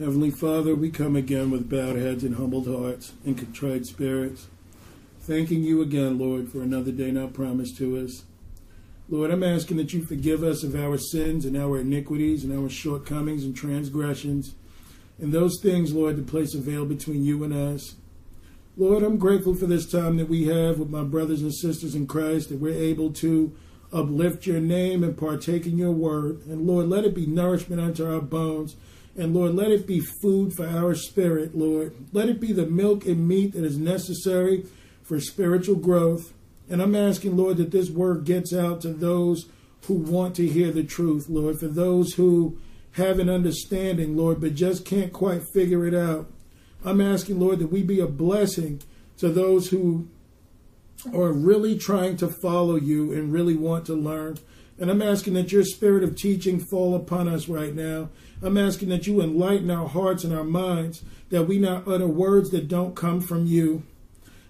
Heavenly Father, we come again with bowed heads and humbled hearts and contrite spirits, thanking you again, Lord, for another day not promised to us. Lord, I'm asking that you forgive us of our sins and our iniquities and our shortcomings and transgressions, and those things, Lord, that place a veil between you and us. Lord, I'm grateful for this time that we have with my brothers and sisters in Christ, that we're able to uplift your name and partake in your word. And Lord, let it be nourishment unto our bones. And Lord, let it be food for our spirit, Lord. Let it be the milk and meat that is necessary for spiritual growth. And I'm asking, Lord, that this word gets out to those who want to hear the truth, Lord, for those who have an understanding, Lord, but just can't quite figure it out. I'm asking, Lord, that we be a blessing to those who are really trying to follow you and really want to learn. And I'm asking that your spirit of teaching fall upon us right now. I'm asking that you enlighten our hearts and our minds, that we not utter words that don't come from you.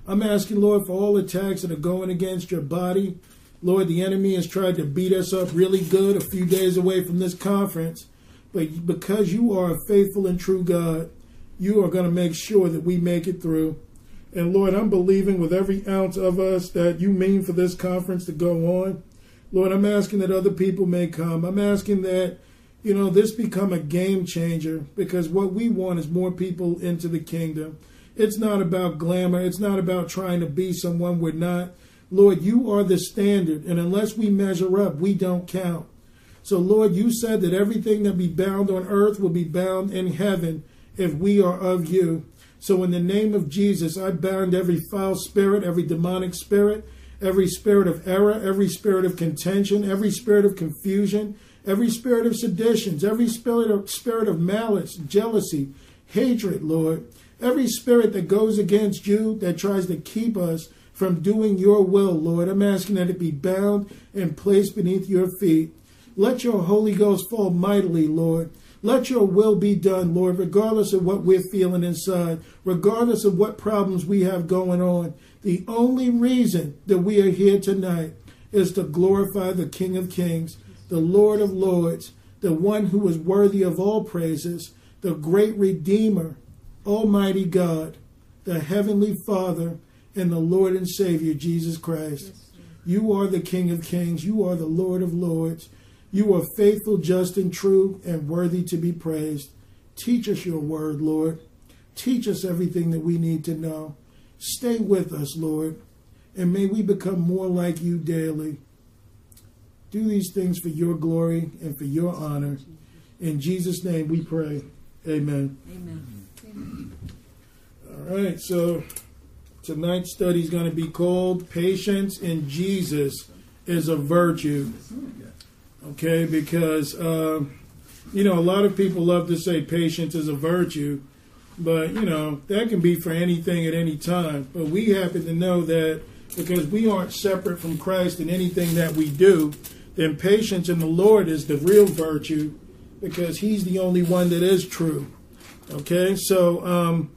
I'm asking, Lord, for all attacks that are going against your body. Lord, the enemy has tried to beat us up really good a few days away from this conference. But because you are a faithful and true God, you are going to make sure that we make it through. And Lord, I'm believing with every ounce of us that you mean for this conference to go on. Lord, I'm asking that other people may come. I'm asking that, you know, this become a game changer because what we want is more people into the kingdom. It's not about glamour. It's not about trying to be someone we're not. Lord, you are the standard. And unless we measure up, we don't count. So, Lord, you said that everything that be bound on earth will be bound in heaven if we are of you. So, in the name of Jesus, I bound every foul spirit, every demonic spirit, every spirit of error, every spirit of contention, every spirit of confusion, every spirit of seditions, every spirit of, spirit of malice, jealousy, hatred, Lord. Every spirit that goes against you, that tries to keep us from doing your will, Lord, I'm asking that it be bound and placed beneath your feet. Let your Holy Ghost fall mightily, Lord. Let your will be done, Lord, regardless of what we're feeling inside, regardless of what problems we have going on. The only reason that we are here tonight is to glorify the King of Kings, the Lord of Lords, the one who is worthy of all praises, the great Redeemer, Almighty God, the Heavenly Father, and the Lord and Savior, Jesus Christ. You are the King of Kings. You are the Lord of Lords. You are faithful, just, and true, and worthy to be praised. Teach us your word, Lord. Teach us everything that we need to know. Stay with us, Lord, and may we become more like you daily. Do these things for your glory and for your honor. In Jesus' name we pray. Amen. Amen. All right, so tonight's study is going to be called Patience in Jesus is a Virtue. Okay, because, uh, you know, a lot of people love to say patience is a virtue, but, you know, that can be for anything at any time. But we happen to know that because we aren't separate from Christ in anything that we do, then patience in the Lord is the real virtue because He's the only one that is true. Okay, so, um,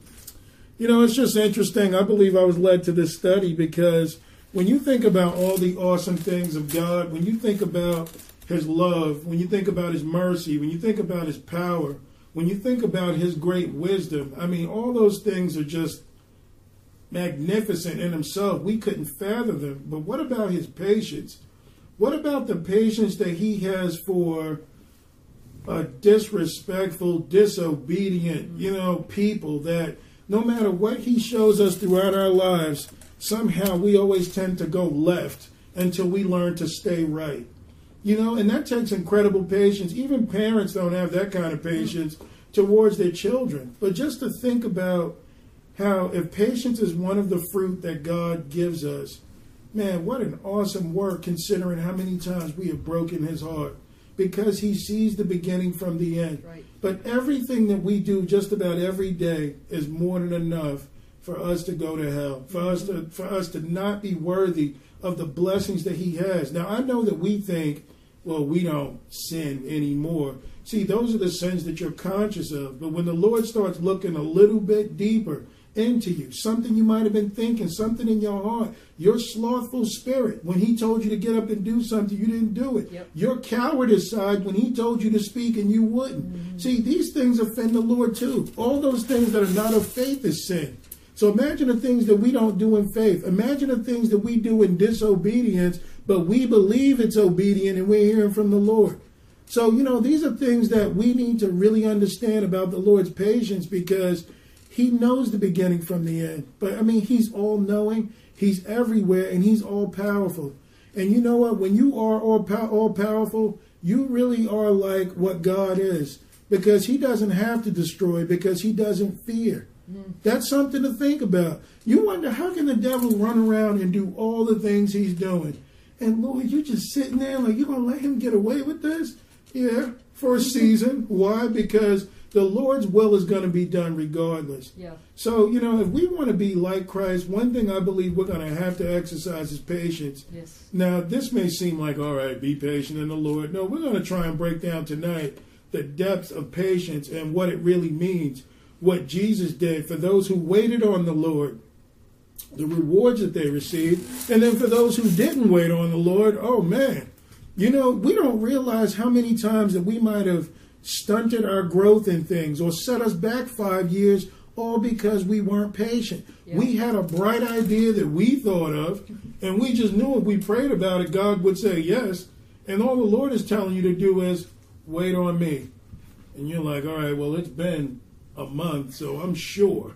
you know, it's just interesting. I believe I was led to this study because when you think about all the awesome things of God, when you think about his love, when you think about his mercy, when you think about his power, when you think about his great wisdom, I mean, all those things are just magnificent in himself. We couldn't fathom them. But what about his patience? What about the patience that he has for a disrespectful, disobedient, you know, people that no matter what he shows us throughout our lives, somehow we always tend to go left until we learn to stay right. You know, and that takes incredible patience. Even parents don't have that kind of patience towards their children. But just to think about how, if patience is one of the fruit that God gives us, man, what an awesome work considering how many times we have broken his heart because he sees the beginning from the end. Right. But everything that we do just about every day is more than enough for us to go to hell, for us to for us to not be worthy of the blessings that he has. Now I know that we think, well, we don't sin anymore. See, those are the sins that you're conscious of. But when the Lord starts looking a little bit deeper into you, something you might have been thinking, something in your heart, your slothful spirit, when he told you to get up and do something, you didn't do it. Yep. Your cowardice side, when he told you to speak and you wouldn't. Mm-hmm. See, these things offend the Lord too. All those things that are not of faith is sin. So imagine the things that we don't do in faith. Imagine the things that we do in disobedience, but we believe it's obedient and we're hearing from the Lord. So, you know, these are things that we need to really understand about the Lord's patience because he knows the beginning from the end. But I mean, he's all knowing, he's everywhere, and he's all powerful. And you know what? When you are all, pow- all powerful, you really are like what God is because he doesn't have to destroy because he doesn't fear. That's something to think about. You wonder how can the devil run around and do all the things he's doing? And Lord, you're just sitting there like you're gonna let him get away with this? Yeah, for a season. Why? Because the Lord's will is gonna be done regardless. Yeah. So, you know, if we want to be like Christ, one thing I believe we're gonna have to exercise is patience. Yes. Now, this may seem like, all right, be patient in the Lord. No, we're going to try and break down tonight the depth of patience and what it really means, what Jesus did for those who waited on the Lord, the rewards that they received, and then for those who didn't wait on the Lord, oh man, you know, we don't realize how many times that we might have stunted our growth in things or set us back five years all because we weren't patient. Yeah. We had a bright idea that we thought of, and we just knew if we prayed about it, God would say yes. And all the Lord is telling you to do is wait on me. And you're like, all right, well, it's been a month, so I'm sure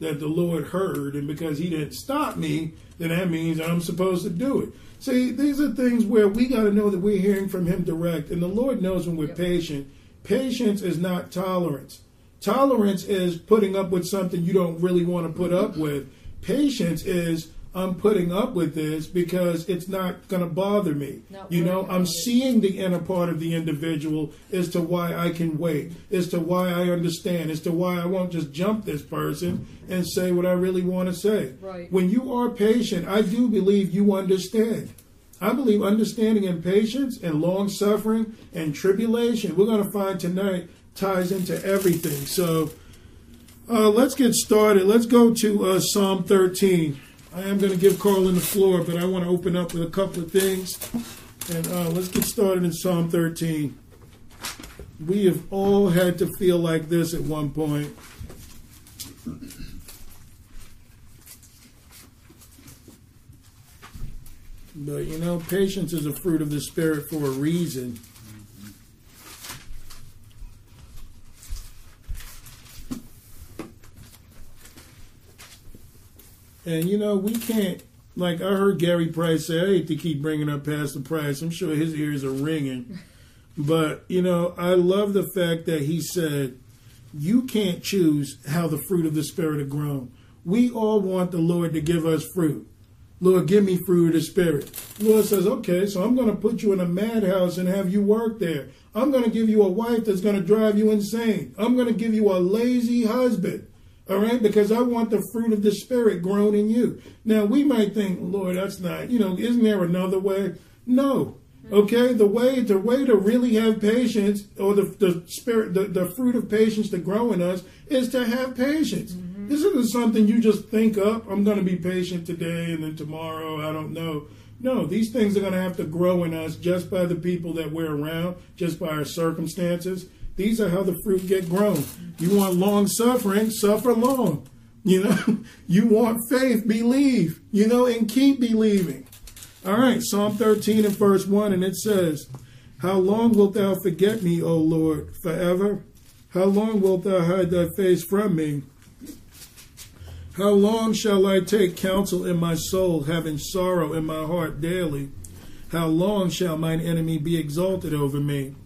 that the Lord heard, and because He didn't stop me, then that means I'm supposed to do it. See, these are things where we got to know that we're hearing from Him direct, and the Lord knows when we're patient. Patience is not tolerance. Tolerance is putting up with something you don't really want to put up with. Patience is I'm putting up with this because it's not going to bother me. Not you know, I'm seeing the inner part of the individual as to why I can wait, as to why I understand, as to why I won't just jump this person and say what I really want to say. Right. When you are patient, I do believe you understand. I believe understanding and patience and long suffering and tribulation, we're going to find tonight, ties into everything. So uh, let's get started. Let's go to uh, Psalm 13. I am going to give Carlin the floor, but I want to open up with a couple of things. And uh, let's get started in Psalm 13. We have all had to feel like this at one point. But you know, patience is a fruit of the Spirit for a reason. And you know, we can't. Like I heard Gary Price say, I hate to keep bringing up Pastor Price. I'm sure his ears are ringing. But you know, I love the fact that he said, "You can't choose how the fruit of the Spirit are grown. We all want the Lord to give us fruit. Lord, give me fruit of the Spirit. Lord says, okay, so I'm going to put you in a madhouse and have you work there. I'm going to give you a wife that's going to drive you insane. I'm going to give you a lazy husband. All right, because I want the fruit of the Spirit grown in you. Now, we might think, Lord, that's not, you know, isn't there another way? No. Okay, the way the way to really have patience, or the the spirit, the, the fruit of patience to grow in us, is to have patience. This isn't something you just think up. I'm going to be patient today, and then tomorrow I don't know. No, these things are going to have to grow in us just by the people that we're around, just by our circumstances. These are how the fruit get grown. You want long suffering, suffer long. You know, you want faith, believe. You know, and keep believing. All right, Psalm 13 and verse 1, and it says, How long wilt thou forget me, O Lord, forever? How long wilt thou hide thy face from me? How long shall I take counsel in my soul, having sorrow in my heart daily? How long shall mine enemy be exalted over me?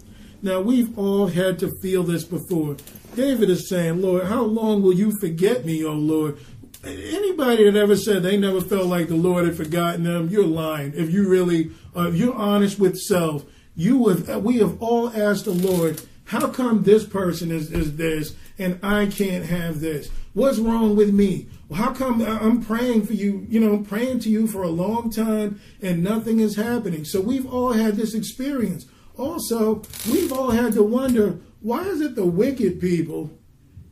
Now, we've all had to feel this before. David is saying, Lord, how long will you forget me, O Lord? Anybody that ever said they never felt like the Lord had forgotten them, you're lying. If you really, uh, if you're honest with self, you have, we have all asked the Lord, How come this person is, is this and I can't have this? What's wrong with me? How come I'm praying for you, you know, praying to you for a long time and nothing is happening? So we've all had this experience. Also, we've all had to wonder why is it the wicked people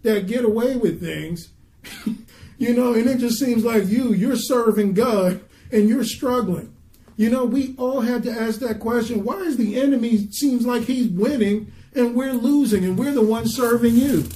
that get away with things? you know, and it just seems like you, you're serving God and you're struggling. You know, we all had to ask that question. Why is the enemy seems like he's winning and we're losing and we're the ones serving you?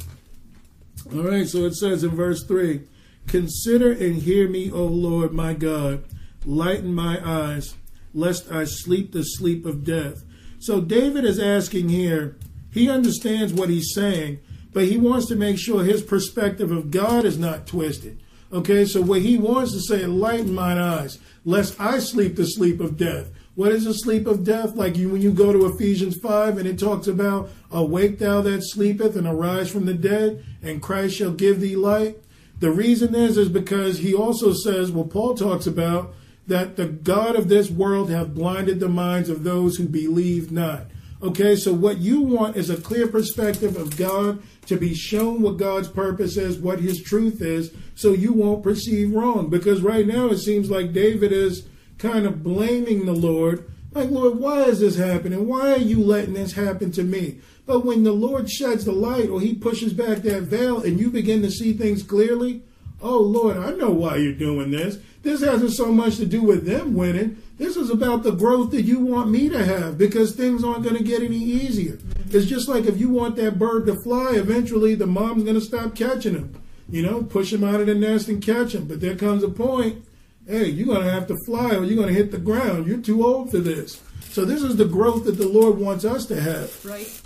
All right, so it says in verse 3 Consider and hear me, O Lord my God. Lighten my eyes, lest I sleep the sleep of death. So David is asking here, he understands what he's saying, but he wants to make sure his perspective of God is not twisted. Okay, so what he wants to say, lighten mine eyes, lest I sleep the sleep of death. What is a sleep of death? Like you when you go to Ephesians 5 and it talks about awake thou that sleepeth and arise from the dead, and Christ shall give thee light. The reason is is because he also says, well, Paul talks about that the God of this world have blinded the minds of those who believe not. Okay, so what you want is a clear perspective of God to be shown what God's purpose is, what his truth is, so you won't perceive wrong. Because right now it seems like David is kind of blaming the Lord. Like, Lord, why is this happening? Why are you letting this happen to me? But when the Lord sheds the light or he pushes back that veil and you begin to see things clearly, oh Lord, I know why you're doing this. This hasn't so much to do with them winning. This is about the growth that you want me to have because things aren't going to get any easier. It's just like if you want that bird to fly, eventually the mom's going to stop catching him. You know, push him out of the nest and catch him. But there comes a point, hey, you're going to have to fly or you're going to hit the ground. You're too old for this. So this is the growth that the Lord wants us to have. Right.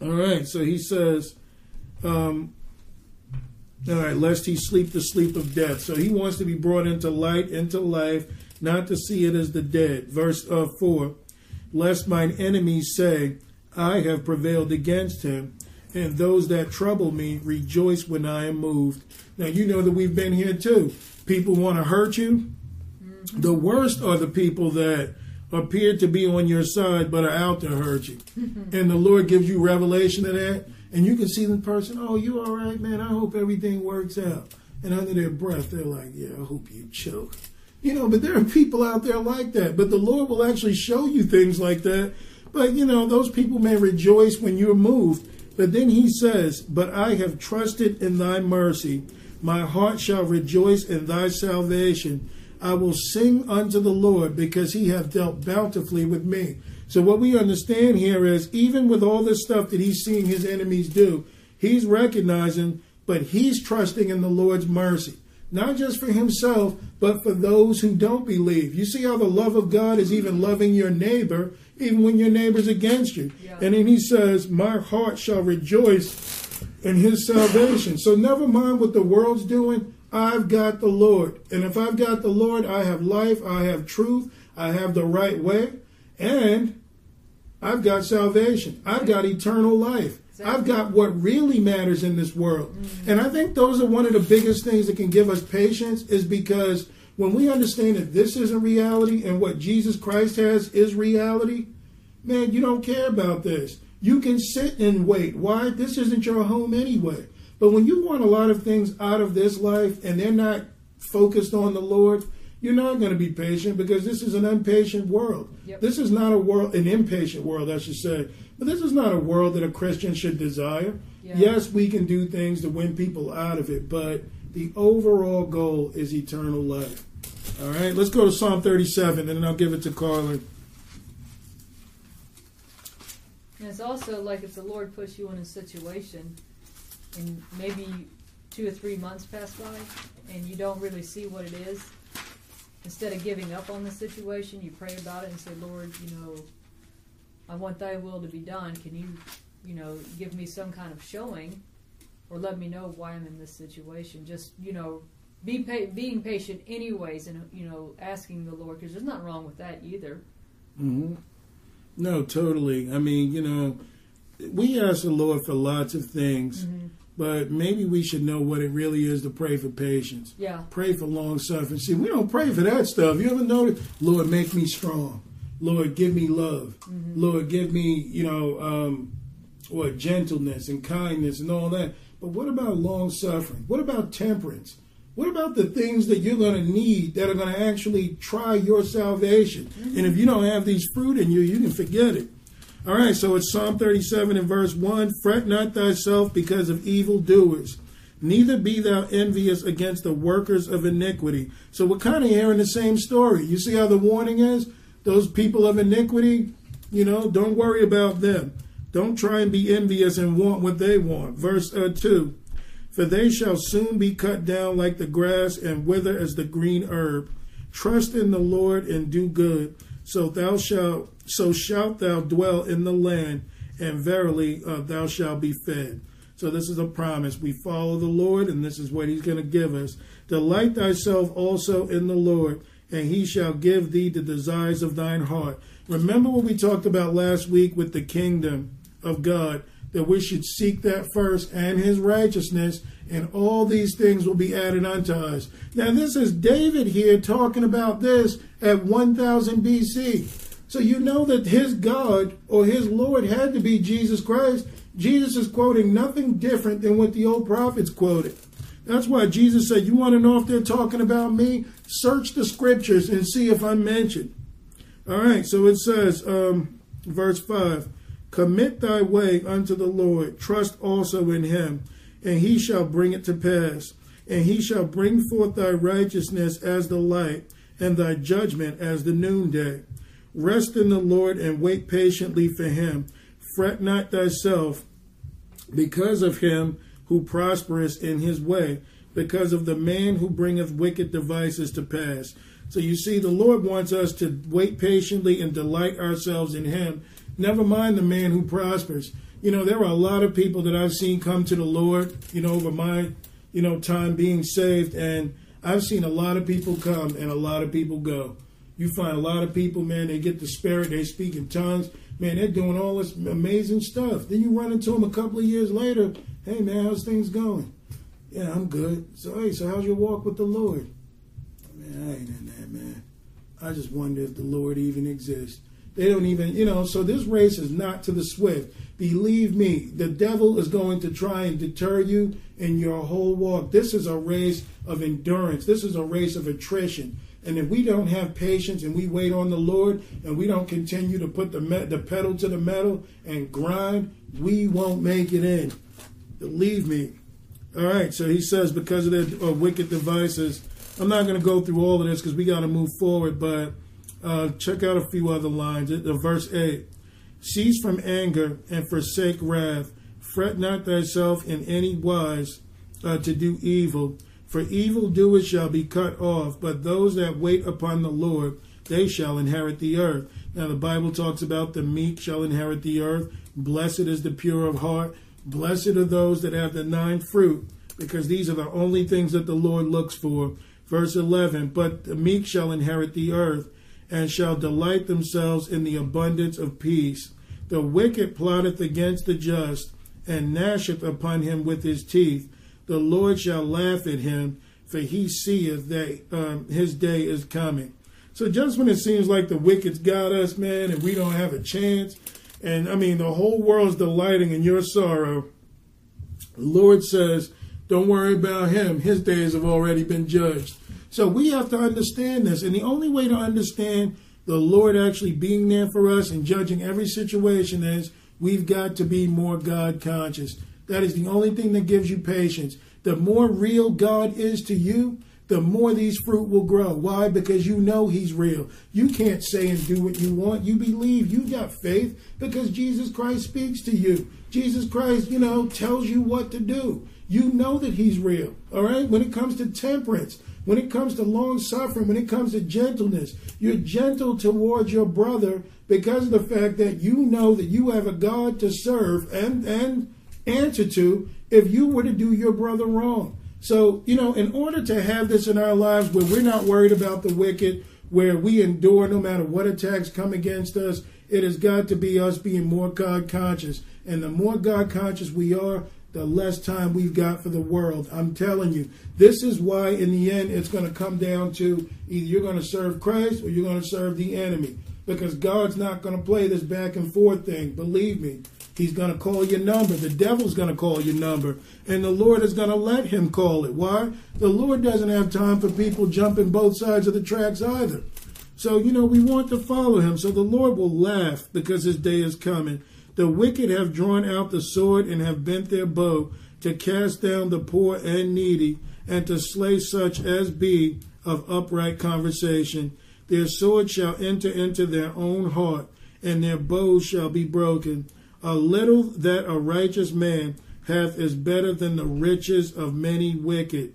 All right. So he says, um, all right, lest he sleep the sleep of death. So he wants to be brought into light, into life, not to see it as the dead. Verse uh, 4 Lest mine enemies say, I have prevailed against him, and those that trouble me rejoice when I am moved. Now, you know that we've been here too. People want to hurt you. Mm-hmm. The worst are the people that appear to be on your side but are out to hurt you. and the Lord gives you revelation of that and you can see the person, oh, you all right, man? I hope everything works out. And under their breath, they're like, yeah, I hope you choke. You know, but there are people out there like that. But the Lord will actually show you things like that. But, you know, those people may rejoice when you're moved. But then he says, But I have trusted in thy mercy. My heart shall rejoice in thy salvation. I will sing unto the Lord because he hath dealt bountifully with me. So what we understand here is even with all this stuff that he's seeing his enemies do, he's recognizing, but he's trusting in the Lord's mercy. Not just for himself, but for those who don't believe. You see how the love of God is even loving your neighbor, even when your neighbor's against you. Yeah. And then he says, My heart shall rejoice in his salvation. So never mind what the world's doing. I've got the Lord. And if I've got the Lord, I have life, I have truth, I have the right way. And I've got salvation. I've got eternal life. I've got what really matters in this world. Mm-hmm. And I think those are one of the biggest things that can give us patience is because when we understand that this isn't reality and what Jesus Christ has is reality, man, you don't care about this. You can sit and wait. Why? This isn't your home anyway. But when you want a lot of things out of this life and they're not focused on the Lord, you're not going to be patient because this is an impatient world. Yep. This is not a world, an impatient world, I should say. But this is not a world that a Christian should desire. Yeah. Yes, we can do things to win people out of it, but the overall goal is eternal life. All right, let's go to Psalm 37, and then I'll give it to Carlin. And it's also like if the Lord puts you in a situation, and maybe two or three months pass by, and you don't really see what it is, instead of giving up on the situation, you pray about it and say, Lord, you know, I want thy will to be done. Can you, you know, give me some kind of showing or let me know why I'm in this situation? Just, you know, be pa- being patient anyways and, you know, asking the Lord, because there's nothing wrong with that either. Mm-hmm. No, totally. I mean, you know, we ask the Lord for lots of things. Mm-hmm but maybe we should know what it really is to pray for patience. Yeah. Pray for long suffering. See, we don't pray for that stuff. You ever notice? Lord, make me strong. Lord, give me love. Mm-hmm. Lord, give me, you know, um, or gentleness and kindness and all that. But what about long suffering? What about temperance? What about the things that you're going to need that are going to actually try your salvation? Mm-hmm. And if you don't have these fruit in you, you can forget it. All right, so it's Psalm 37 and verse 1 Fret not thyself because of evildoers, neither be thou envious against the workers of iniquity. So we're kind of hearing the same story. You see how the warning is? Those people of iniquity, you know, don't worry about them. Don't try and be envious and want what they want. Verse uh, 2 For they shall soon be cut down like the grass and wither as the green herb. Trust in the Lord and do good, so thou shalt so shalt thou dwell in the land, and verily uh, thou shalt be fed. So this is a promise. We follow the Lord, and this is what He's going to give us. Delight thyself also in the Lord, and He shall give thee the desires of thine heart. Remember what we talked about last week with the kingdom of God, that we should seek that first and his righteousness, and all these things will be added unto us. Now, this is David here talking about this at 1000 BC. So you know that his God or his Lord had to be Jesus Christ. Jesus is quoting nothing different than what the old prophets quoted. That's why Jesus said, You want to know if they're talking about me? Search the scriptures and see if I'm mentioned. All right, so it says, um, verse 5 Commit thy way unto the Lord, trust also in him, and he shall bring it to pass. And he shall bring forth thy righteousness as the light, and thy judgment as the noonday. Rest in the Lord and wait patiently for him. Fret not thyself because of him who prospereth in his way, because of the man who bringeth wicked devices to pass. So you see, the Lord wants us to wait patiently and delight ourselves in him Never mind the man who prospers. You know, there are a lot of people that I've seen come to the Lord, you know, over my, you know, time being saved. And I've seen a lot of people come and a lot of people go. You find a lot of people, man, they get the spirit, they speak in tongues. Man, they're doing all this amazing stuff. Then you run into them a couple of years later. Hey, man, how's things going? Yeah, I'm good. So, hey, so how's your walk with the Lord? Man, I ain't in that, man. I just wonder if the Lord even exists. They don't even, you know, so this race is not to the swift. Believe me, the devil is going to try and deter you in your whole walk. This is a race of endurance. This is a race of attrition. And if we don't have patience and we wait on the Lord and we don't continue to put the, the pedal to the metal and grind, we won't make it in. Believe me. All right, so he says because of their uh, wicked devices, I'm not going to go through all of this because we got to move forward, but uh, check out a few other lines. The verse 8 Cease from anger and forsake wrath. Fret not thyself in any wise uh, to do evil, for evildoers shall be cut off, but those that wait upon the Lord, they shall inherit the earth. Now, the Bible talks about the meek shall inherit the earth. Blessed is the pure of heart. Blessed are those that have the nine fruit, because these are the only things that the Lord looks for. Verse 11 But the meek shall inherit the earth and shall delight themselves in the abundance of peace. The wicked plotteth against the just, and gnasheth upon him with his teeth. The Lord shall laugh at him, for he seeth that um, his day is coming. So just when it seems like the wicked's got us, man, and we don't have a chance, and I mean the whole world's delighting in your sorrow, the Lord says, don't worry about him. His days have already been judged. So we have to understand this. And the only way to understand the Lord actually being there for us and judging every situation is we've got to be more God conscious. That is the only thing that gives you patience. The more real God is to you, the more these fruit will grow. Why? Because you know He's real. You can't say and do what you want. You believe. You got faith because Jesus Christ speaks to you. Jesus Christ, you know, tells you what to do. You know that He's real. All right? When it comes to temperance, when it comes to long suffering, when it comes to gentleness, you're gentle towards your brother because of the fact that you know that you have a God to serve and, and answer to if you were to do your brother wrong. So, you know, in order to have this in our lives where we're not worried about the wicked, where we endure no matter what attacks come against us, it has got to be us being more God conscious. And the more God conscious we are, the less time we've got for the world. I'm telling you, this is why in the end it's going to come down to either you're going to serve Christ or you're going to serve the enemy. Because God's not going to play this back and forth thing. Believe me. He's going to call your number. The devil's going to call your number. And the Lord is going to let him call it. Why? The Lord doesn't have time for people jumping both sides of the tracks either. So, you know, we want to follow him. So the Lord will laugh because his day is coming. The wicked have drawn out the sword and have bent their bow to cast down the poor and needy and to slay such as be of upright conversation. Their sword shall enter into their own heart, and their bow shall be broken. A little that a righteous man hath is better than the riches of many wicked.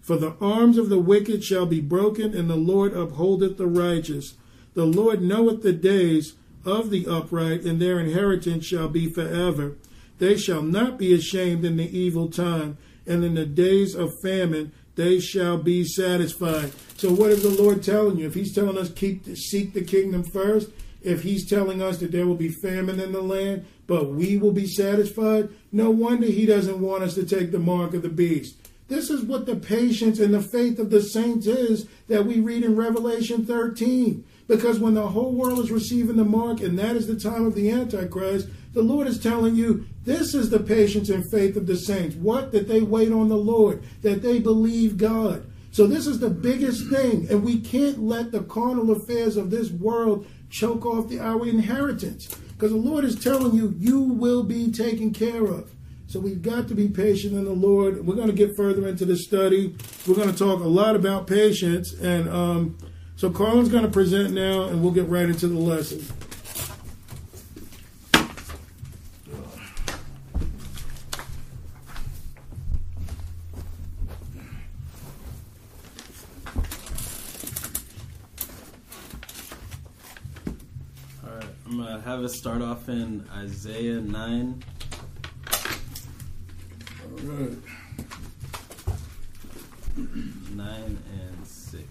For the arms of the wicked shall be broken, and the Lord upholdeth the righteous. The Lord knoweth the days of the upright, and their inheritance shall be forever. They shall not be ashamed in the evil time, and in the days of famine they shall be satisfied. So, what is the Lord telling you? If He's telling us keep seek the kingdom first, if He's telling us that there will be famine in the land, but we will be satisfied, no wonder He doesn't want us to take the mark of the beast. This is what the patience and the faith of the saints is that we read in Revelation 13. Because when the whole world is receiving the mark, and that is the time of the Antichrist, the Lord is telling you this is the patience and faith of the saints. What? That they wait on the Lord, that they believe God. So this is the biggest thing, and we can't let the carnal affairs of this world choke off the, our inheritance. Because the Lord is telling you, you will be taken care of. So we've got to be patient in the Lord. We're going to get further into the study. We're going to talk a lot about patience. And um, so Carlin's going to present now, and we'll get right into the lesson. All right, I'm gonna have us start off in Isaiah 9. All right. 9 and 6.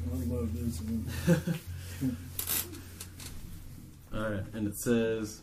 I love this one. All right, and it says,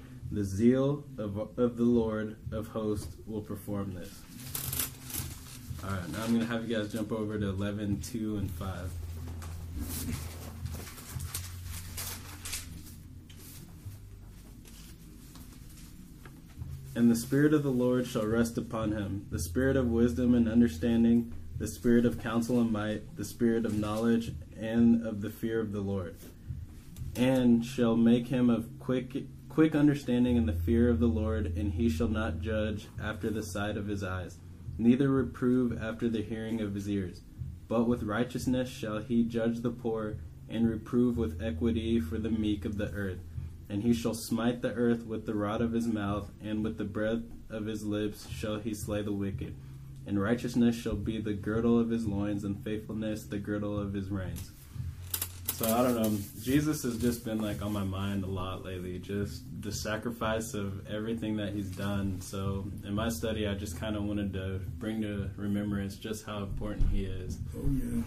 The zeal of, of the Lord of hosts will perform this. All right, now I'm going to have you guys jump over to 11, 2, and 5. And the Spirit of the Lord shall rest upon him the Spirit of wisdom and understanding, the Spirit of counsel and might, the Spirit of knowledge and of the fear of the Lord. And shall make him of quick quick understanding in the fear of the Lord, and he shall not judge after the sight of his eyes, neither reprove after the hearing of his ears. But with righteousness shall he judge the poor, and reprove with equity for the meek of the earth. And he shall smite the earth with the rod of his mouth, and with the breath of his lips shall he slay the wicked. And righteousness shall be the girdle of his loins, and faithfulness the girdle of his reins. So I don't know. Jesus has just been like on my mind a lot lately. Just the sacrifice of everything that he's done. So in my study, I just kind of wanted to bring to remembrance just how important he is. Oh, yeah.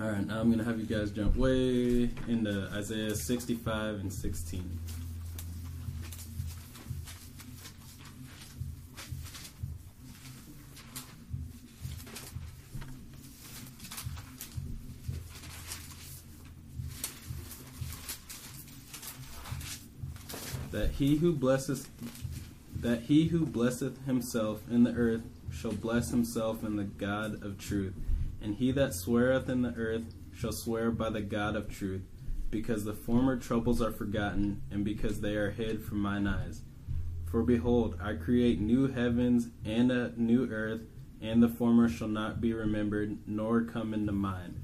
All right, now I'm gonna have you guys jump way into Isaiah 65 and 16. That he who blesseth that he who blesseth himself in the earth shall bless himself in the God of truth, and he that sweareth in the earth shall swear by the God of truth, because the former troubles are forgotten, and because they are hid from mine eyes. For behold, I create new heavens and a new earth, and the former shall not be remembered, nor come into mind.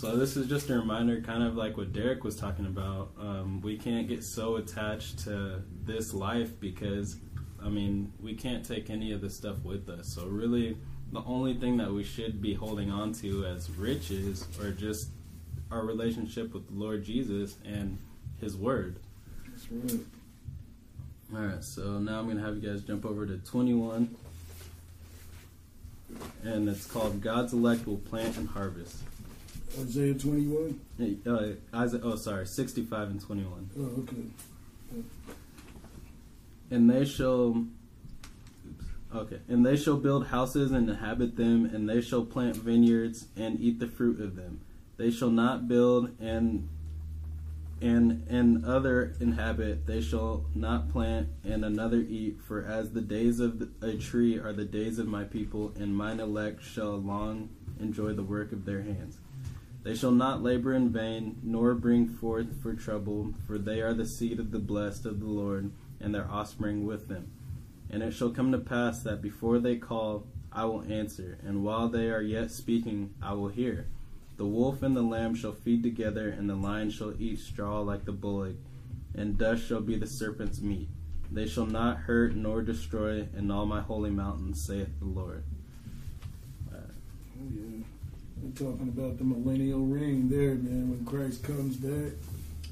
So this is just a reminder, kind of like what Derek was talking about. Um, we can't get so attached to this life because I mean, we can't take any of this stuff with us. So really, the only thing that we should be holding on to as riches or just our relationship with the Lord Jesus and His Word. That's right. All right, so now I'm gonna have you guys jump over to 21, and it's called "God's elect will plant and harvest." Isaiah 21. Uh, Isaiah, oh, sorry, 65 and 21. Oh, okay. And they shall, oops, okay, and they shall build houses and inhabit them, and they shall plant vineyards and eat the fruit of them. They shall not build and and and other inhabit. They shall not plant and another eat. For as the days of a tree are the days of my people, and mine elect shall long enjoy the work of their hands. They shall not labor in vain, nor bring forth for trouble, for they are the seed of the blessed of the Lord, and their offspring with them. And it shall come to pass that before they call, I will answer, and while they are yet speaking, I will hear. The wolf and the lamb shall feed together, and the lion shall eat straw like the bullock, and dust shall be the serpent's meat. They shall not hurt nor destroy in all my holy mountains, saith the Lord. Uh, oh, yeah. We're talking about the millennial reign there, man. When Christ comes back,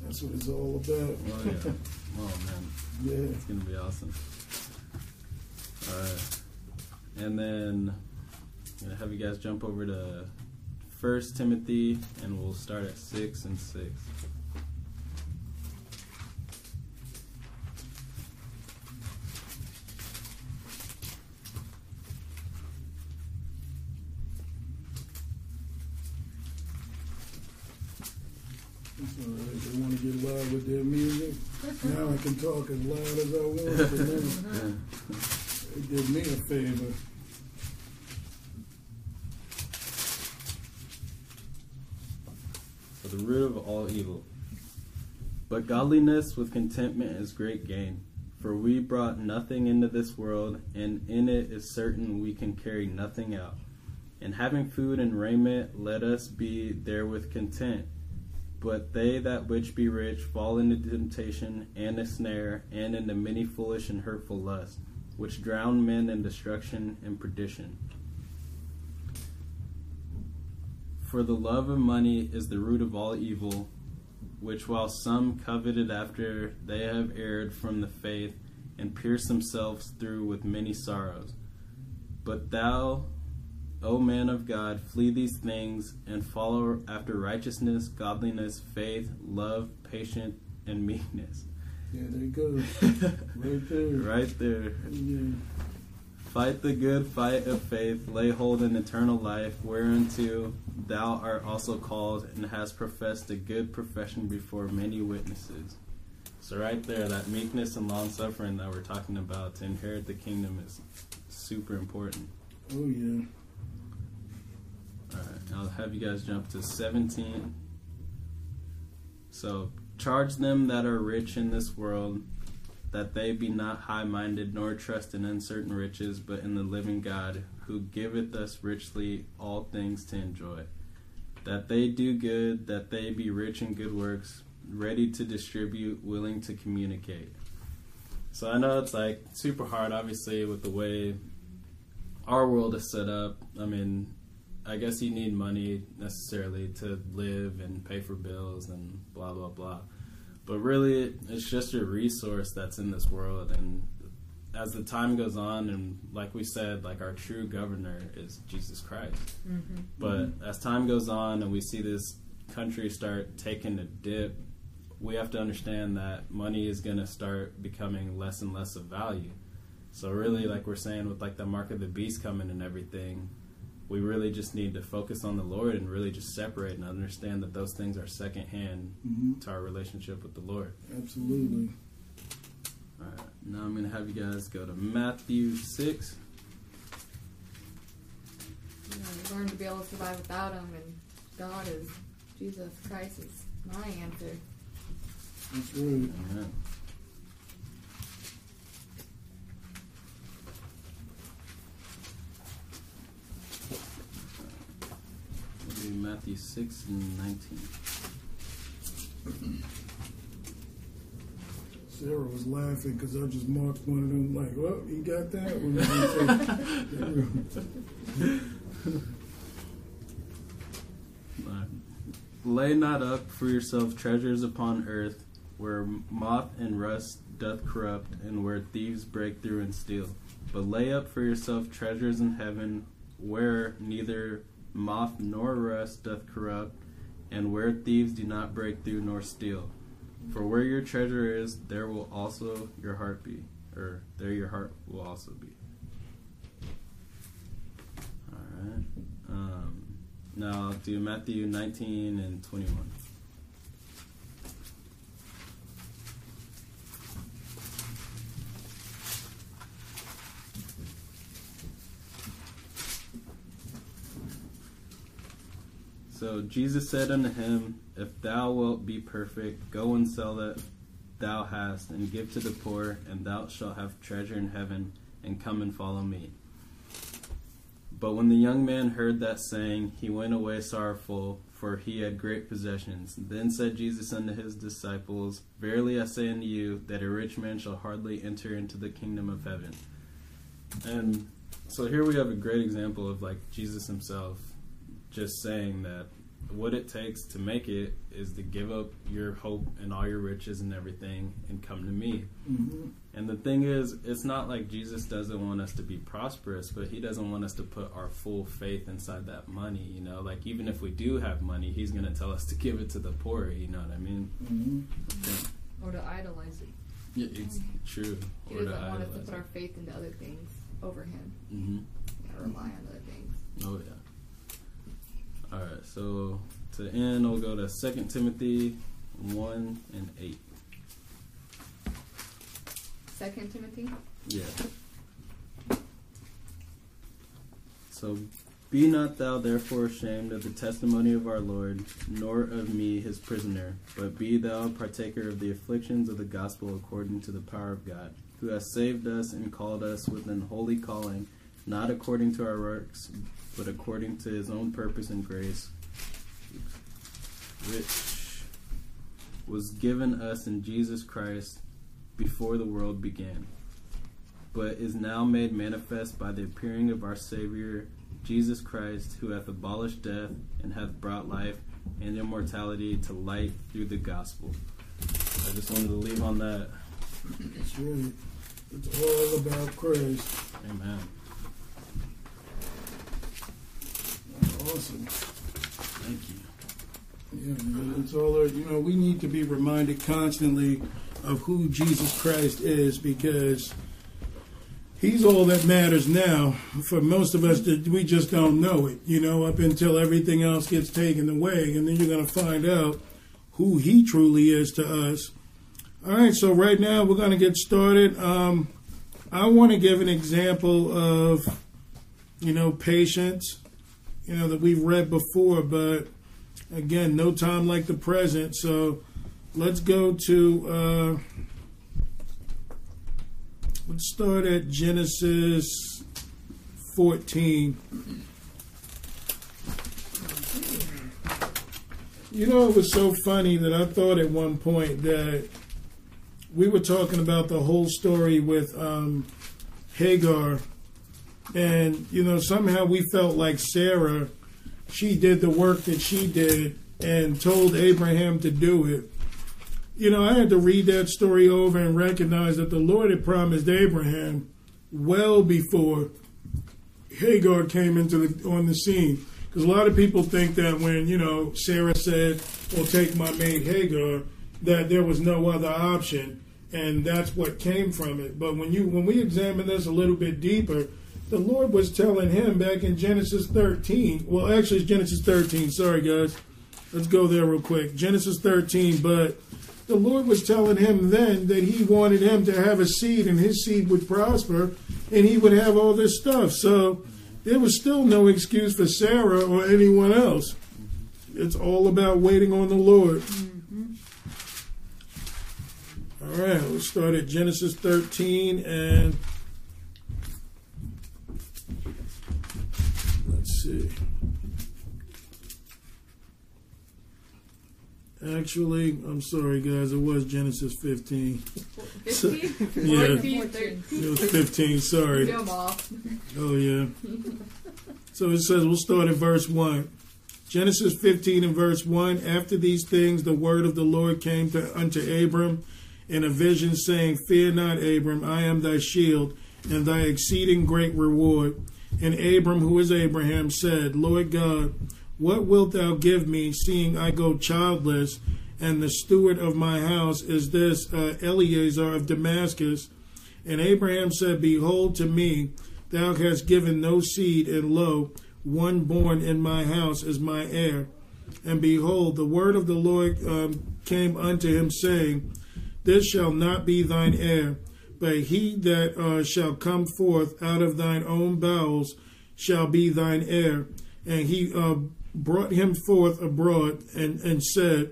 that's what it's all about. Oh, yeah. oh, man. Yeah. It's going to be awesome. All right. And then I'm going to have you guys jump over to First Timothy, and we'll start at 6 and 6. If they want to get loud with their music, now I can talk as loud as I want to them. They did me a favor. For the root of all evil. But godliness with contentment is great gain. For we brought nothing into this world, and in it is certain we can carry nothing out. And having food and raiment, let us be therewith content. But they that which be rich fall into temptation and a snare, and into many foolish and hurtful lusts, which drown men in destruction and perdition. For the love of money is the root of all evil, which while some coveted after they have erred from the faith, and pierced themselves through with many sorrows. But thou, O man of God, flee these things and follow after righteousness, godliness, faith, love, patience, and meekness. Yeah, there you go. Right there. right there. Yeah. Fight the good fight of faith, lay hold in eternal life, whereunto thou art also called, and hast professed a good profession before many witnesses. So, right there, that meekness and long suffering that we're talking about to inherit the kingdom is super important. Oh, yeah. Alright, I'll have you guys jump to 17. So, charge them that are rich in this world that they be not high minded, nor trust in uncertain riches, but in the living God, who giveth us richly all things to enjoy. That they do good, that they be rich in good works, ready to distribute, willing to communicate. So I know it's like super hard, obviously, with the way our world is set up. I mean, I guess you need money necessarily to live and pay for bills and blah blah blah. But really, it's just a resource that's in this world. And as the time goes on, and like we said, like our true governor is Jesus Christ. Mm-hmm. But as time goes on, and we see this country start taking a dip, we have to understand that money is going to start becoming less and less of value. So really, like we're saying, with like the mark of the beast coming and everything, we really just need to focus on the Lord and really just separate and understand that those things are secondhand Mhm. to our relationship with the Lord. Absolutely. All right, now I'm going to have you guys go to Matthew 6. You know, you learn to be able to survive without him, and God is Jesus Christ is my answer. That's right. Amen. Matthew 6 and 19. Sarah was laughing because I just marked one of them like, well, he got that one. Lay not up for yourself treasures upon earth, where moth and rust doth corrupt, and where thieves break through and steal. But lay up for yourself treasures in heaven, where neither moth nor rust doth corrupt, and where thieves do not break through nor steal. For where your treasure is, there will also your heart be, or there your heart will also be. All right. Um, now do Matthew 19 and 21. So Jesus said unto him, If thou wilt be perfect, go and sell that thou hast, and give to the poor, and thou shalt have treasure in heaven, and come and follow me. But when the young man heard that saying, he went away sorrowful, for he had great possessions. Then said Jesus unto his disciples, Verily I say unto you, that a rich man shall hardly enter into the kingdom of heaven. And so here we have a great example of like Jesus himself just saying that what it takes to make it is to give up your hope and all your riches and everything and come to me. Mm-hmm. And the thing is, it's not like Jesus doesn't want us to be prosperous, but he doesn't want us to put our full faith inside that money, you know? Like, even if we do have money, he's going to tell us to give it to the poor, you know what I mean? Mm-hmm. Or to idolize it. Yeah, it's true. He Or doesn't want us to idolize put our faith into other things over Him. Mm-hmm. Yeah, rely on other things. Oh, yeah. All right, so to end, we'll go to Second Timothy 1 and 8. Second Timothy. Yeah. So be not thou therefore ashamed of the testimony of our Lord, nor of me his prisoner, but be thou partaker of the afflictions of the gospel according to the power of God, who has saved us and called us with an holy calling, not according to our works, but according to his own purpose and grace, which was given us in Jesus Christ before the world began, but is now made manifest by the appearing of our Savior Jesus Christ, who hath abolished death and hath brought life and immortality to light through the gospel. I just wanted to leave on that. It's, really, it's all about Christ. Amen. Awesome. Thank you. Yeah, it's all. You know, we need to be reminded constantly of who Jesus Christ is because He's all that matters now. For most of us, we just don't know it. You know, up until everything else gets taken away, and then you're going to find out who He truly is to us. All right, so right now we're going to get started. Um, I want to give an example of, you know, patience. You know that we've read before, but again, no time like the present. So let's go to, uh, let's start at Genesis 14. You know, it was so funny that I thought at one point that we were talking about the whole story with um, Hagar, and you know, somehow we felt like Sarah she did the work that she did and told Abraham to do it. You know, I had to read that story over and recognize that the Lord had promised Abraham well before Hagar came into the on the scene. Because a lot of people think that when you know Sarah said, "Well, take my maid Hagar," that there was no other option, and that's what came from it. But when you when we examine this a little bit deeper, the Lord was telling him back in Genesis 13. Well, actually, it's Genesis 13. Sorry, guys. Let's go there real quick. Genesis 13. But the Lord was telling him then that he wanted him to have a seed and his seed would prosper and he would have all this stuff. So there was still no excuse for Sarah or anyone else. It's all about waiting on the Lord. Mm-hmm. All right, let's start at Genesis 13 and let's see. Actually, I'm sorry, guys. It was Genesis 15. 15? Yeah. 14, 13. It was 15. Sorry. Oh, yeah. So it says, we'll start at verse 1. Genesis 15 and verse 1. After these things, the word of the Lord came to, unto Abram in a vision, saying, Fear not, Abram, I am thy shield and thy exceeding great reward. And Abram, who is Abraham, said, Lord God, what wilt thou give me, seeing I go childless, and the steward of my house is this uh, Eliezer of Damascus? And Abraham said, Behold, to me thou hast given no seed, and lo, one born in my house is my heir. And behold, the word of the Lord um, came unto him, saying, This shall not be thine heir, but he that uh, shall come forth out of thine own bowels shall be thine heir. And he uh, brought him forth abroad and, and said,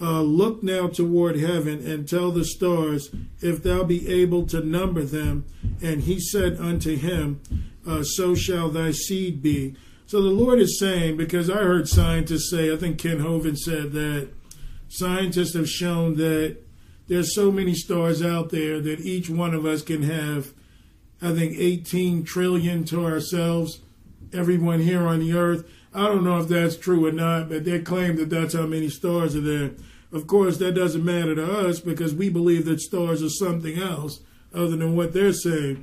uh, Look now toward heaven and tell the stars if thou be able to number them. And he said unto him, uh, So shall thy seed be. So the Lord is saying, because I heard scientists say, I think Kent Hovind said that scientists have shown that there's so many stars out there that each one of us can have, I think, 18 trillion to ourselves, everyone here on the earth. I don't know if that's true or not, but they claim that that's how many stars are there. Of course, that doesn't matter to us because we believe that stars are something else other than what they're saying.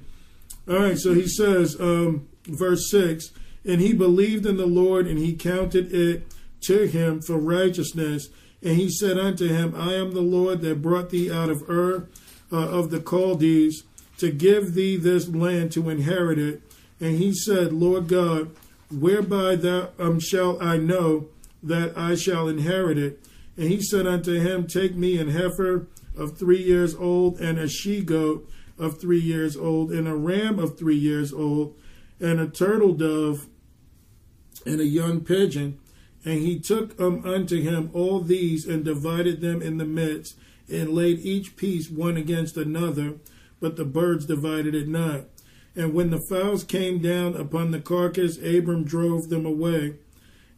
All right, so he says, um, verse 6 And he believed in the Lord, and he counted it to him for righteousness. And he said unto him, I am the Lord that brought thee out of Ur uh, of the Chaldees to give thee this land to inherit it. And he said, Lord God, whereby thou um, shall I know that I shall inherit it? And he said unto him, Take me an heifer of three years old, and a she goat of three years old, and a ram of three years old, and a turtle dove, and a young pigeon. And he took um, unto him all these, and divided them in the midst, and laid each piece one against another, but the birds divided it not. And when the fowls came down upon the carcass, Abram drove them away.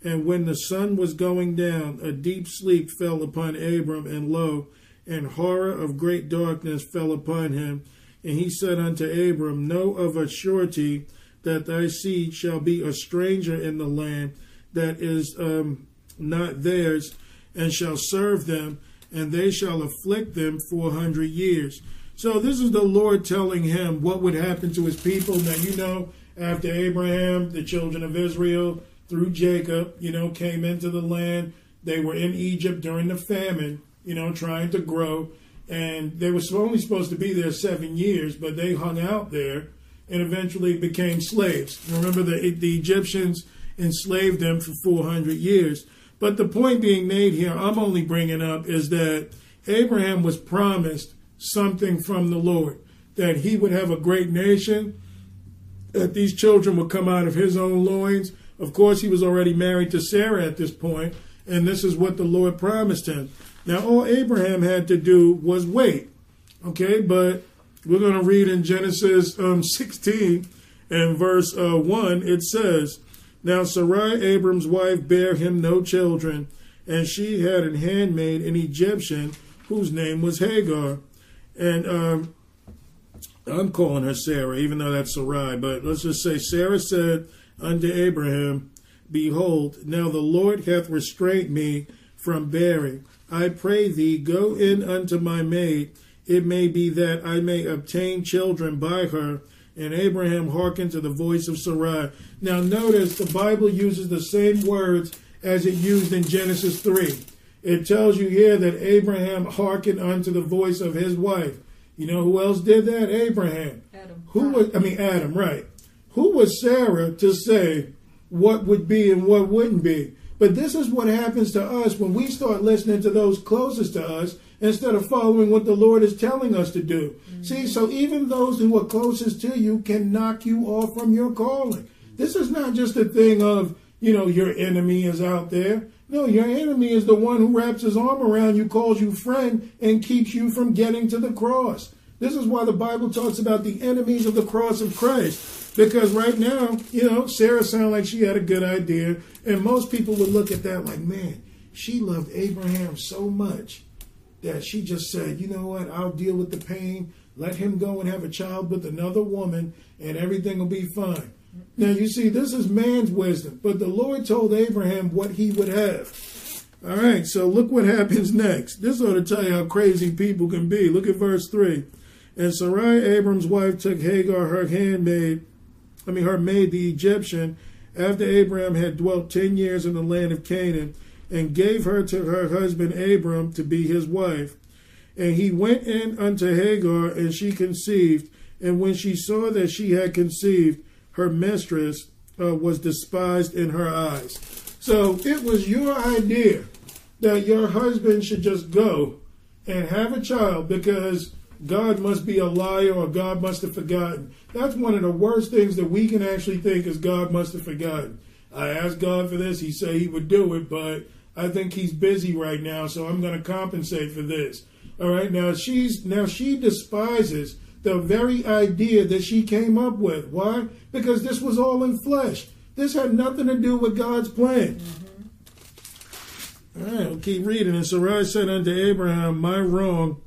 And when the sun was going down, a deep sleep fell upon Abram, and lo, and horror of great darkness fell upon him. And he said unto Abram, Know of a surety that thy seed shall be a stranger in the land that is um, not theirs, and shall serve them, and they shall afflict them four hundred years. So this is the Lord telling him what would happen to his people. Now you know, after Abraham, the children of Israel through Jacob, you know, came into the land. They were in Egypt during the famine, you know, trying to grow. And they were only supposed to be there seven years, but they hung out there and eventually became slaves. Remember, the, the Egyptians enslaved them for 400 years. But the point being made here, I'm only bringing up, is that Abraham was promised something from the Lord, that he would have a great nation, that these children would come out of his own loins. Of course, he was already married to Sarah at this point, and this is what the Lord promised him. Now, all Abraham had to do was wait. Okay, but we're going to read in Genesis um, 16 and verse uh, 1, it says, Now Sarai, Abram's wife, bare him no children, and she had an handmaid, an Egyptian, whose name was Hagar. And um, I'm calling her Sarah, even though that's Sarai, but let's just say Sarah said unto Abraham, Behold, now the Lord hath restrained me from bearing. I pray thee, go in unto my maid. It may be that I may obtain children by her. And Abraham hearkened to the voice of Sarai. Now notice the Bible uses the same words as it used in Genesis 3. It tells you here that Abraham hearkened unto the voice of his wife. You know who else did that? Abraham. Adam. Who was, I mean, Adam, right. Who was Sarah to say what would be and what wouldn't be? But this is what happens to us when we start listening to those closest to us instead of following what the Lord is telling us to do. Mm-hmm. See, so even those who are closest to you can knock you off from your calling. This is not just a thing of, you know, your enemy is out there. No, your enemy is the one who wraps his arm around you, calls you friend, and keeps you from getting to the cross. This is why the Bible talks about the enemies of the cross of Christ. Because right now, you know, Sarah sounded like she had a good idea, and most people would look at that like, man, she loved Abraham so much that she just said, you know what, I'll deal with the pain. Let him go and have a child with another woman, and everything will be fine. Now, you see, this is man's wisdom, but the Lord told Abraham what he would have. All right, so look what happens next. This ought to tell you how crazy people can be. Look at verse 3. And Sarai, Abram's wife, took Hagar, her handmaid, I mean, her maid, the Egyptian, after Abraham had dwelt ten years in the land of Canaan, and gave her to her husband Abram to be his wife. And he went in unto Hagar, and she conceived. And when she saw that she had conceived, her mistress uh, was despised in her eyes. So it was your idea that your husband should just go and have a child because God must be a liar or God must have forgotten. That's one of the worst things that we can actually think is God must have forgotten. I asked God for this. He said he would do it, but I think he's busy right now, so I'm going to compensate for this. All right. Now she's now she despises the very idea that she came up with. Why? Because this was all in flesh. This had nothing to do with God's plan. Mm-hmm. All right, we'll keep reading. And Sarai said unto Abraham, My wrong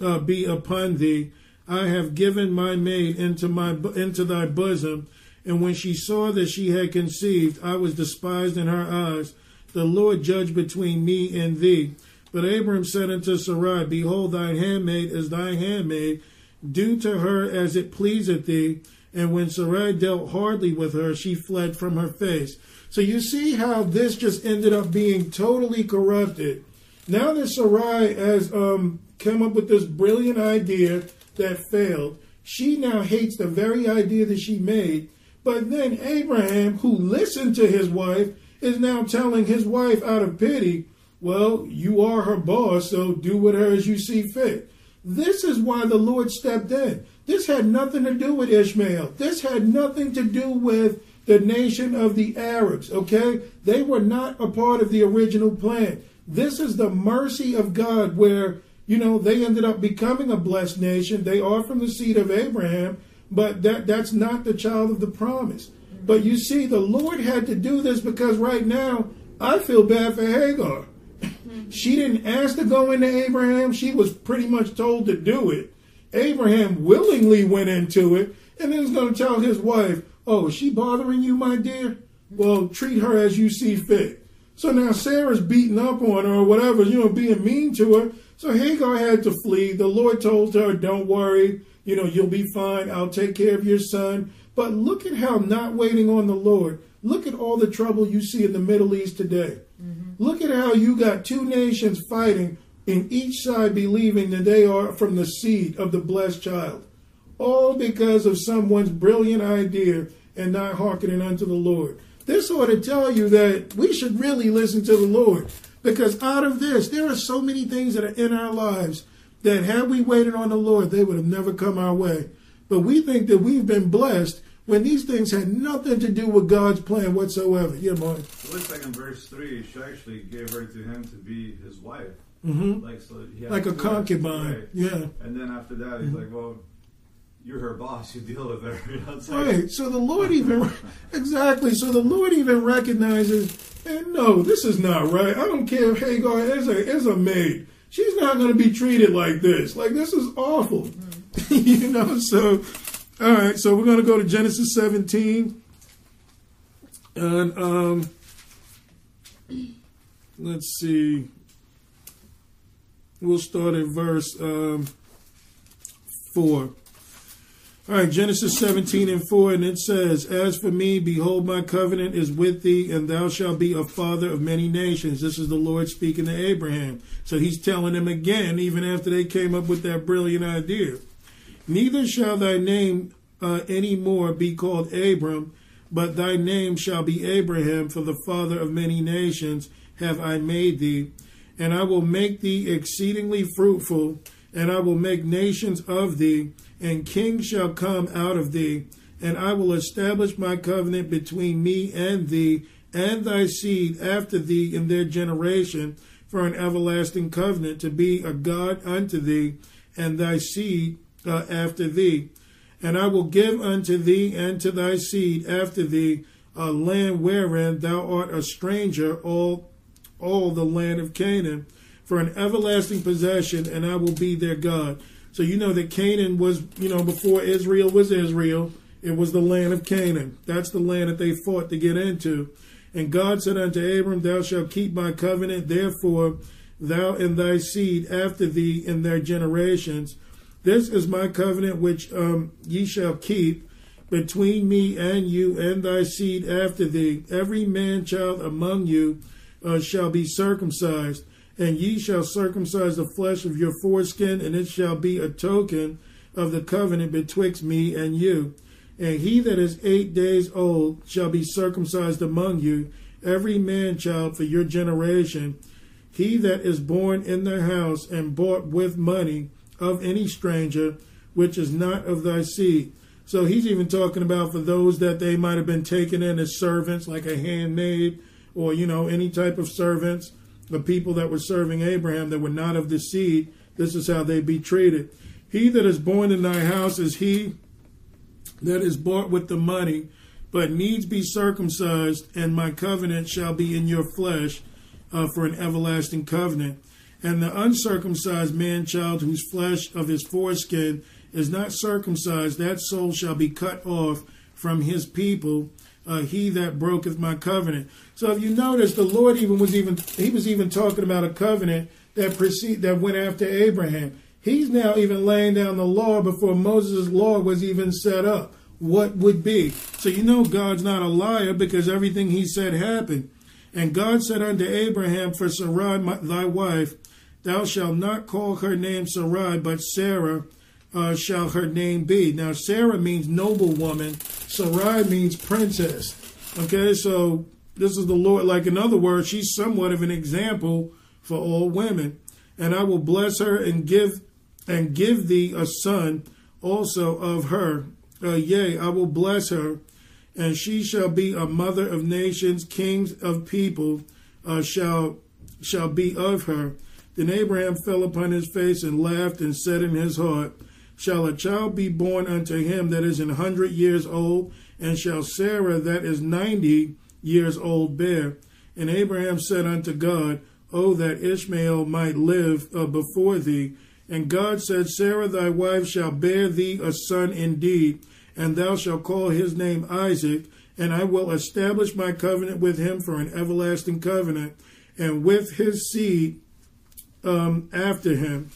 uh, be upon thee. I have given my maid into my into thy bosom. And when she saw that she had conceived, I was despised in her eyes. The Lord judge between me and thee. But Abram said unto Sarai, Behold, thine handmaid is thy handmaid. Do to her as it pleaseth thee. And when Sarai dealt hardly with her, she fled from her face. So you see how this just ended up being totally corrupted. Now that Sarai has um, come up with this brilliant idea that failed, she now hates the very idea that she made. But then Abraham, who listened to his wife, is now telling his wife out of pity, Well, you are her boss, so do with her as you see fit. This is why the Lord stepped in. This had nothing to do with Ishmael. This had nothing to do with the nation of the Arabs, okay? They were not a part of the original plan. This is the mercy of God where, you know, they ended up becoming a blessed nation. They are from the seed of Abraham, but that, that's not the child of the promise. But you see, the Lord had to do this because right now I feel bad for Hagar. Mm-hmm. she didn't ask to go into Abraham. She was pretty much told to do it. Abraham willingly went into it and then he's going to tell his wife, Oh, is she bothering you, my dear? Well, treat her as you see fit. So now Sarah's beating up on her or whatever, you know, being mean to her. So Hagar had to flee. The Lord told her, Don't worry, you know, you'll be fine. I'll take care of your son. But look at how not waiting on the Lord. Look at all the trouble you see in the Middle East today. Mm-hmm. Look at how you got two nations fighting in each side believing that they are from the seed of the blessed child. All because of someone's brilliant idea and not hearkening unto the Lord. This ought to tell you that we should really listen to the Lord. Because out of this, there are so many things that are in our lives that had we waited on the Lord, they would have never come our way. But we think that we've been blessed when these things had nothing to do with God's plan whatsoever. Yeah, Mark. It looks like in verse 3, she actually gave her to him to be his wife. Mm-hmm. Like, so like a concubine. Right. Yeah. And then after that, he's mm-hmm. like, well, you're her boss. You deal with her. You know, right. So the Lord even exactly. So the Lord even recognizes, and no, this is not right. I don't care if Hagar is a is a maid. She's not going to be treated like this. Like this is awful. Mm-hmm. you know. So all right. So we're going to go to Genesis 17, and um, let's see. We'll start at verse um, 4. All right, Genesis 17 and 4, and it says, As for me, behold, my covenant is with thee, and thou shalt be a father of many nations. This is the Lord speaking to Abraham. So he's telling him again, even after they came up with that brilliant idea. Neither shall thy name uh, any more be called Abram, but thy name shall be Abraham, for the father of many nations have I made thee. And I will make thee exceedingly fruitful, and I will make nations of thee and kings shall come out of thee, and I will establish my covenant between me and thee and thy seed after thee in their generation for an everlasting covenant to be a God unto thee and thy seed uh, after thee. And I will give unto thee and to thy seed after thee a land wherein thou art a stranger all all the land of Canaan for an everlasting possession, and I will be their God. So you know that Canaan was, you know, before Israel was Israel, it was the land of Canaan. That's the land that they fought to get into. And God said unto Abram, Thou shalt keep my covenant, therefore thou and thy seed after thee in their generations. This is my covenant which um, ye shall keep between me and you and thy seed after thee. Every man child among you uh, shall be circumcised, and ye shall circumcise the flesh of your foreskin, and it shall be a token of the covenant betwixt me and you. And he that is eight days old shall be circumcised among you, every man child for your generation. He that is born in the house and bought with money of any stranger, which is not of thy seed. So he's even talking about for those that they might have been taken in as servants, like a handmaid, or you know any type of servants, the people that were serving Abraham that were not of the seed. This is how they be treated. He that is born in thy house is he that is bought with the money, but needs be circumcised, and my covenant shall be in your flesh uh, for an everlasting covenant. And the uncircumcised man child whose flesh of his foreskin is not circumcised, that soul shall be cut off from his people, uh, he that broketh my covenant. So if you notice, the Lord even was even he was even talking about a covenant that precede that went after Abraham. He's now even laying down the law before Moses' law was even set up. What would be? So you know God's not a liar because everything he said happened. And God said unto Abraham, For Sarai my, thy wife, thou shalt not call her name Sarai, but Sarah uh, shall her name be. Now Sarah means noble woman. Sarai means princess. Okay, so this is the Lord. Like in other words, she's somewhat of an example for all women. And I will bless her and give and give thee a son also of her. Uh, yea, I will bless her, and she shall be a mother of nations, kings of people uh, shall shall be of her. Then Abraham fell upon his face and laughed and said in his heart, Shall a child be born unto him that is an hundred years old, and shall Sarah that is ninety years old bear? And Abraham said unto God, Oh, that Ishmael might live uh, before thee. And God said, Sarah thy wife shall bear thee a son indeed, and thou shalt call his name Isaac, and I will establish my covenant with him for an everlasting covenant, and with his seed um, after him.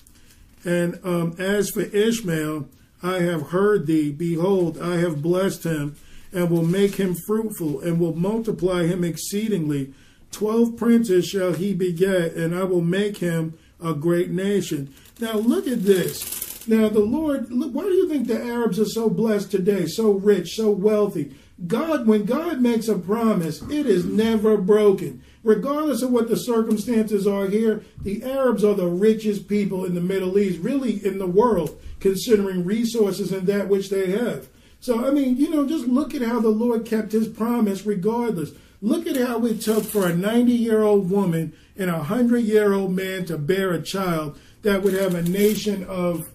And um, as for Ishmael, I have heard thee. Behold, I have blessed him, and will make him fruitful, and will multiply him exceedingly. Twelve princes shall he beget, and I will make him a great nation. Now look at this. Now the Lord, look, why do you think the Arabs are so blessed today, so rich, so wealthy? God, when God makes a promise, it is never broken. Regardless of what the circumstances are here, the Arabs are the richest people in the Middle East, really in the world, considering resources and that which they have. So, I mean, you know, just look at how the Lord kept his promise regardless. Look at how it took for a 90 year old woman and a 100 year old man to bear a child that would have a nation of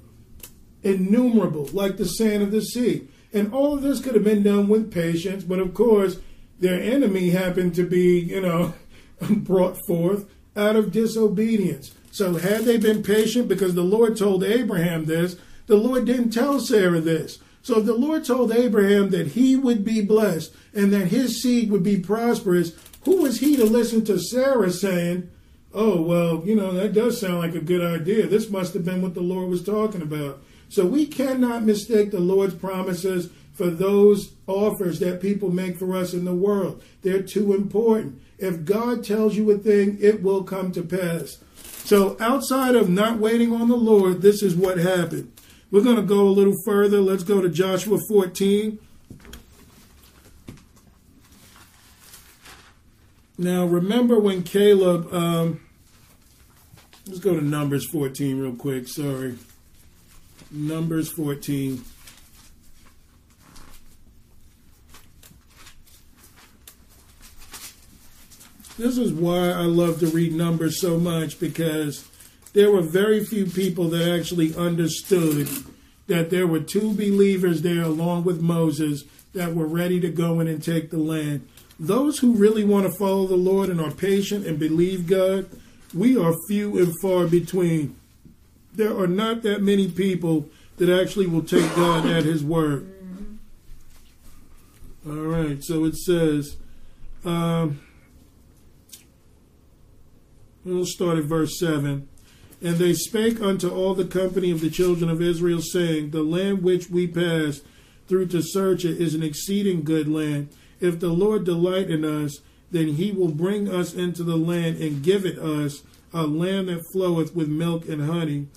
innumerable, like the sand of the sea. And all of this could have been done with patience, but of course, their enemy happened to be, you know, brought forth out of disobedience. So, had they been patient, because the Lord told Abraham this, the Lord didn't tell Sarah this. So, the Lord told Abraham that he would be blessed and that his seed would be prosperous, who was he to listen to Sarah saying, Oh, well, you know, that does sound like a good idea. This must have been what the Lord was talking about. So we cannot mistake the Lord's promises for those offers that people make for us in the world. They're too important. If God tells you a thing, it will come to pass. So outside of not waiting on the Lord, this is what happened. We're going to go a little further. Let's go to Joshua 14. Now, remember when Caleb, um, let's go to Numbers 14 real quick. Sorry. Numbers 14. This is why I love to read Numbers so much because there were very few people that actually understood that there were two believers there along with Moses that were ready to go in and take the land. those who really want to follow the Lord and are patient and believe God, we are few and far between. There are not that many people that actually will take God at His word. All right, so it says, um, we'll start at verse 7. And they spake unto all the company of the children of Israel, saying, The land which we passed through to search it is an exceeding good land. If the Lord delight in us, then he will bring us into the land and give it us, a land that floweth with milk and honey.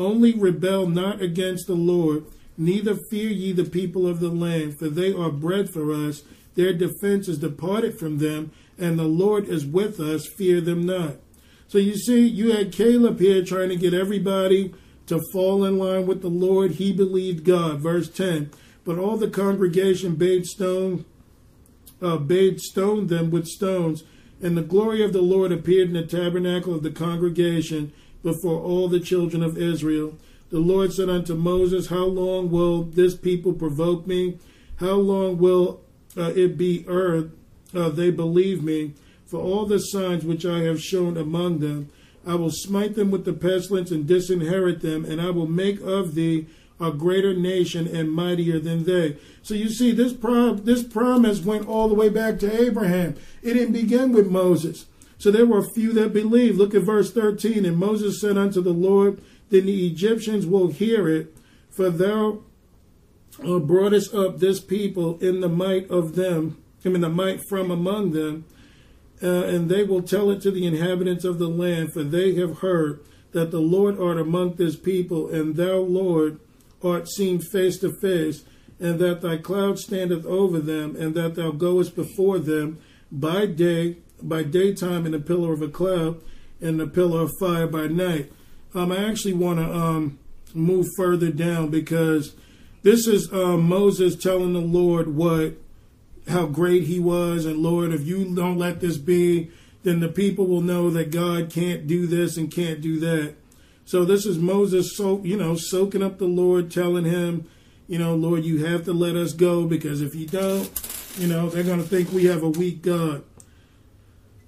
Only rebel not against the Lord, neither fear ye the people of the land, for they are bread for us. Their defense is departed from them, and the Lord is with us. Fear them not. So you see, you had Caleb here trying to get everybody to fall in line with the Lord. He believed God. Verse 10. But all the congregation bade stone, uh, bade stone them with stones, and the glory of the Lord appeared in the tabernacle of the congregation before all the children of Israel. The Lord said unto Moses, How long will this people provoke me? How long will uh, it be earth uh, they believe me? For all the signs which I have shown among them, I will smite them with the pestilence and disinherit them, and I will make of thee a greater nation and mightier than they. So you see, this prom- this promise went all the way back to Abraham. It didn't begin with Moses. So there were few that believed. Look at verse 13. And Moses said unto the Lord, Then the Egyptians will hear it, for thou uh, broughtest up this people in the might of them, I mean the might from among them, uh, and they will tell it to the inhabitants of the land, for they have heard that the Lord art among this people, and thou, Lord, art seen face to face, and that thy cloud standeth over them, and that thou goest before them by day, by daytime in a pillar of a cloud, and a pillar of fire by night. Um, I actually want to um, move further down because this is um, Moses telling the Lord what how great he was, and Lord, if you don't let this be, then the people will know that God can't do this and can't do that. So this is Moses, so you know, soaking up the Lord, telling him, you know, Lord, you have to let us go because if you don't, you know, they're going to think we have a weak God.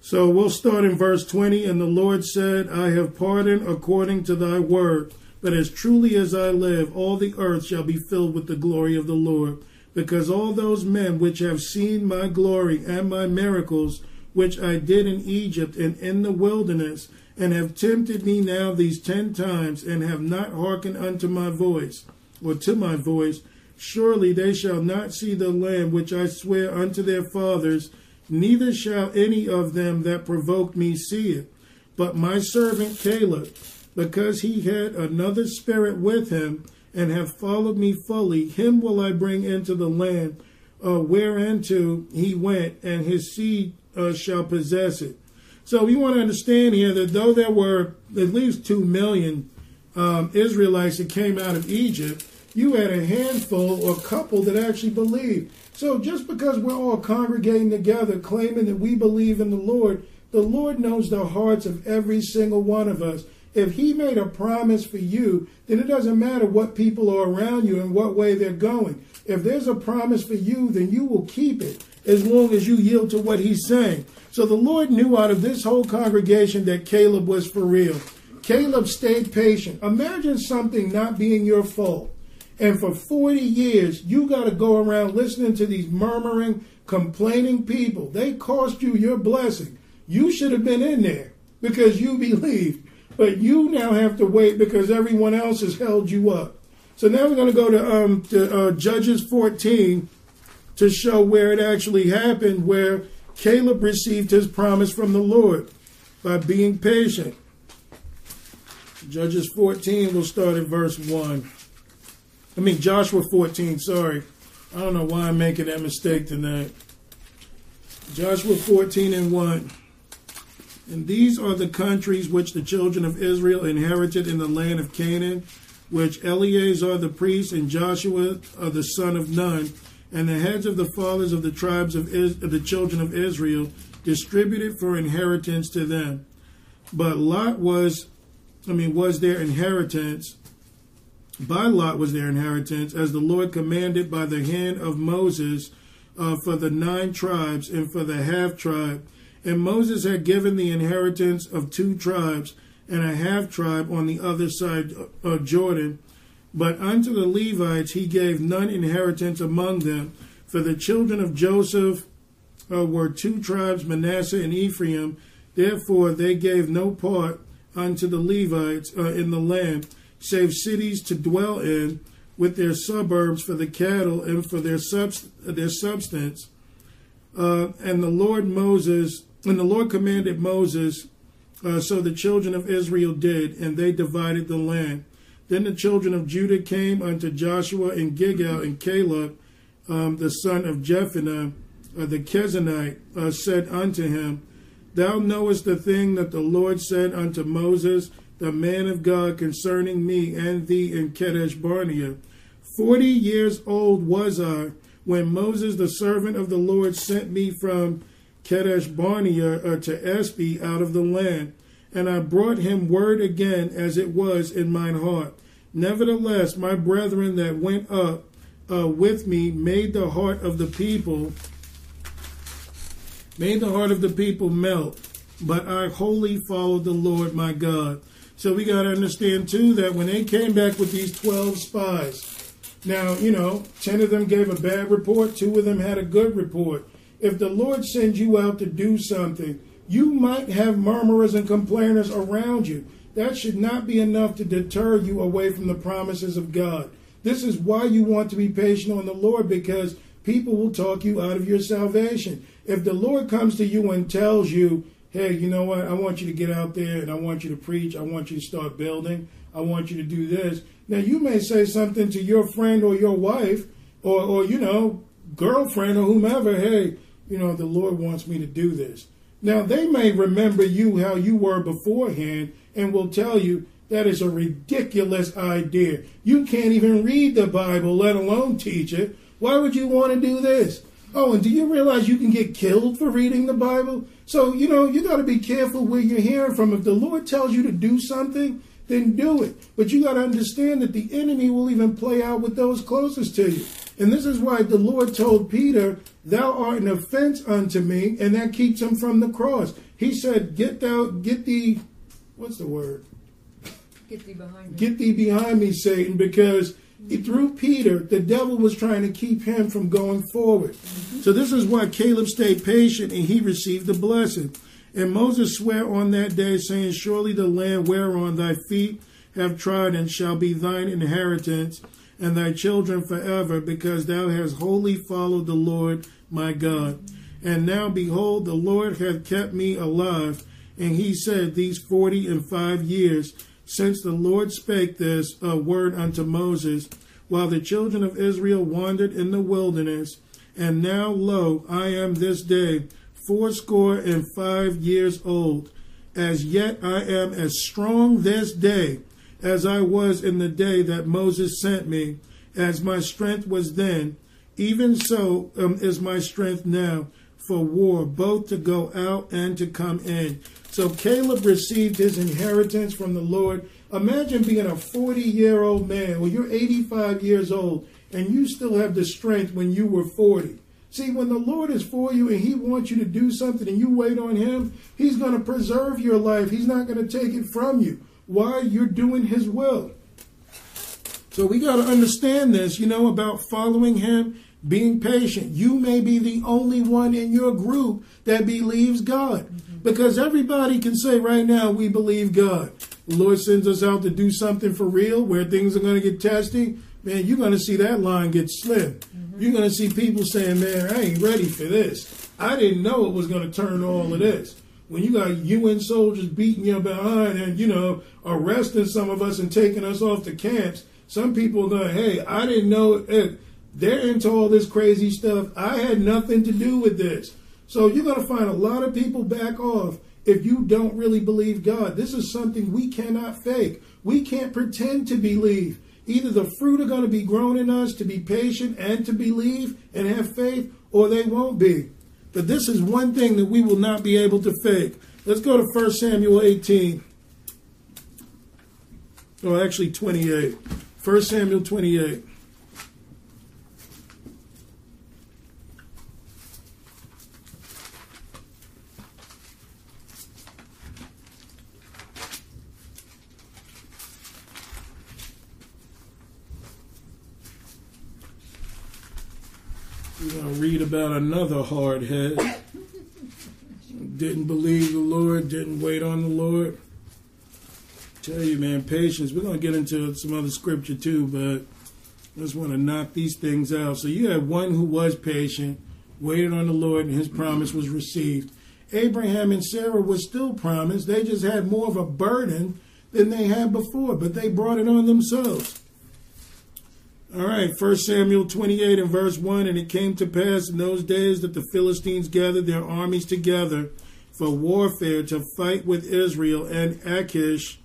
So we'll start in verse 20. And the Lord said, I have pardoned according to thy word. But as truly as I live, all the earth shall be filled with the glory of the Lord because all those men which have seen my glory and my miracles, which I did in Egypt and in the wilderness, and have tempted me now these ten times, and have not hearkened unto my voice, or to my voice, surely they shall not see the land which I swear unto their fathers, neither shall any of them that provoked me see it. But my servant Caleb, because he had another spirit with him, and have followed me fully, him will I bring into the land uh, whereinto he went, and his seed uh, shall possess it. So we want to understand here that though there were at least two million um, Israelites that came out of Egypt, you had a handful or couple that actually believed. So just because we're all congregating together, claiming that we believe in the Lord, the Lord knows the hearts of every single one of us. If he made a promise for you, then it doesn't matter what people are around you and what way they're going. If there's a promise for you, then you will keep it as long as you yield to what he's saying. So the Lord knew out of this whole congregation that Caleb was for real. Caleb stayed patient. Imagine something not being your fault. And for 40 years, you got to go around listening to these murmuring, complaining people. They cost you your blessing. You should have been in there because you believed. But you now have to wait because everyone else has held you up. So now we're going to go to, um, to uh, Judges 14 to show where it actually happened, where Caleb received his promise from the Lord by being patient. Judges 14, we'll start at verse 1. I mean, Joshua 14, sorry. I don't know why I'm making that mistake tonight. Joshua 14 and 1. And these are the countries which the children of Israel inherited in the land of Canaan, which Eleazar the priest and Joshua the son of Nun, and the heads of the fathers of the tribes of, Is- of the children of Israel distributed for inheritance to them. But Lot was, I mean, was their inheritance. By Lot was their inheritance, as the Lord commanded by the hand of Moses, uh, for the nine tribes and for the half tribe. And Moses had given the inheritance of two tribes and a half tribe on the other side of Jordan. But unto the Levites he gave none inheritance among them. For the children of Joseph uh, were two tribes, Manasseh and Ephraim. Therefore they gave no part unto the Levites uh, in the land, save cities to dwell in, with their suburbs for the cattle and for their subst- their substance. Uh, and the Lord Moses, and the Lord commanded Moses, uh, so the children of Israel did, and they divided the land. Then the children of Judah came unto Joshua and Gilgal and Caleb, um, the son of Jephunneh, uh, the Kenizzite, uh, said unto him, Thou knowest the thing that the Lord said unto Moses, the man of God, concerning me and thee in Kadesh Barnea. Forty years old was I when Moses, the servant of the Lord, sent me from Kadesh Barnea uh, to Espy out of the land. And I brought him word again as it was in mine heart. Nevertheless, my brethren that went up uh, with me made the heart of the people made the heart of the people melt. But I wholly followed the Lord my God. So we got to understand too that when they came back with these 12 spies, now, you know, 10 of them gave a bad report, two of them had a good report. If the Lord sends you out to do something, you might have murmurers and complainers around you. That should not be enough to deter you away from the promises of God. This is why you want to be patient on the Lord because people will talk you out of your salvation. If the Lord comes to you and tells you, hey, you know what? I want you to get out there and I want you to preach. I want you to start building. I want you to do this. Now, you may say something to your friend or your wife or, or you know, girlfriend or whomever. Hey, you know, the Lord wants me to do this. Now, they may remember you how you were beforehand and will tell you that is a ridiculous idea. You can't even read the Bible, let alone teach it. Why would you want to do this? Oh, and do you realize you can get killed for reading the Bible? So, you know, you got to be careful where you're hearing from. If the Lord tells you to do something, then do it. But you got to understand that the enemy will even play out with those closest to you. And this is why the Lord told Peter, Thou art an offense unto me, and that keeps him from the cross. He said, Get thou, get thee, what's the word? Get thee behind me. Get thee behind me, Satan, because through Peter, the devil was trying to keep him from going forward. Mm-hmm. So this is why Caleb stayed patient and he received the blessing. And Moses sware on that day, saying, Surely the land whereon thy feet have trodden shall be thine inheritance, and thy children forever, because thou hast wholly followed the Lord my God. And now behold, the Lord hath kept me alive, and he said, These forty and five years since the Lord spake this uh, word unto Moses, while the children of Israel wandered in the wilderness. And now, lo, I am this day fourscore and five years old. As yet I am as strong this day as I was in the day that Moses sent me, as my strength was then. Even so um, is my strength now for war, both to go out and to come in. So Caleb received his inheritance from the Lord. Imagine being a 40 year old man, well, you're 85 years old, and you still have the strength when you were 40. See, when the Lord is for you and He wants you to do something and you wait on Him, He's going to preserve your life. He's not going to take it from you. Why? You're doing His will. So we got to understand this, you know, about following Him, being patient. You may be the only one in your group that believes God. Because everybody can say right now, we believe God. The Lord sends us out to do something for real where things are going to get testy. Man, you're going to see that line get slim. Mm-hmm. You're going to see people saying, man, I ain't ready for this. I didn't know it was going to turn all of this. When you got UN soldiers beating you behind and, you know, arresting some of us and taking us off to camps, some people are going, hey, I didn't know it. They're into all this crazy stuff. I had nothing to do with this. So you're going to find a lot of people back off if you don't really believe God. This is something we cannot fake. We can't pretend to believe. Either the fruit are going to be grown in us to be patient and to believe and have faith, or they won't be. But this is one thing that we will not be able to fake. Let's go to 1 Samuel 18. Or actually 28. 1 Samuel 28. To read about another hard head. Didn't believe the Lord, didn't wait on the Lord. Tell you, man, patience. We're going to get into some other scripture too, but I just want to knock these things out. So you had one who was patient, waited on the Lord, and his promise was received. Abraham and Sarah were still promised. They just had more of a burden than they had before, but they brought it on themselves. All right, 1 Samuel 28 and verse 1 And it came to pass in those days that the Philistines gathered their armies together for warfare to fight with Israel. And Achish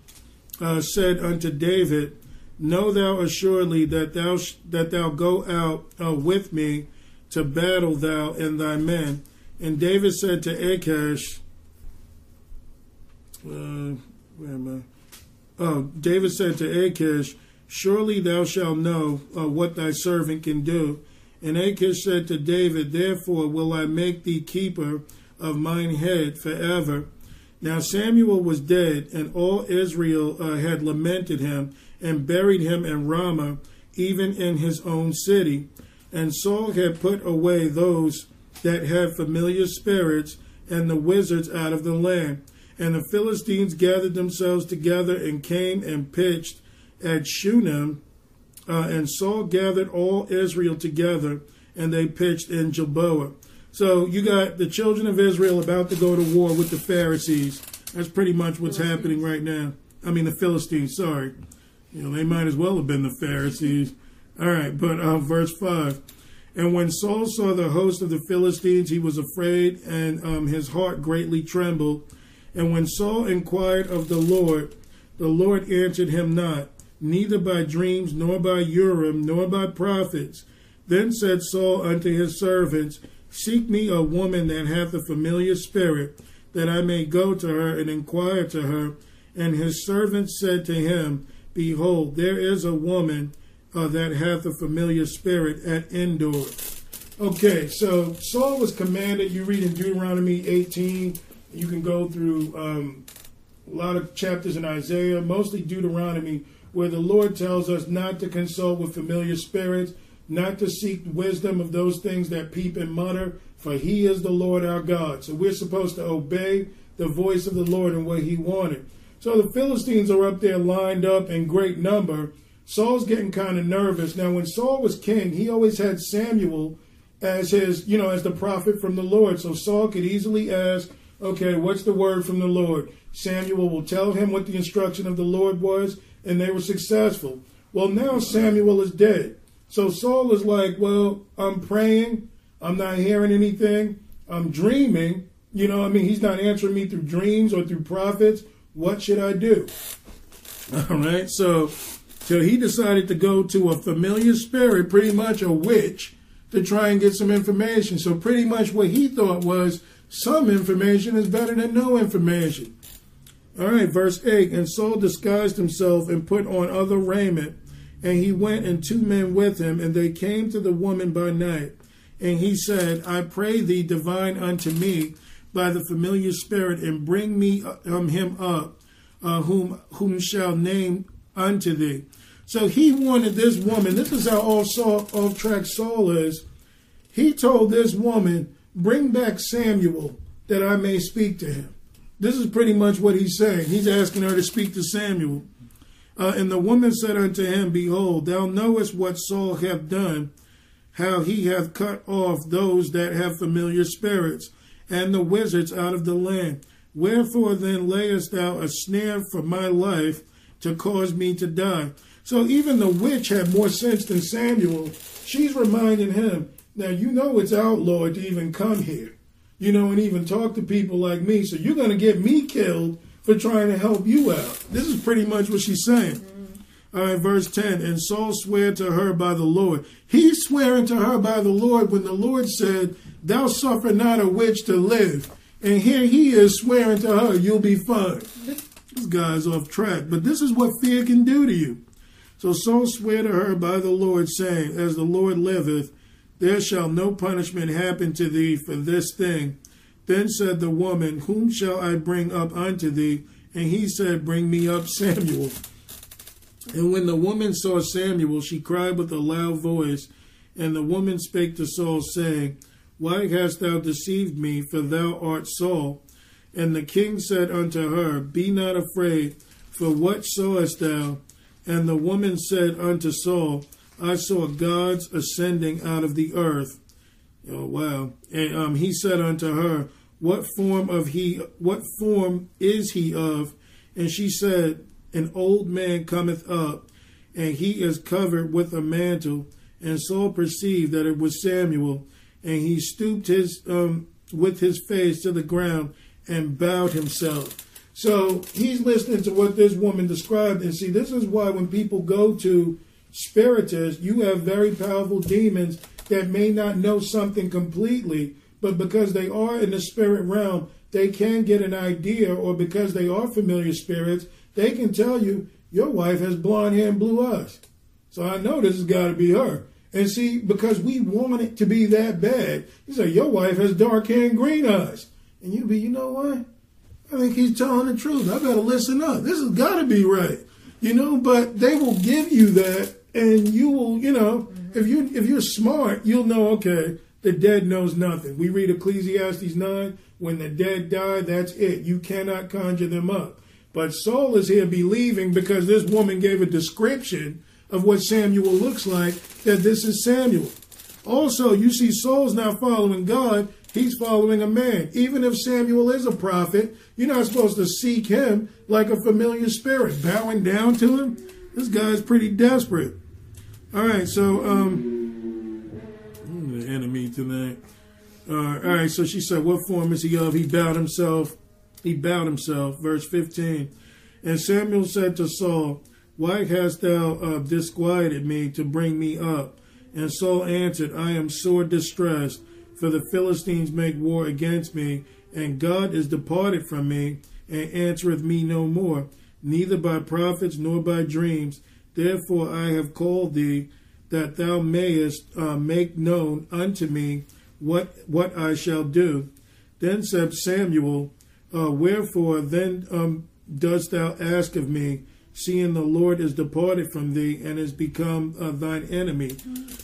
uh, said unto David, Know thou assuredly that thou sh- that thou go out uh, with me to battle, thou and thy men. And David said to Achish, uh, where am I? Oh, David said to Achish, Surely thou shalt know uh, what thy servant can do. And Achish said to David, Therefore will I make thee keeper of mine head forever. Now Samuel was dead, and all Israel uh, had lamented him, and buried him in Ramah, even in his own city. And Saul had put away those that had familiar spirits and the wizards out of the land. And the Philistines gathered themselves together and came and pitched at Shunem. Uh, and Saul gathered all Israel together, and they pitched in Gilboa. So you got the children of Israel about to go to war with the Pharisees. That's pretty much what's happening right now. I mean, the Philistines, sorry. You know, they might as well have been the Pharisees. All right, but uh, verse 5. And when Saul saw the host of the Philistines, he was afraid, and um, his heart greatly trembled. And when Saul inquired of the Lord, the Lord answered him not, neither by dreams, nor by Urim, nor by prophets. Then said Saul unto his servants, Seek me a woman that hath a familiar spirit, that I may go to her and inquire to her. And his servants said to him, Behold, there is a woman uh, that hath a familiar spirit at Endor. Okay, so Saul was commanded, you read in Deuteronomy 18, you can go through um, a lot of chapters in Isaiah, mostly Deuteronomy, where the Lord tells us not to consult with familiar spirits, not to seek wisdom of those things that peep and mutter, for he is the Lord our God. So we're supposed to obey the voice of the Lord and what he wanted. So the Philistines are up there lined up in great number. Saul's getting kind of nervous. Now, when Saul was king, he always had Samuel as his, you know, as the prophet from the Lord. So Saul could easily ask, okay, what's the word from the Lord? Samuel will tell him what the instruction of the Lord was, and they were successful. Well, now Samuel is dead. So Saul is like, well, I'm praying. I'm not hearing anything. I'm dreaming. You know, I mean, he's not answering me through dreams or through prophets. What should I do? All right. So, so he decided to go to a familiar spirit, pretty much a witch, to try and get some information. So pretty much what he thought was some information is better than no information. All right, verse 8 And Saul disguised himself and put on other raiment, and he went and two men with him, and they came to the woman by night. And he said, I pray thee, divine unto me by the familiar spirit, and bring me um, him up, uh, whom whom shall name unto thee. So he wanted this woman. This is how all Saul, off track Saul is. He told this woman, "Bring back Samuel, that I may speak to him." This is pretty much what he's saying. He's asking her to speak to Samuel. Uh, and the woman said unto him, Behold, thou knowest what Saul hath done, how he hath cut off those that have familiar spirits, and the wizards out of the land. Wherefore then layest thou a snare for my life to cause me to die? So even the witch had more sense than Samuel. She's reminding him, now you know it's outlawed to even come here you know, and even talk to people like me. So you're going to get me killed for trying to help you out. This is pretty much what she's saying. Mm-hmm. All right, verse 10 And Saul sware to her by the Lord. He's swearing to her by the Lord when the Lord said, Thou suffer not a witch to live. And here he is swearing to her, You'll be fine. This guy's off track. But this is what fear can do to you. So Saul sware to her by the Lord, saying, As the Lord liveth, there shall no punishment happen to thee for this thing. Then said the woman, Whom shall I bring up unto thee? And he said, Bring me up Samuel. And when the woman saw Samuel, she cried with a loud voice, And the woman spake to Saul, saying, Why hast thou deceived me? For thou art Saul. And the king said unto her, Be not afraid, for what sawest thou? And the woman said unto Saul, I saw gods ascending out of the earth. Oh wow! And um, he said unto her, What form of he? What form is he of? And she said, An old man cometh up, and he is covered with a mantle. And Saul perceived that it was Samuel, and he stooped his um, with his face to the ground and bowed himself. So he's listening to what this woman described, and see, this is why when people go to spiritists, you have very powerful demons that may not know something completely, but because they are in the spirit realm, they can get an idea, or because they are familiar spirits, they can tell you, your wife has blonde hair and blue eyes. So I know this has got to be her. And see, because we want it to be that bad, you say, your wife has dark hair and green eyes. And you be, you know what? I think he's telling the truth. I better listen up. This has got to be right. You know, but they will give you that and you will, you know, if you if you're smart, you'll know, okay, the dead knows nothing. We read Ecclesiastes 9, when the dead die, that's it. You cannot conjure them up. But Saul is here believing because this woman gave a description of what Samuel looks like, that this is Samuel. Also, you see Saul's not following God, he's following a man. Even if Samuel is a prophet, you're not supposed to seek him like a familiar spirit, bowing down to him. This guy's pretty desperate. All right, so um, the enemy tonight. Uh, all right, so she said, "What form is he of?" He bowed himself. He bowed himself. Verse fifteen. And Samuel said to Saul, Why hast thou uh, disquieted me to bring me up? And Saul answered, I am sore distressed, for the Philistines make war against me, and God is departed from me, and answereth me no more, neither by prophets nor by dreams. Therefore I have called thee, that thou mayest uh, make known unto me what what I shall do. Then said Samuel, uh, Wherefore then um, dost thou ask of me, seeing the Lord is departed from thee and is become uh, thine enemy?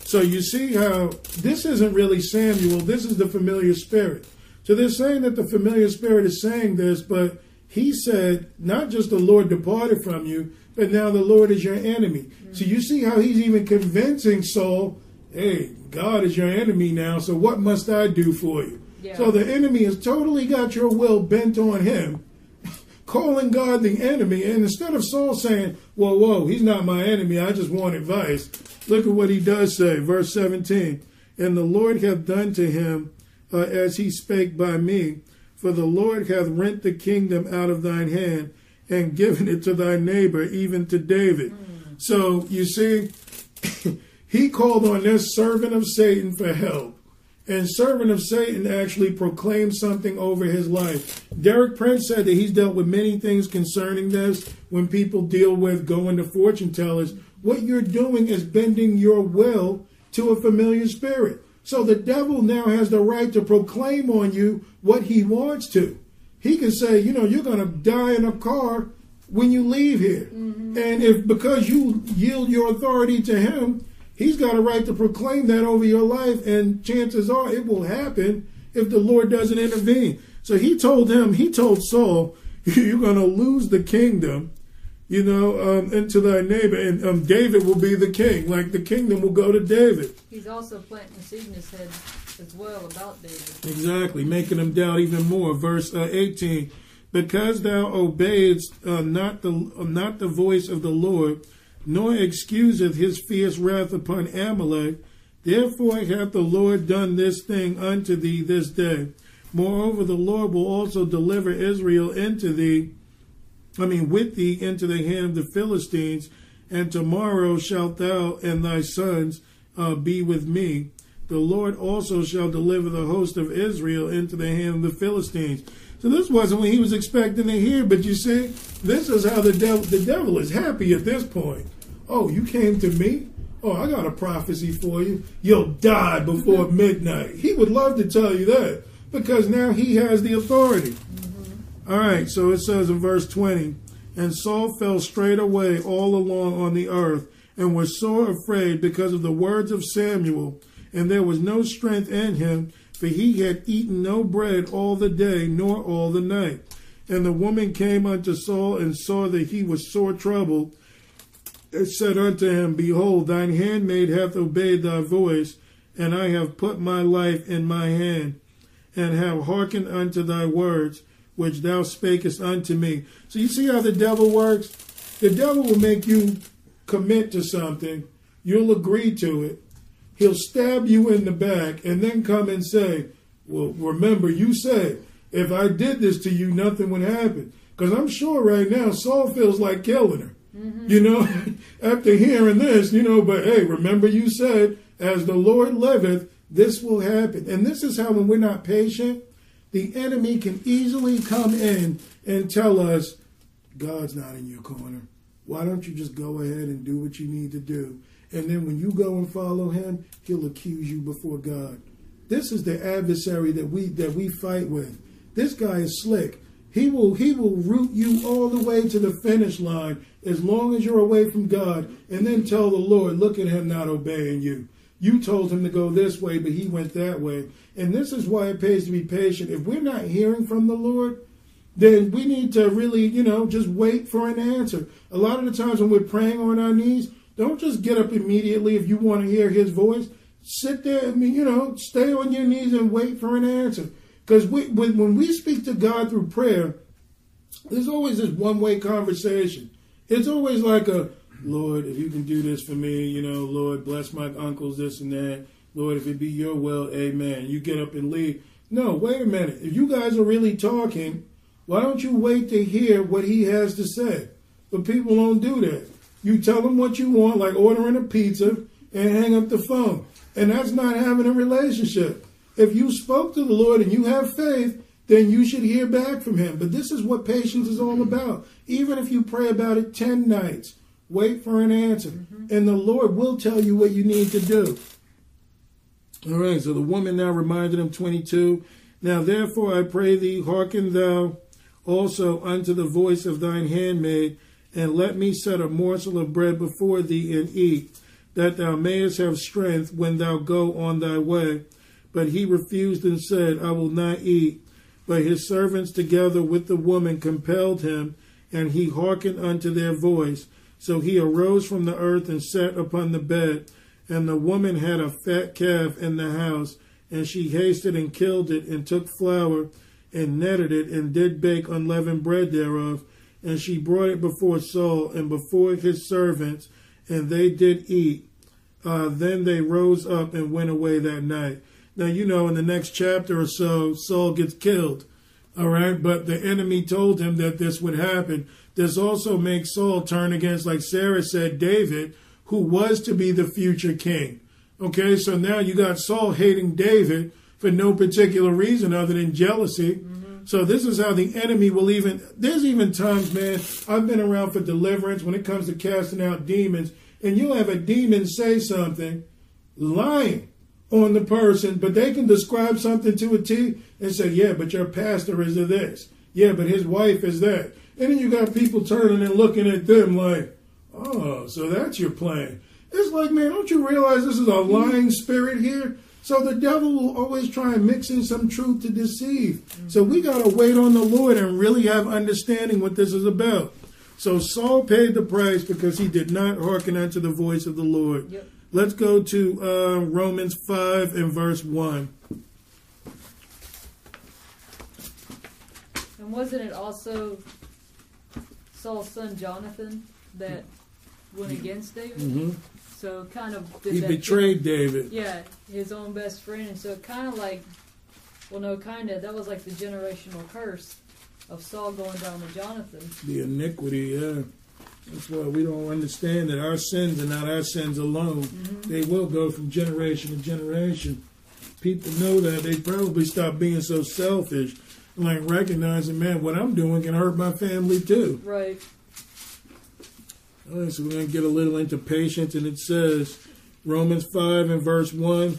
So you see how this isn't really Samuel, this is the familiar spirit. So they're saying that the familiar spirit is saying this, but he said, not just the Lord departed from you, but now the Lord is your enemy. Mm-hmm. So you see how he's even convincing Saul, hey, God is your enemy now, so what must I do for you? Yeah. So the enemy has totally got your will bent on him, calling God the enemy. And instead of Saul saying, whoa, whoa, he's not my enemy, I just want advice, look at what he does say, verse 17. And the Lord hath done to him uh, as he spake by me. For the Lord hath rent the kingdom out of thine hand and given it to thy neighbor, even to David. Mm. So you see, he called on this servant of Satan for help. And servant of Satan actually proclaimed something over his life. Derek Prince said that he's dealt with many things concerning this when people deal with going to fortune tellers. What you're doing is bending your will to a familiar spirit. So the devil now has the right to proclaim on you what he wants to. He can say, you know, you're going to die in a car when you leave here. Mm-hmm. And if because you yield your authority to him, he's got a right to proclaim that over your life. And chances are it will happen if the Lord doesn't intervene. So he told him, he told Saul, you're going to lose the kingdom you know, um, into thy neighbor, and um, David will be the king. Like the kingdom will go to David. He's also planting a seed in his head as well about David. Exactly, making him doubt even more. Verse uh, 18: Because thou obeyedst uh, not the uh, not the voice of the Lord, nor excuseth his fierce wrath upon Amalek, therefore hath the Lord done this thing unto thee this day. Moreover, the Lord will also deliver Israel into thee I mean, with thee into the hand of the Philistines, and tomorrow shalt thou and thy sons uh, be with me. The Lord also shall deliver the host of Israel into the hand of the Philistines. So this wasn't what he was expecting to hear, but you see, this is how the devil the devil is happy at this point. Oh, you came to me? Oh, I got a prophecy for you. You'll die before midnight. He would love to tell you that because now he has the authority. All right, so it says in verse 20, and Saul fell straight away all along on the earth, and was sore afraid because of the words of Samuel. And there was no strength in him, for he had eaten no bread all the day, nor all the night. And the woman came unto Saul and saw that he was sore troubled, and said unto him, Behold, thine handmaid hath obeyed thy voice, and I have put my life in my hand, and have hearkened unto thy words, which thou spakest unto me. So you see how the devil works? The devil will make you commit to something, you'll agree to it, he'll stab you in the back, and then come and say, Well, remember, you said, if I did this to you, nothing would happen. Because I'm sure right now Saul feels like killing her. Mm-hmm. You know, after hearing this, you know, but hey, remember you said, as the Lord liveth, this will happen. And this is how, when we're not patient, the enemy can easily come in and tell us, God's not in your corner. Why don't you just go ahead and do what you need to do? And then when you go and follow him, he'll accuse you before God. This is the adversary that we that we fight with. This guy is slick. He will he will root you all the way to the finish line as long as you're away from God, and then tell the Lord, look at him not obeying you. You told him to go this way, but he went that way. And this is why it pays to be patient. If we're not hearing from the Lord, then we need to really, you know, just wait for an answer. A lot of the times when we're praying on our knees, don't just get up immediately if you want to hear his voice. Sit there, I mean, you know, stay on your knees and wait for an answer. Because we, when we speak to God through prayer, there's always this one way conversation. It's always like a, Lord, if you can do this for me, you know, Lord, bless my uncles, this and that. Lord, if it be your will, amen. You get up and leave. No, wait a minute. If you guys are really talking, why don't you wait to hear what he has to say? But people don't do that. You tell them what you want, like ordering a pizza, and hang up the phone. And that's not having a relationship. If you spoke to the Lord and you have faith, then you should hear back from him. But this is what patience is all about. Even if you pray about it 10 nights, wait for an answer. Mm-hmm. And the Lord will tell you what you need to do. All right, so the woman now reminded him 22. Now therefore I pray thee, hearken thou also unto the voice of thine handmaid, and let me set a morsel of bread before thee and eat, that thou mayest have strength when thou go on thy way. But he refused and said, I will not eat. But his servants together with the woman compelled him, and he hearkened unto their voice. So he arose from the earth and sat upon the bed. And the woman had a fat calf in the house, and she hasted and killed it, and took flour, and netted it, and did bake unleavened bread thereof. And she brought it before Saul and before his servants, and they did eat. Uh, then they rose up and went away that night. Now, you know, in the next chapter or so, Saul gets killed. All right. But the enemy told him that this would happen. This also makes Saul turn against, like Sarah said, David, who was to be the future king. Okay. So now you got Saul hating David for no particular reason other than jealousy. Mm-hmm. So this is how the enemy will even, there's even times, man, I've been around for deliverance when it comes to casting out demons, and you'll have a demon say something lying on the person, but they can describe something to a T and say, yeah, but your pastor is this. Yeah, but his wife is that. And then you got people turning and looking at them like, oh, so that's your plan. It's like, man, don't you realize this is a lying spirit here? So the devil will always try and mix in some truth to deceive. So we got to wait on the Lord and really have understanding what this is about. So Saul paid the price because he did not hearken unto the voice of the Lord. Yep. Let's go to uh, Romans 5 and verse 1. And wasn't it also Saul's son Jonathan that went against David? Mm-hmm. So kind of he betrayed thing. David. Yeah, his own best friend, and so kind of like, well, no, kind of that was like the generational curse of Saul going down to Jonathan. The iniquity, yeah. That's why we don't understand that our sins are not our sins alone. Mm-hmm. They will go from generation to generation. People know that. They probably stop being so selfish, like recognizing, man, what I'm doing can hurt my family too. Right. All right, so we're going to get a little into patience, and it says, Romans 5 and verse 1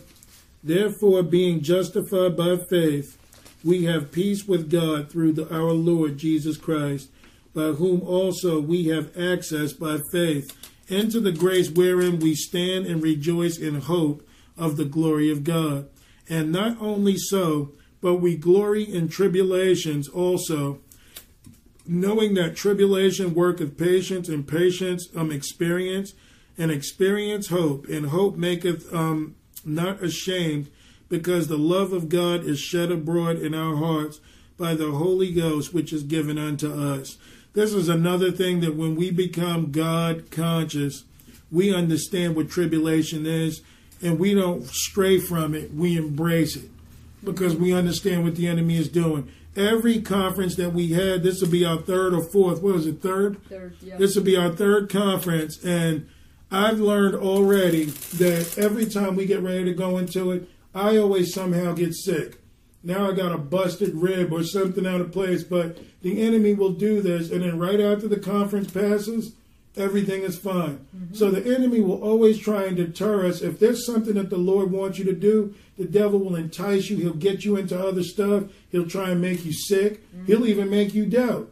Therefore, being justified by faith, we have peace with God through the, our Lord Jesus Christ by whom also we have access by faith into the grace wherein we stand and rejoice in hope of the glory of God. And not only so, but we glory in tribulations also, knowing that tribulation worketh patience, and patience um experience, and experience hope, and hope maketh um not ashamed, because the love of God is shed abroad in our hearts by the Holy Ghost, which is given unto us. This is another thing that when we become God conscious, we understand what tribulation is, and we don't stray from it. We embrace it because we understand what the enemy is doing. Every conference that we had, this will be our third or fourth. What was it, third? Third, yeah. This will be our third conference, and I've learned already that every time we get ready to go into it, I always somehow get sick. Now I got a busted rib or something out of place, but the enemy will do this, and then right after the conference passes, everything is fine. Mm-hmm. So the enemy will always try and deter us. If there's something that the Lord wants you to do, the devil will entice you. He'll get you into other stuff. He'll try and make you sick. Mm-hmm. He'll even make you doubt.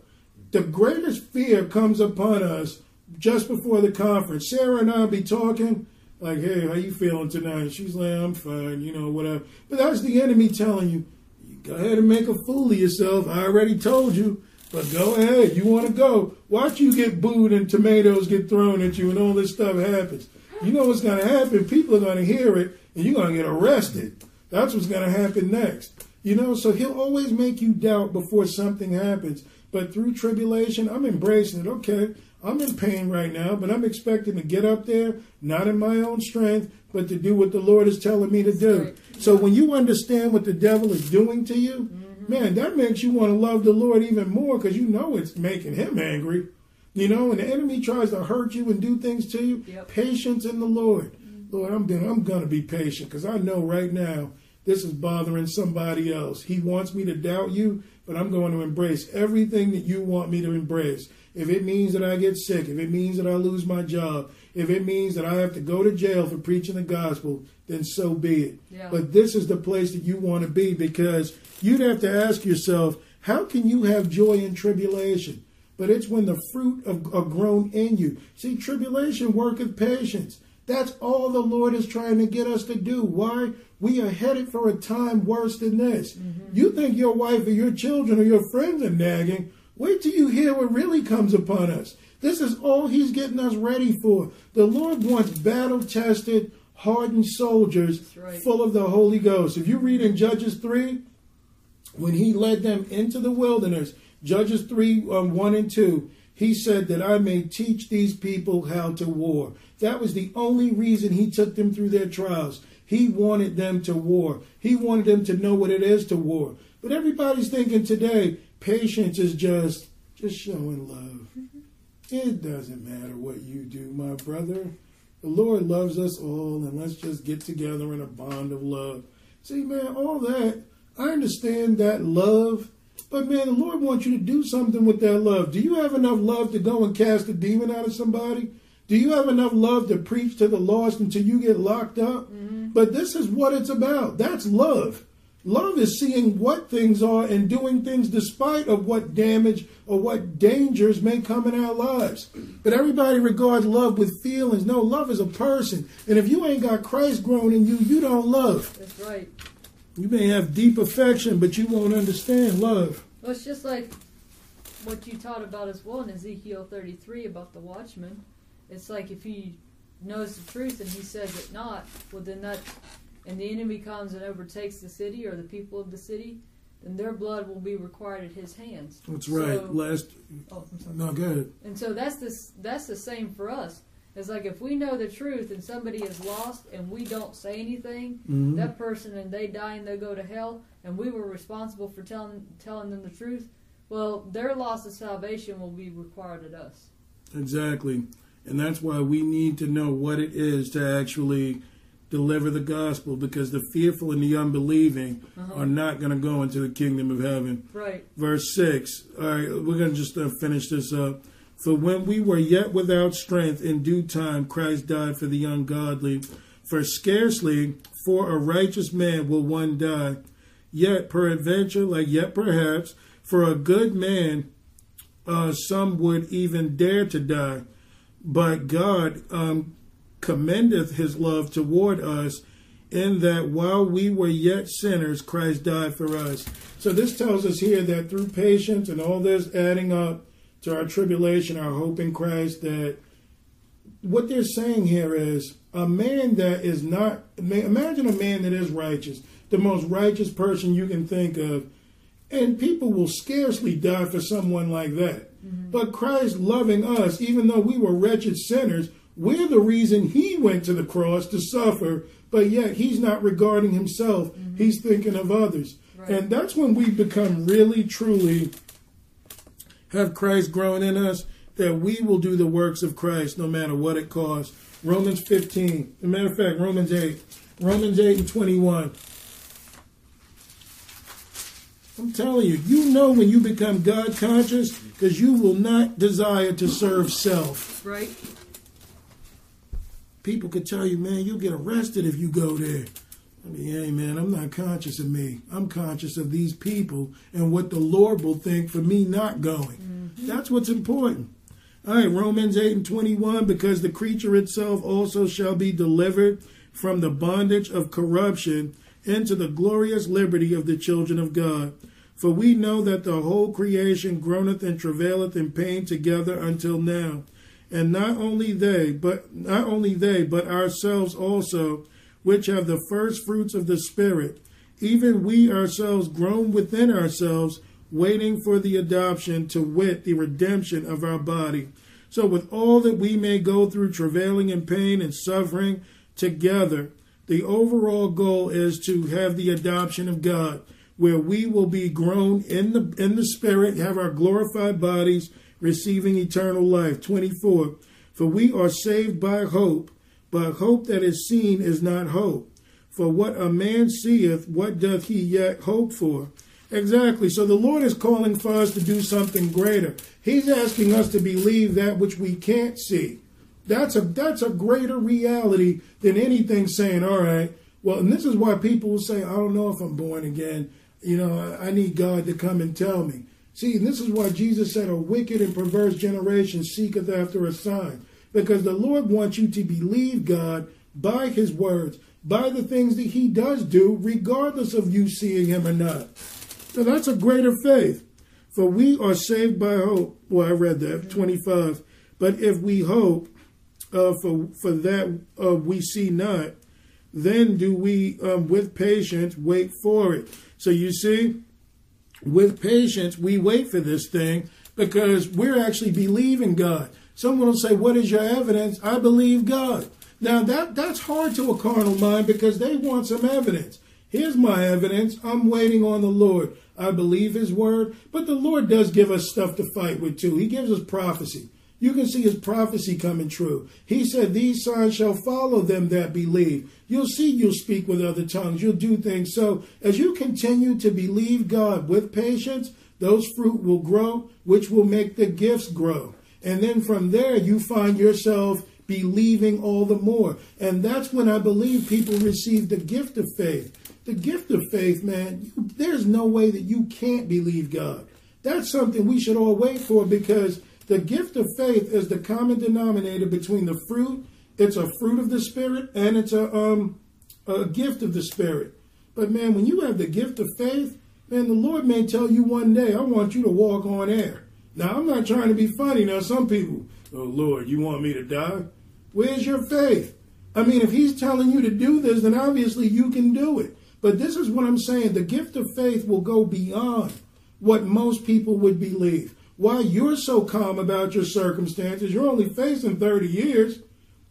The greatest fear comes upon us just before the conference. Sarah and I'll be talking, like, hey, how you feeling tonight? She's like, I'm fine, you know, whatever. But that's the enemy telling you, you go ahead and make a fool of yourself. I already told you. But go ahead. You want to go. Watch you get booed and tomatoes get thrown at you and all this stuff happens. You know what's going to happen? People are going to hear it and you're going to get arrested. That's what's going to happen next. You know, so he'll always make you doubt before something happens. But through tribulation, I'm embracing it. Okay, I'm in pain right now, but I'm expecting to get up there, not in my own strength, but to do what the Lord is telling me to do. So when you understand what the devil is doing to you, mm-hmm. Man, that makes you want to love the Lord even more because you know it's making him angry. You know, and the enemy tries to hurt you and do things to you. Yep. Patience in the Lord. Lord, I'm doing, I'm gonna be patient because I know right now this is bothering somebody else. He wants me to doubt you, but I'm going to embrace everything that you want me to embrace. If it means that I get sick, if it means that I lose my job, if it means that I have to go to jail for preaching the gospel, then so be it. Yeah. But this is the place that you want to be because you'd have to ask yourself, how can you have joy in tribulation? But it's when the fruit of, are grown in you. See, tribulation worketh patience. That's all the Lord is trying to get us to do. Why? We are headed for a time worse than this. Mm-hmm. You think your wife or your children or your friends are nagging. Wait till you hear what really comes upon us. This is all He's getting us ready for. The Lord wants battle tested, hardened soldiers right. full of the Holy Ghost. If you read in Judges 3, when he led them into the wilderness, Judges 3 um, 1 and 2, he said that I may teach these people how to war. That was the only reason he took them through their trials. He wanted them to war. He wanted them to know what it is to war. But everybody's thinking today, patience is just just showing love. It doesn't matter what you do, my brother. The Lord loves us all, and let's just get together in a bond of love. See, man, all that, I understand that love, but man, the Lord wants you to do something with that love. Do you have enough love to go and cast a demon out of somebody? Do you have enough love to preach to the lost until you get locked up? Mm-hmm. But this is what it's about. That's love. Love is seeing what things are and doing things despite of what damage or what dangers may come in our lives. But everybody regards love with feelings. No, love is a person. And if you ain't got Christ growing in you, you don't love. That's right. You may have deep affection, but you won't understand love. Well, it's just like what you taught about as well in Ezekiel 33 about the watchman. It's like if he knows the truth and he says it not, well, then that, and the enemy comes and overtakes the city or the people of the city, then their blood will be required at his hands. That's right. So- Last, Oh, no, go ahead. And so that's this that's the same for us. It's like if we know the truth and somebody is lost and we don't say anything, Mhm. that person and they die and they go to hell, and we were responsible for telling telling them the truth. Well, their loss of salvation will be required at us. Exactly. And that's why we need to know what it is to actually deliver the gospel because the fearful and the unbelieving Uh-huh. are not going to go into the kingdom of heaven. Right. Verse 6. All right, we're going to just uh, finish this up. For when we were yet without strength, in due time Christ died for the ungodly. For scarcely for a righteous man will one die. Yet peradventure, like yet perhaps, for a good man uh, some would even dare to die. but God um, commendeth his love toward us in that while we were yet sinners, Christ died for us. So this tells us here that through patience and all this adding up to our tribulation, our hope in Christ, that what they're saying here is a man that is not, imagine a man that is righteous, the most righteous person you can think of, and people will scarcely die for someone like that. Mm-hmm. But Christ loving us, even though we were wretched sinners, we're the reason he went to the cross to suffer, but yet he's not regarding himself. Mm-hmm. He's thinking of others. Right. And that's when we become really, truly have Christ growing in us, that we will do the works of Christ no matter what it costs. Romans 15. As a matter of fact, Romans 8. Romans 8 and 21. I'm telling you, you know when you become God conscious because you will not desire to serve self. Right. People could tell you, man, you'll get arrested if you go there. I mean, hey, man, I'm not conscious of me. I'm conscious of these people and what the Lord will think for me not going. Mm-hmm. That's what's important. All right, Romans 8 and 21, because the creature itself also shall be delivered from the bondage of corruption into the glorious liberty of the children of God. For we know that the whole creation groaneth and travaileth in pain together until now. And not only they, but not only they, but ourselves also, which have the first fruits of the Spirit, even we ourselves groan within ourselves, waiting for the adoption, to wit, the redemption of our body. So, with all that we may go through travailing and pain and suffering together, the overall goal is to have the adoption of God, where we will be grown in the in the spirit, have our glorified bodies receiving eternal life. 24. For we are saved by hope, but hope that is seen is not hope. For what a man seeth, what doth he yet hope for? Exactly. So the Lord is calling for us to do something greater. He's asking us to believe that which we can't see. That's a that's a greater reality than anything saying, all right, well, and this is why people will say, I don't know if I'm born again. You know, I, I need God to come and tell me. See, this is why Jesus said, A wicked and perverse generation seeketh after a sign. Because the Lord wants you to believe God by his words, by the things that he does do, regardless of you seeing him or not. So that's a greater faith. For we are saved by hope. Well, I read that, 25. But if we hope uh, for for that uh, we see not, then do we um, with patience wait for it. So you see, with patience we wait for this thing because we're actually believing God. Someone will say, "What is your evidence?" I believe God. Now that that's hard to a carnal mind because they want some evidence. Here's my evidence. I'm waiting on the Lord. I believe His word, but the Lord does give us stuff to fight with too. He gives us prophecy you can see his prophecy coming true. He said, These signs shall follow them that believe. You'll see you'll speak with other tongues. You'll do things. So as you continue to believe God with patience, those fruit will grow, which will make the gifts grow. And then from there, you find yourself believing all the more. And that's when I believe people receive the gift of faith. The gift of faith, man, there's no way that you can't believe God. That's something we should all wait for because the gift of faith is the common denominator between the fruit. It's a fruit of the Spirit and it's a um a gift of the Spirit. But man, when you have the gift of faith, man, the Lord may tell you one day, I want you to walk on air. Now, I'm not trying to be funny. Now, some people, oh Lord, you want me to die? Where's your faith? I mean, if He's telling you to do this, then obviously you can do it. But this is what I'm saying the gift of faith will go beyond what most people would believe why you're so calm about your circumstances. You're only facing 30 years,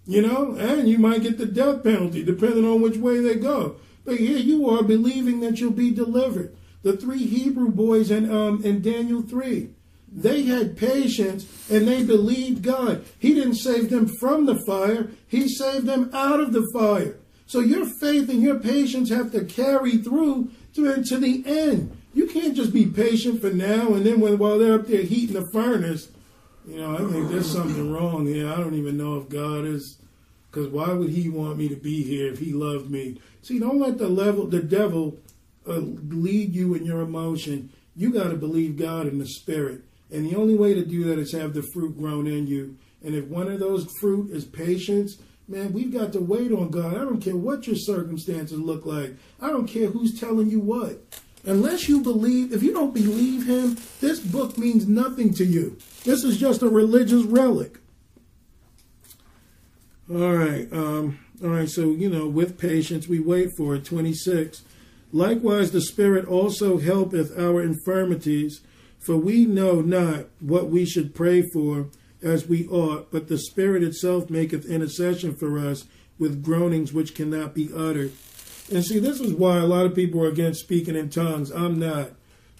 you know, and you might get the death penalty depending on which way they go. But here you are believing that you'll be delivered. The three Hebrew boys in um in Daniel 3. They had patience and they believed God. He didn't save them from the fire, He saved them out of the fire. So your faith and your patience have to carry through to, to the end. You can't just be patient for now and then when, while they're up there heating the furnace. You know, I think there's something wrong here. I don't even know if God is, because why would He want me to be here if He loved me? See, don't let the level, the devil, uh, lead you in your emotion. You got to believe God in the Spirit, and the only way to do that is have the fruit grown in you. And if one of those fruit is patience, man, we've got to wait on God. I don't care what your circumstances look like. I don't care who's telling you what. Unless you believe, if you don't believe him, this book means nothing to you. This is just a religious relic. All right. Um, all right. So, you know, with patience, we wait for it. 26. Likewise, the Spirit also helpeth our infirmities, for we know not what we should pray for as we ought, but the Spirit itself maketh intercession for us with groanings which cannot be uttered. And see, this is why a lot of people are against speaking in tongues. I'm not.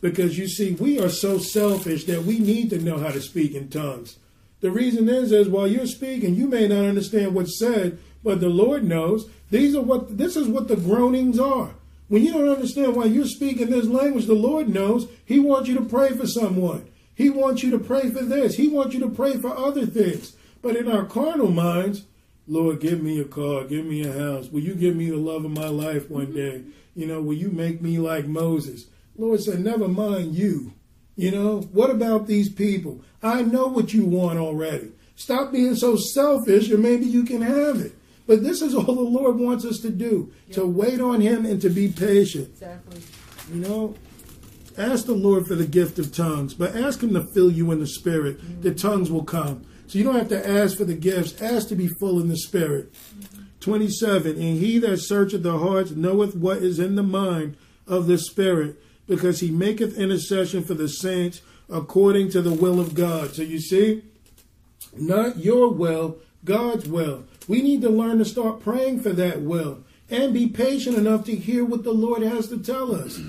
Because you see, we are so selfish that we need to know how to speak in tongues. The reason is, is while you're speaking, you may not understand what's said, but the Lord knows. These are what this is what the groanings are. When you don't understand why you're speaking this language, the Lord knows. He wants you to pray for someone. He wants you to pray for this. He wants you to pray for other things. But in our carnal minds, Lord, give me a car, give me a house. Will you give me the love of my life one day? You know, will you make me like Moses? Lord said, never mind you. You know, what about these people? I know what you want already. Stop being so selfish and maybe you can have it. But this is all the Lord wants us to do yep. to wait on Him and to be patient. Exactly. You know, ask the Lord for the gift of tongues, but ask Him to fill you in the Spirit. Mm-hmm. The tongues will come. So you don't have to ask for the gifts, ask to be full in the Spirit. Mm-hmm. 27. And He that searcheth the hearts knoweth what is in the mind of the Spirit because he maketh intercession for the saints according to the will of God. So you see, not your will, God's will. We need to learn to start praying for that will and be patient enough to hear what the Lord has to tell us.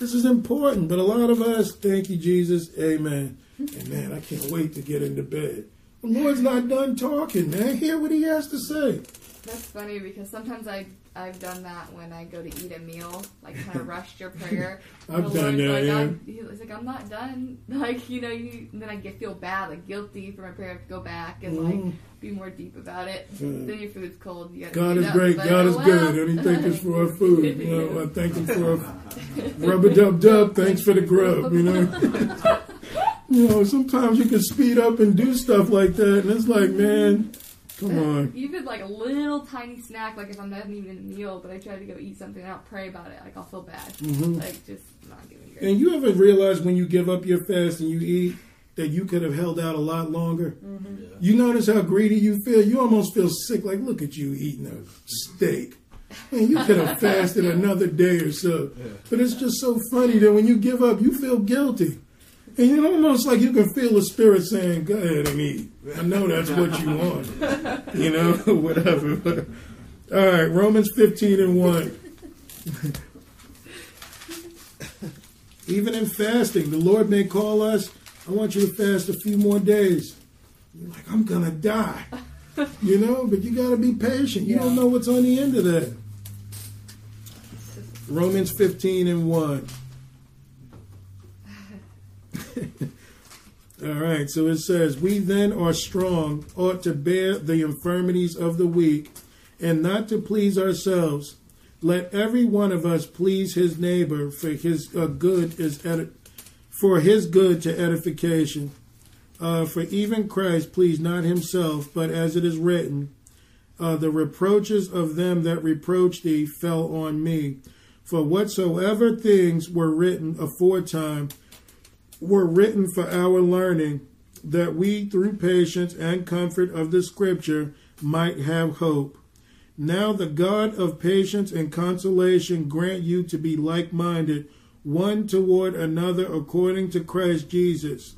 This is important, but a lot of us, thank you, Jesus, amen. And man, I can't wait to get into bed. The Lord's not done talking, man. Hear what he has to say. That's funny because sometimes I I've done that when I go to eat a meal, like kind of rushed your prayer. I've done that. Like, yeah. he's like, I'm not done. Like you know, you then I get feel bad, like guilty for my prayer. I have to go back and like Mm. be more deep about it. Yeah. Then your food's cold. You God is up, great. God oh, is well. good. And he thank us for our food. You know, I thank him for our rubber dub dub. Thanks for the grub. You know. You know, sometimes you can speed up and do stuff like that, and it's like, man, come on. Even like a little tiny snack, like if I'm not even in a meal, but I try to go eat something, I don't pray about it. Like I'll feel bad. Mhm. Like just not giving great. And you ever realize when you give up your fast and you eat that you could have held out a lot longer? You notice how greedy you feel? You almost feel sick. Like, look at you eating a steak. Man, you could have fasted another day or so. But it's just so funny that when you give up, you feel guilty. And you know, almost like you can feel the spirit saying, go ahead and eat. I know that's what you want. You know, whatever. All right, Romans 15 and 1. Even in fasting, the Lord may call us, I want you to fast a few more days. You're like, I'm going to die. You know, but you got to be patient. You don't know what's on the end of that. Romans 15 and 1. All right, so it says, We then are strong, ought to bear the infirmities of the weak, and not to please ourselves. Let every one of us please his neighbor, for his uh, good is edi- for his good to edification. Uh, for even Christ pleased not himself, but as it is written, uh, the reproaches of them that reproach thee fell on me. For whatsoever things were written aforetime were written for our learning, that we through patience and comfort of the Scripture might have hope. Now the God of patience and consolation grant you to be like minded, one toward another according to Christ Jesus,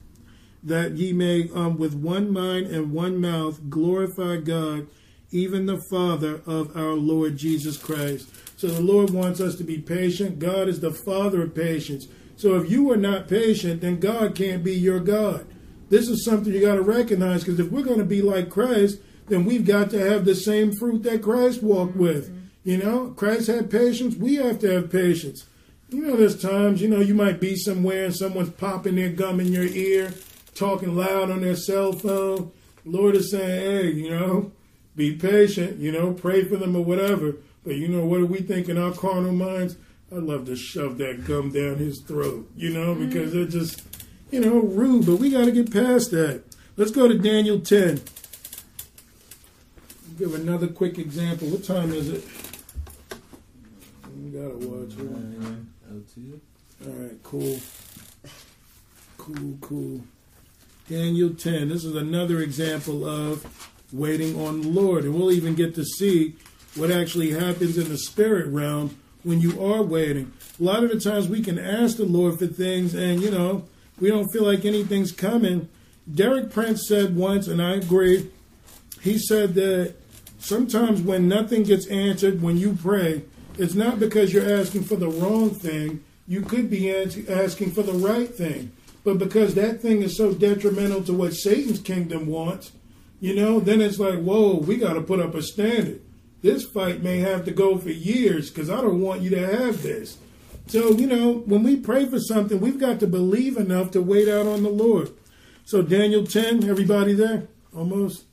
that ye may um, with one mind and one mouth glorify God, even the Father of our Lord Jesus Christ. So the Lord wants us to be patient. God is the Father of patience. So if you are not patient, then God can't be your God. This is something you got to recognize because if we're going to be like Christ, then we've got to have the same fruit that Christ walked mm-hmm. with. You know, Christ had patience. We have to have patience. You know, there's times, you know, you might be somewhere and someone's popping their gum in your ear, talking loud on their cell phone. Lord is saying, hey, you know, be patient, you know, pray for them or whatever. But you know, what do we think in our carnal minds? I'd love to shove that gum down his throat, you know, mm. because they're just, you know, rude. But we got to get past that. Let's go to Daniel 10. give another quick example. What time is it? We gotta watch it. All right, cool. Cool, cool. Daniel 10. This is another example of waiting on the Lord. And we'll even get to see what actually happens in the spirit realm when you are waiting. A lot of the times we can ask the Lord for things and, you know, we don't feel like anything's coming. Derek Prince said once, and I agree, he said that sometimes when nothing gets answered when you pray, it's not because you're asking for the wrong thing. You could be asking for the right thing. But because that thing is so detrimental to what Satan's kingdom wants, you know, then it's like, whoa, we got to put up a standard. This fight may have to go for years because I don't want you to have this. So, you know, when we pray for something, we've got to believe enough to wait out on the Lord. So, Daniel 10, everybody there? Almost?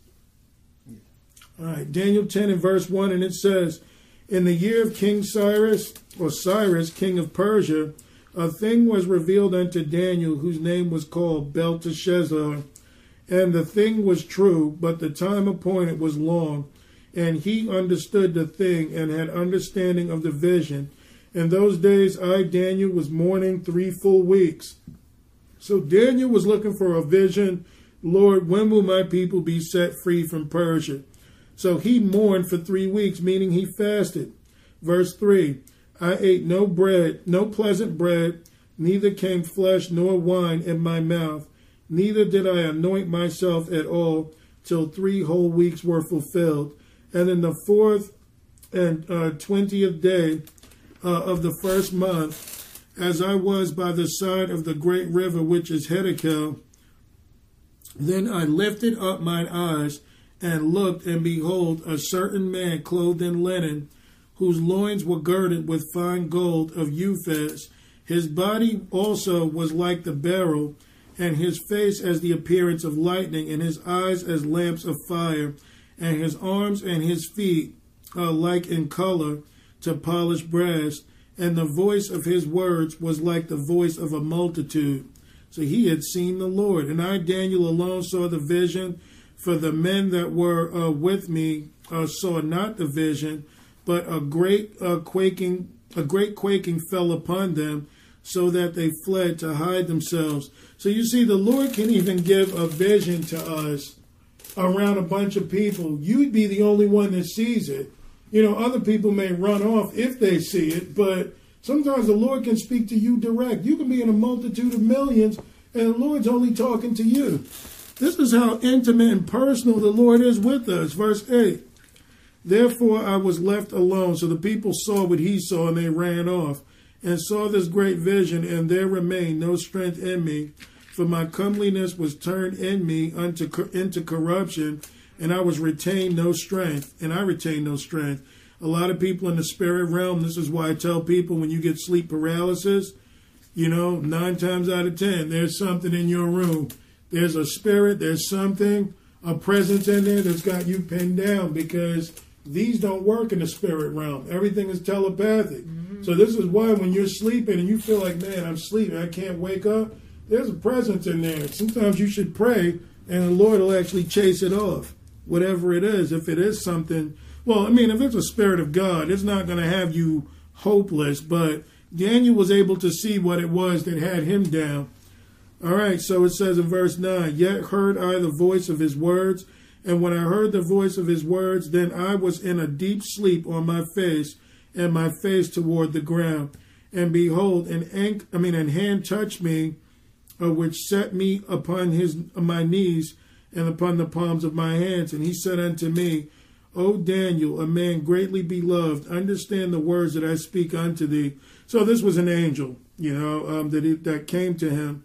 All right, Daniel 10 and verse 1, and it says, In the year of King Cyrus, or Cyrus, king of Persia, a thing was revealed unto Daniel, whose name was called Belteshazzar. And the thing was true, but the time appointed was long. And he understood the thing and had understanding of the vision. In those days, I, Daniel, was mourning three full weeks. So Daniel was looking for a vision. Lord, when will my people be set free from Persia? So he mourned for three weeks, meaning he fasted. Verse 3 I ate no bread, no pleasant bread, neither came flesh nor wine in my mouth, neither did I anoint myself at all till three whole weeks were fulfilled. And in the fourth and uh, twentieth day uh, of the first month, as I was by the side of the great river which is Hiddekel, then I lifted up mine eyes and looked, and behold, a certain man clothed in linen whose loins were girded with fine gold of Uphaz. His body also was like the beryl, and his face as the appearance of lightning, and his eyes as lamps of fire, and his arms and his feet are like in color to polished brass, and the voice of his words was like the voice of a multitude. So he had seen the Lord. And I, Daniel, alone saw the vision, for the men that were uh, with me uh, saw not the vision, but a great uh, quaking, a great quaking fell upon them, so that they fled to hide themselves. So you see, the Lord can even give a vision to us around a bunch of people. You'd be the only one that sees it. You know, other people may run off if they see it, but sometimes the Lord can speak to you direct. You can be in a multitude of millions, and the Lord's only talking to you. This is how intimate and personal the Lord is with us. Verse 8. Therefore I was left alone. So the people saw what he saw and they ran off and saw this great vision, and there remained no strength in me. For my comeliness was turned in me unto into corruption, and I was retained no strength, and I retained no strength. A lot of people in the spirit realm, this is why I tell people when you get sleep paralysis, you know, nine times out of ten, there's something in your room. There's a spirit, there's something, a presence in there that's got you pinned down because these don't work in the spirit realm. Everything is telepathic. Mm-hmm. So this is why when you're sleeping and you feel like, man, I'm sleeping, I can't wake up, there's a presence in there. Sometimes you should pray and the Lord will actually chase it off. Whatever it is, if it is something well, I mean, if it's a spirit of God, it's not going to have you hopeless, but Daniel was able to see what it was that had him down. All right, so it says in verse 9, Yet heard I the voice of his words, and when I heard the voice of his words, then I was in a deep sleep on my face, and my face toward the ground. And behold, an ink, I mean, an hand touched me, which set me upon his my knees and upon the palms of my hands. And he said unto me, O Daniel, a man greatly beloved, understand the words that I speak unto thee. So this was an angel, you know, um, that that came to him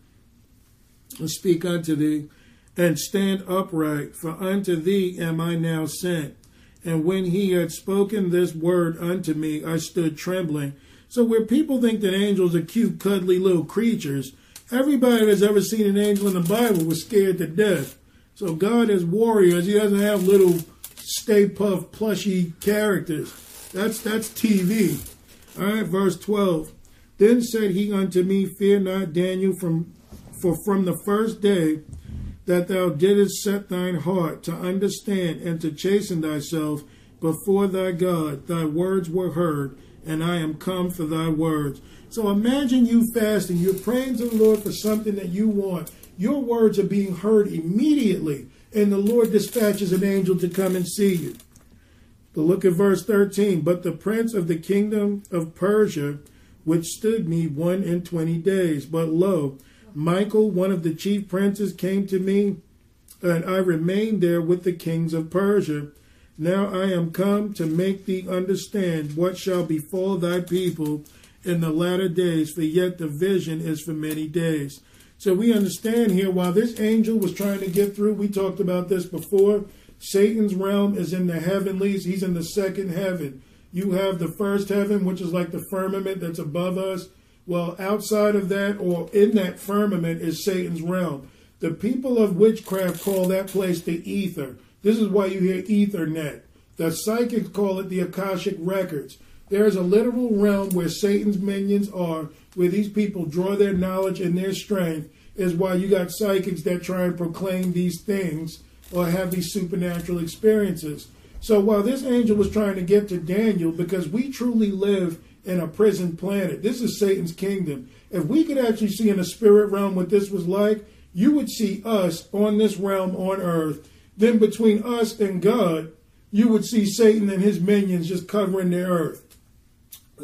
and speak unto thee and stand upright, for unto thee am I now sent. And when he had spoken this word unto me, I stood trembling. So where people think that angels are cute, cuddly little creatures, everybody that's ever seen an angel in the Bible was scared to death. So God is warriors. He doesn't have little Stay Puft plushy characters. That's that's TV. All right, verse 12. Then said he unto me, Fear not, Daniel, from for from the first day that thou didst set thine heart to understand and to chasten thyself before thy God. Thy words were heard, and I am come for thy words. So imagine you fasting, you're praying to the Lord for something that you want. Your words are being heard immediately, and the Lord dispatches an angel to come and see you. But look at verse 13. But the prince of the kingdom of Persia withstood me one and twenty days. But lo, Michael, one of the chief princes, came to me, and I remained there with the kings of Persia. Now I am come to make thee understand what shall befall thy people in the latter days, for yet the vision is for many days. So we understand here while this angel was trying to get through, we talked about this before. Satan's realm is in the heavenlies, he's in the second heaven. You have the first heaven, which is like the firmament that's above us. Well, outside of that or in that firmament is Satan's realm. The people of witchcraft call that place the ether. This is why you hear Ethernet. The psychics call it the Akashic Records. There is a literal realm where Satan's minions are, where these people draw their knowledge and their strength, is why you got psychics that try and proclaim these things or have these supernatural experiences. So while this angel was trying to get to Daniel, because we truly live in a prison planet, this is Satan's kingdom. If we could actually see in the spirit realm what this was like, you would see us on this realm on earth. Then between us and God, you would see Satan and his minions just covering the earth.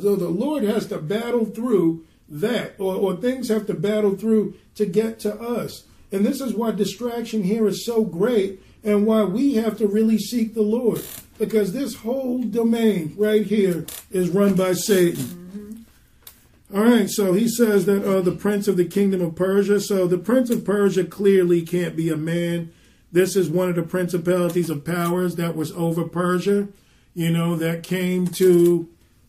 So the Lord has to battle through that, or, or things have to battle through to get to us. And this is why distraction here is so great and why we have to really seek the Lord. Because this whole domain right here is run by Satan. Mm-hmm. All right, so he says that uh, the prince of the kingdom of Persia. So the prince of Persia clearly can't be a man. This is one of the principalities of powers that was over Persia, you know, that came to,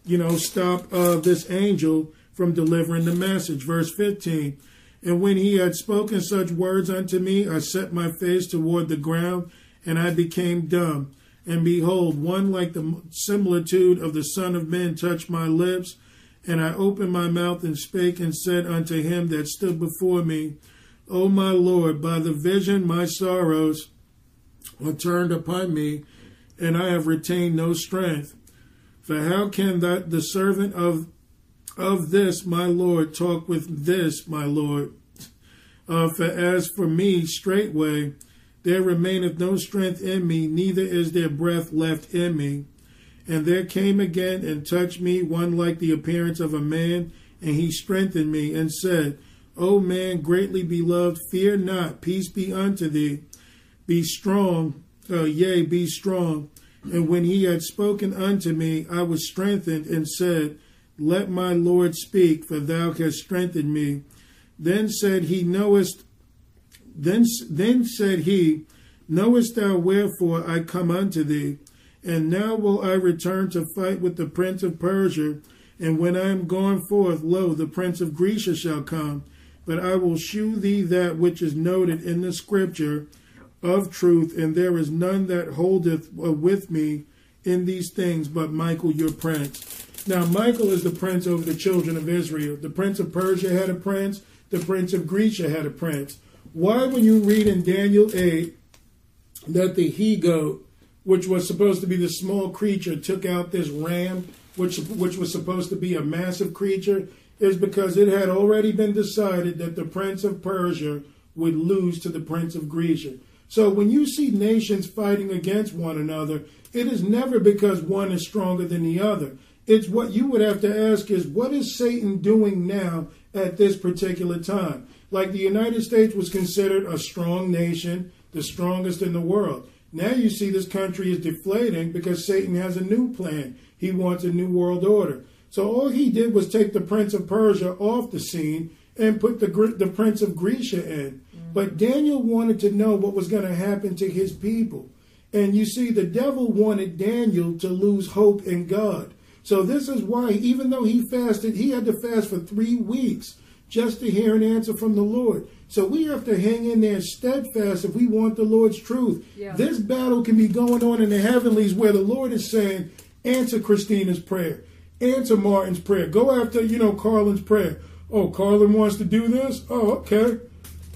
you know, stop uh, this angel from delivering the message. Verse 15. And when he had spoken such words unto me, I set my face toward the ground, and I became dumb. And behold, one like the similitude of the Son of Man touched my lips. And I opened my mouth and spake and said unto him that stood before me, O my Lord, by the vision my sorrows are turned upon me, and I have retained no strength. For how can that the servant of of this my Lord talk with this my Lord? Uh, for as for me, straightway there remaineth no strength in me, neither is there breath left in me. And there came again and touched me one like the appearance of a man, and he strengthened me, and said, O man greatly beloved, fear not, peace be unto thee. Be strong, uh, yea, be strong. And when he had spoken unto me, I was strengthened, and said, let my Lord speak, for thou hast strengthened me. Then said he, Knowest then then said he, Knowest thou wherefore I come unto thee? And now will I return to fight with the prince of Persia, and when I am gone forth, lo, the prince of Grecia shall come. But I will shew thee that which is noted in the scripture of truth, and there is none that holdeth uh, with me in these things but Michael your prince. Now, Michael is the prince over the children of Israel. The prince of Persia had a prince, the prince of Grecia had a prince. Why, when you read in Daniel 8 that the he goat, which was supposed to be the small creature, took out this ram, which, which was supposed to be a massive creature, is because it had already been decided that the prince of Persia would lose to the prince of Grecia. So when you see nations fighting against one another, it is never because one is stronger than the other. It's what you would have to ask is what is Satan doing now at this particular time? Like the United States was considered a strong nation, the strongest in the world. Now you see this country is deflating because Satan has a new plan. He wants a new world order. So all he did was take the prince of Persia off the scene and put the the prince of Grecia in. But Daniel wanted to know what was going to happen to his people. And you see the devil wanted Daniel to lose hope in God. So this is why, even though he fasted, he had to fast for three weeks just to hear an answer from the Lord. So we have to hang in there steadfast if we want the Lord's truth. Yeah. This battle can be going on in the heavenlies where the Lord is saying, answer Christina's prayer, answer Martin's prayer, go after, you know, Carlin's prayer. Oh, Carlin wants to do this? Oh, okay.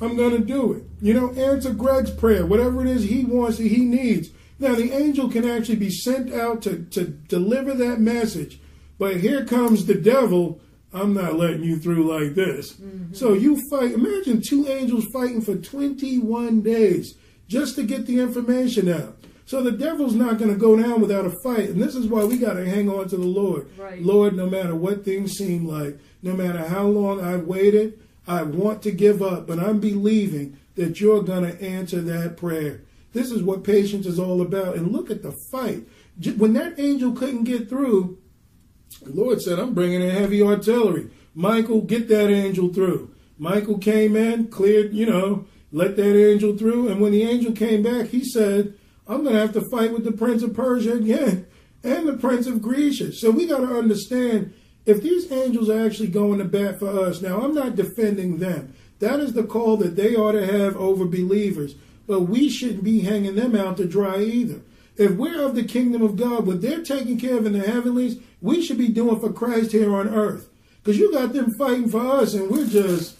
I'm going to do it. You know, answer Greg's prayer, whatever it is he wants that he needs. Now, the angel can actually be sent out to, to deliver that message. But here comes the devil. I'm not letting you through like this. Mm-hmm. So you fight. Imagine two angels fighting for 21 days just to get the information out. So the devil's not going to go down without a fight. And this is why we got to hang on to the Lord. Right. Lord, no matter what things seem like, no matter how long I've waited, I want to give up, but I'm believing that you're going to answer that prayer. This is what patience is all about. And look at the fight. When that angel couldn't get through, the Lord said, I'm bringing in heavy artillery. Michael, get that angel through. Michael came in, cleared, you know, let that angel through. And when the angel came back, he said, I'm going to have to fight with the prince of Persia again and the prince of Grecia. So we got to understand if these angels are actually going to bat for us, now I'm not defending them. That is the call that they ought to have over believers. But we shouldn't be hanging them out to dry either. If we're of the kingdom of God, what they're taking care of in the heavenlies, we should be doing for Christ here on earth. Because you got them fighting for us, and we're just,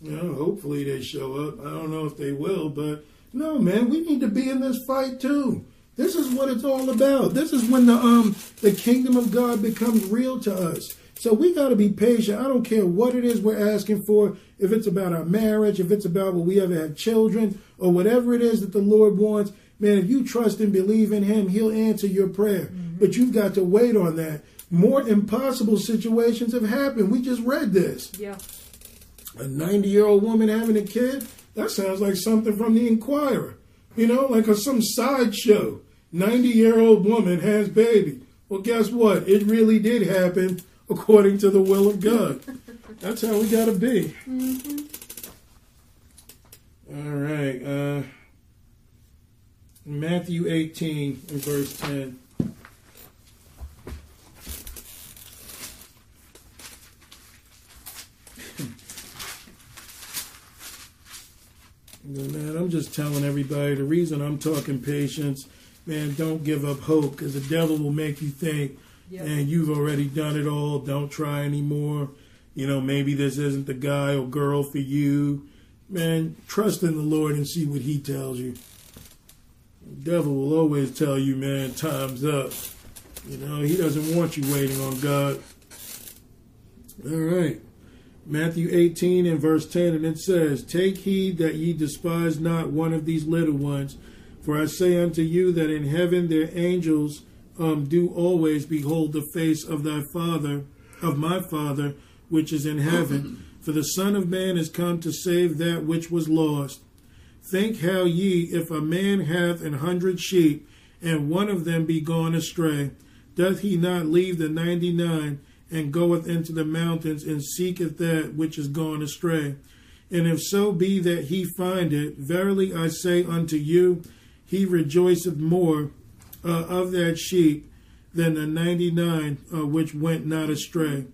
you know, hopefully they show up. I don't know if they will, but no, man, we need to be in this fight too. This is what it's all about. This is when the um the kingdom of God becomes real to us. So we got to be patient. I don't care what it is we're asking for. If it's about our marriage, if it's about will we ever have children, or whatever it is that the Lord wants, man, if you trust and believe in Him, He'll answer your prayer. Mm-hmm. But you've got to wait on that. More impossible situations have happened. We just read this. Yeah. A 90 year old woman having a kid? That sounds like something from the Inquirer. You know, like a, some sideshow. 90 year old woman has baby. Well, guess what? It really did happen according to the will of God. That's how we got to be. Mm-hmm. All right. Uh, Matthew 18 and verse 10. Man, I'm just telling everybody the reason I'm talking patience, man, don't give up hope because the devil will make you think, yep. and you've already done it all. Don't try anymore. You know, maybe this isn't the guy or girl for you. Man, trust in the Lord and see what He tells you. The devil will always tell you, man, time's up. You know, he doesn't want you waiting on God. All right. Matthew 18 and verse 10, and it says, Take heed that ye despise not one of these little ones, for I say unto you that in heaven their angels um, do always behold the face of thy Father, of my Father, which is in heaven. For the Son of Man is come to save that which was lost. Think how ye, if a man hath an hundred sheep, and one of them be gone astray, doth he not leave the ninety nine? And goeth into the mountains and seeketh that which is gone astray. And if so be that he find it, verily I say unto you, he rejoiceth more uh, of that sheep than the ninety nine uh, which went not astray.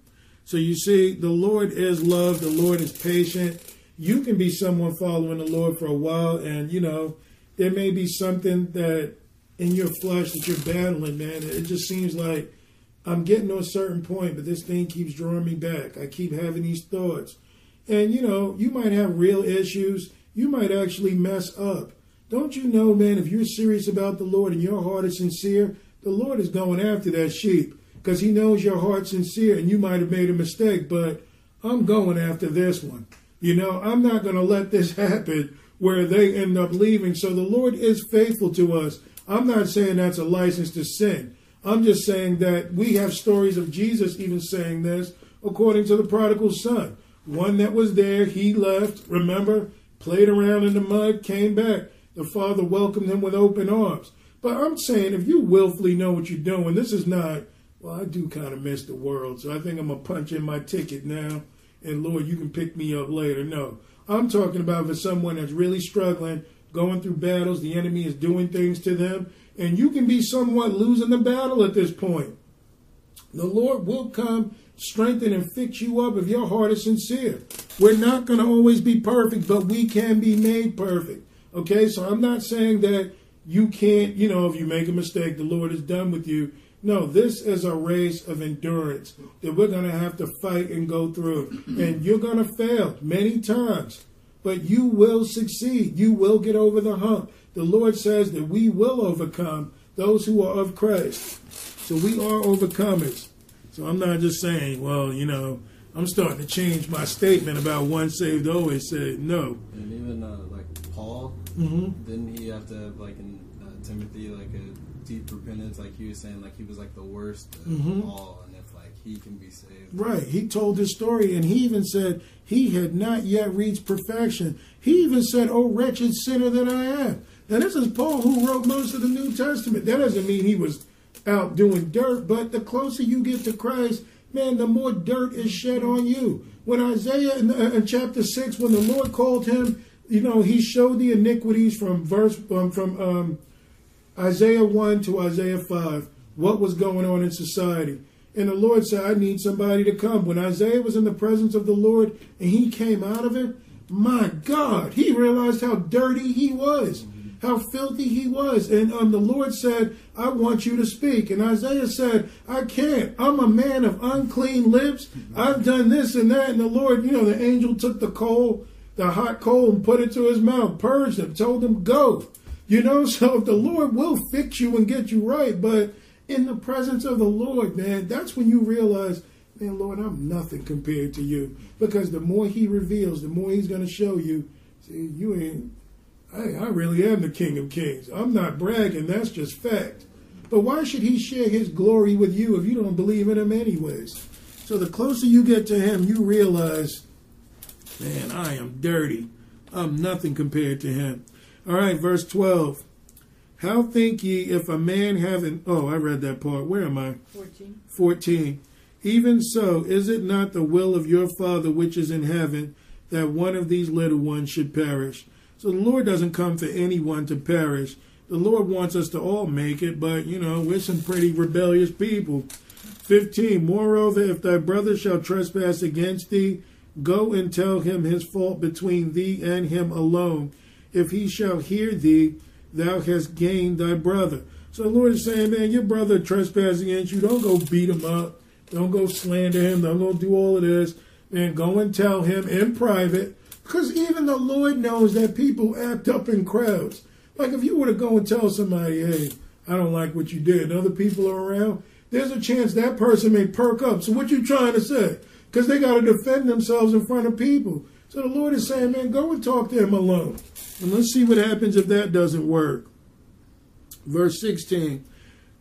So you see, the Lord is love, the Lord is patient. You can be someone following the Lord for a while, and you know, there may be something that in your flesh that you're battling, man. It just seems like I'm getting to a certain point, but this thing keeps drawing me back. I keep having these thoughts. And you know, you might have real issues. You might actually mess up. Don't you know, man, if you're serious about the Lord and your heart is sincere, the Lord is going after that sheep because he knows your heart's sincere and you might have made a mistake, but I'm going after this one. You know, I'm not going to let this happen where they end up leaving. So the Lord is faithful to us. I'm not saying that's a license to sin. I'm just saying that we have stories of Jesus even saying this according to the prodigal son. One that was there, he left, remember, played around in the mud, came back. The father welcomed him with open arms. But I'm saying if you willfully know what you're doing, this is not, well, I do kind of miss the world, so I think I'm going to punch in my ticket now, and Lord, you can pick me up later. No, I'm talking about for someone that's really struggling, going through battles, the enemy is doing things to them, and you can be somewhat losing the battle at this point. The Lord will come, strengthen, and fix you up if your heart is sincere. We're not going to always be perfect, but we can be made perfect. Okay, so I'm not saying that you can't, you know, if you make a mistake, the Lord is done with you. No, this is a race of endurance that we're going to have to fight and go through. And you're going to fail many times, but you will succeed. You will get over the hump. The Lord says that we will overcome those who are of Christ. So we are overcomers. So I'm not just saying, well, you know, I'm starting to change my statement about once saved, always saved. No. And even uh, like Paul, Mhm. didn't he have to have like in uh, Timothy like a deep repentance, like he was saying, like he was like the worst of Mhm. all, and if like he can be saved, Right. He told his story, and he even said he had not yet reached perfection. He even said, "Oh, wretched sinner that I am." Now, this is Paul who wrote most of the New Testament. That doesn't mean he was out doing dirt, but the closer you get to Christ, man, the more dirt is shed on you. When Isaiah in, uh, in chapter six, when the Lord called him, you know, he showed the iniquities from verse um, from um, Isaiah 1 to Isaiah 5, what was going on in society. And the Lord said, I need somebody to come. When Isaiah was in the presence of the Lord and he came out of it, my God, he realized how dirty he was, how filthy he was. And um, the Lord said, I want you to speak. And Isaiah said, I can't. I'm a man of unclean lips. I've done this and that. And the Lord, you know, the angel took the coal, the hot coal, and put it to his mouth, purged him, told him, go. You know, so the Lord will fix you and get you right, but in the presence of the Lord, man, that's when you realize, man, Lord, I'm nothing compared to you. Because the more He reveals, the more He's going to show you. See, you ain't. I, I really am the King of Kings. I'm not bragging. That's just fact. But why should He share His glory with you if you don't believe in Him anyways? So the closer you get to Him, you realize, man, I am dirty. I'm nothing compared to Him. All right, verse 12. How think ye if a man having. Oh, I read that part. Where am I? 14. 14. Even so, is it not the will of your Father which is in heaven that one of these little ones should perish? So the Lord doesn't come for anyone to perish. The Lord wants us to all make it, but, you know, we're some pretty rebellious people. 15. Moreover, if thy brother shall trespass against thee, go and tell him his fault between thee and him alone. If he shall hear thee, thou hast gained thy brother. So the Lord is saying, man, your brother trespass against you. Don't go beat him up. Don't go slander him. Don't go do all of this. Man, go and tell him in private. Because even the Lord knows that people act up in crowds. Like if you were to go and tell somebody, hey, I don't like what you did, and other people are around, there's a chance that person may perk up. So what you trying to say? Because they got to defend themselves in front of people. So the Lord is saying, man, go and talk to him alone. And let's see what happens if that doesn't work. Verse 16.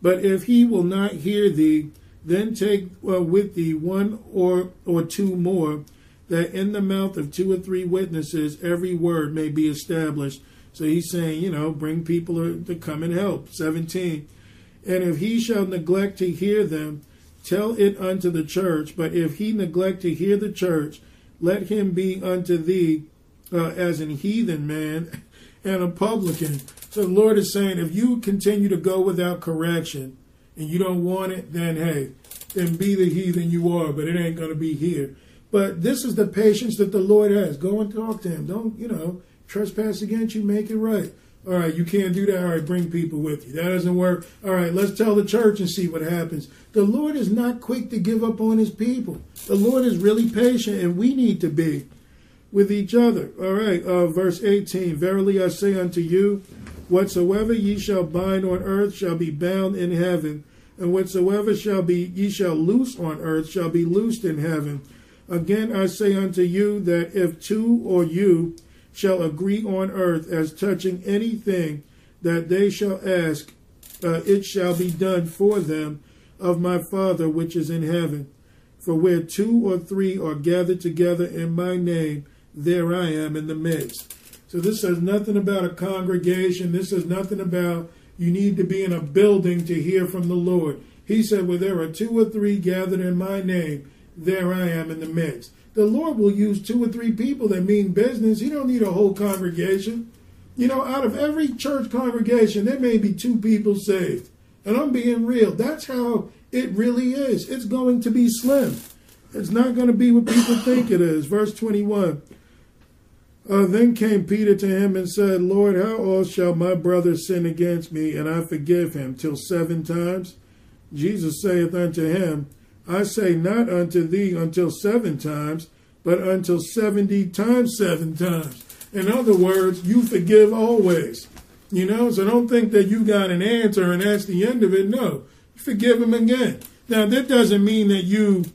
But if he will not hear thee, then take uh, with thee one or or two more, that in the mouth of two or three witnesses every word may be established. So he's saying, you know, bring people to come and help. 17. And if he shall neglect to hear them, tell it unto the church. But if he neglect to hear the church, let him be unto thee uh, as an heathen man and a publican. So the Lord is saying, if you continue to go without correction and you don't want it, then hey, then be the heathen you are, but it ain't going to be here. But this is the patience that the Lord has. Go and talk to him. Don't, you know, trespass against you, make it right. All right, you can't do that. All right, bring people with you. That doesn't work. All right, let's tell the church and see what happens. The Lord is not quick to give up on his people. The Lord is really patient, and we need to be with each other. All right, uh, verse 18 Verily I say unto you, whatsoever ye shall bind on earth shall be bound in heaven, and whatsoever shall be ye shall loose on earth shall be loosed in heaven. Again I say unto you that if two or you shall agree on earth as touching anything that they shall ask, uh, it shall be done for them of my Father which is in heaven. For where two or three are gathered together in my name, there I am in the midst. So this says nothing about a congregation. This says nothing about you need to be in a building to hear from the Lord. He said, where there are two or three gathered in my name, there I am in the midst. The Lord will use two or three people that mean business. He don't need a whole congregation. You know, out of every church congregation, there may be two people saved. And I'm being real. That's how it really is. It's going to be slim. It's not going to be what people think it is. Verse 21. Uh, then came Peter to him and said, Lord, how else shall my brother sin against me and I forgive him till seven times? Jesus saith unto him, I say not unto thee until seven times, but until seventy times seven times. In other words, you forgive always. You know, so don't think that you got an answer and that's the end of it. No, forgive him again. Now, that doesn't mean that you,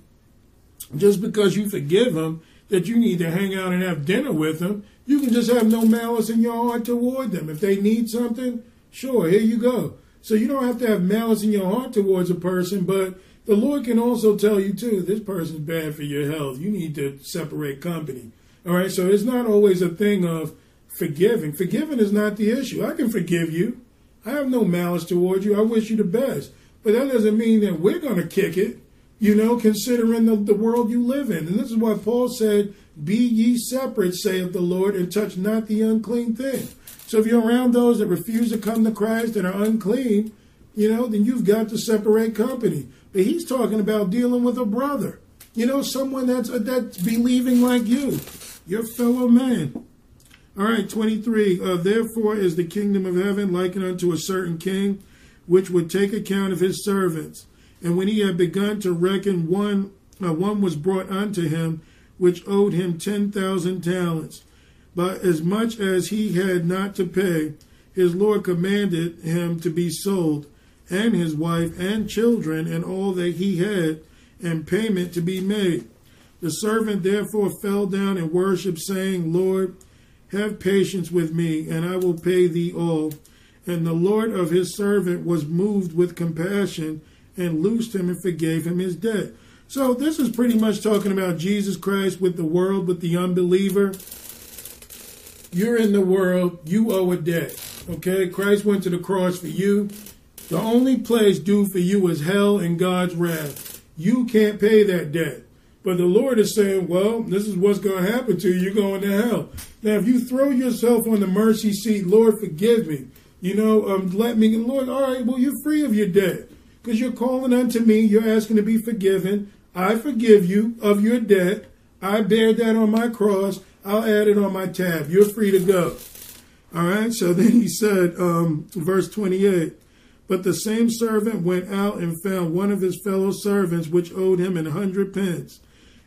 just because you forgive him, that you need to hang out and have dinner with them. You can just have no malice in your heart toward them. If they need something, sure, here you go. So you don't have to have malice in your heart towards a person, but the Lord can also tell you too, this person's bad for your health. You need to separate company. All right, so it's not always a thing of forgiving. Forgiving is not the issue. I can forgive you. I have no malice towards you. I wish you the best. But that doesn't mean that we're going to kick it, you know, considering the, the world you live in. And this is why Paul said, Be ye separate, saith the Lord, and touch not the unclean thing. So if you're around those that refuse to come to Christ and are unclean, you know, then you've got to separate company. But he's talking about dealing with a brother, you know, someone that's that's believing like you, your fellow man. All right, 23. Uh, Therefore is the kingdom of heaven likened unto a certain king, which would take account of his servants. And when he had begun to reckon, one uh, one was brought unto him, which owed him ten thousand talents. But as much as he had not to pay, his Lord commanded him to be sold, and his wife and children, and all that he had, and payment to be made. The servant therefore fell down and worshipped, saying, Lord, have patience with me, and I will pay thee all. And the Lord of his servant was moved with compassion, and loosed him and forgave him his debt. So this is pretty much talking about Jesus Christ with the world, with the unbeliever. You're in the world, you owe a debt. Okay? Christ went to the cross for you. The only place due for you is hell and God's wrath. You can't pay that debt. But the Lord is saying, well, this is what's going to happen to you. You're going to hell. Now, if you throw yourself on the mercy seat, Lord, forgive me. You know, um, let me, Lord, all right, well, you're free of your debt because you're calling unto me. You're asking to be forgiven. I forgive you of your debt. I bear that on my cross. I'll add it on my tab. You're free to go. All right. So then he said, um, verse 28, but the same servant went out and found one of his fellow servants, which owed him an hundred pence.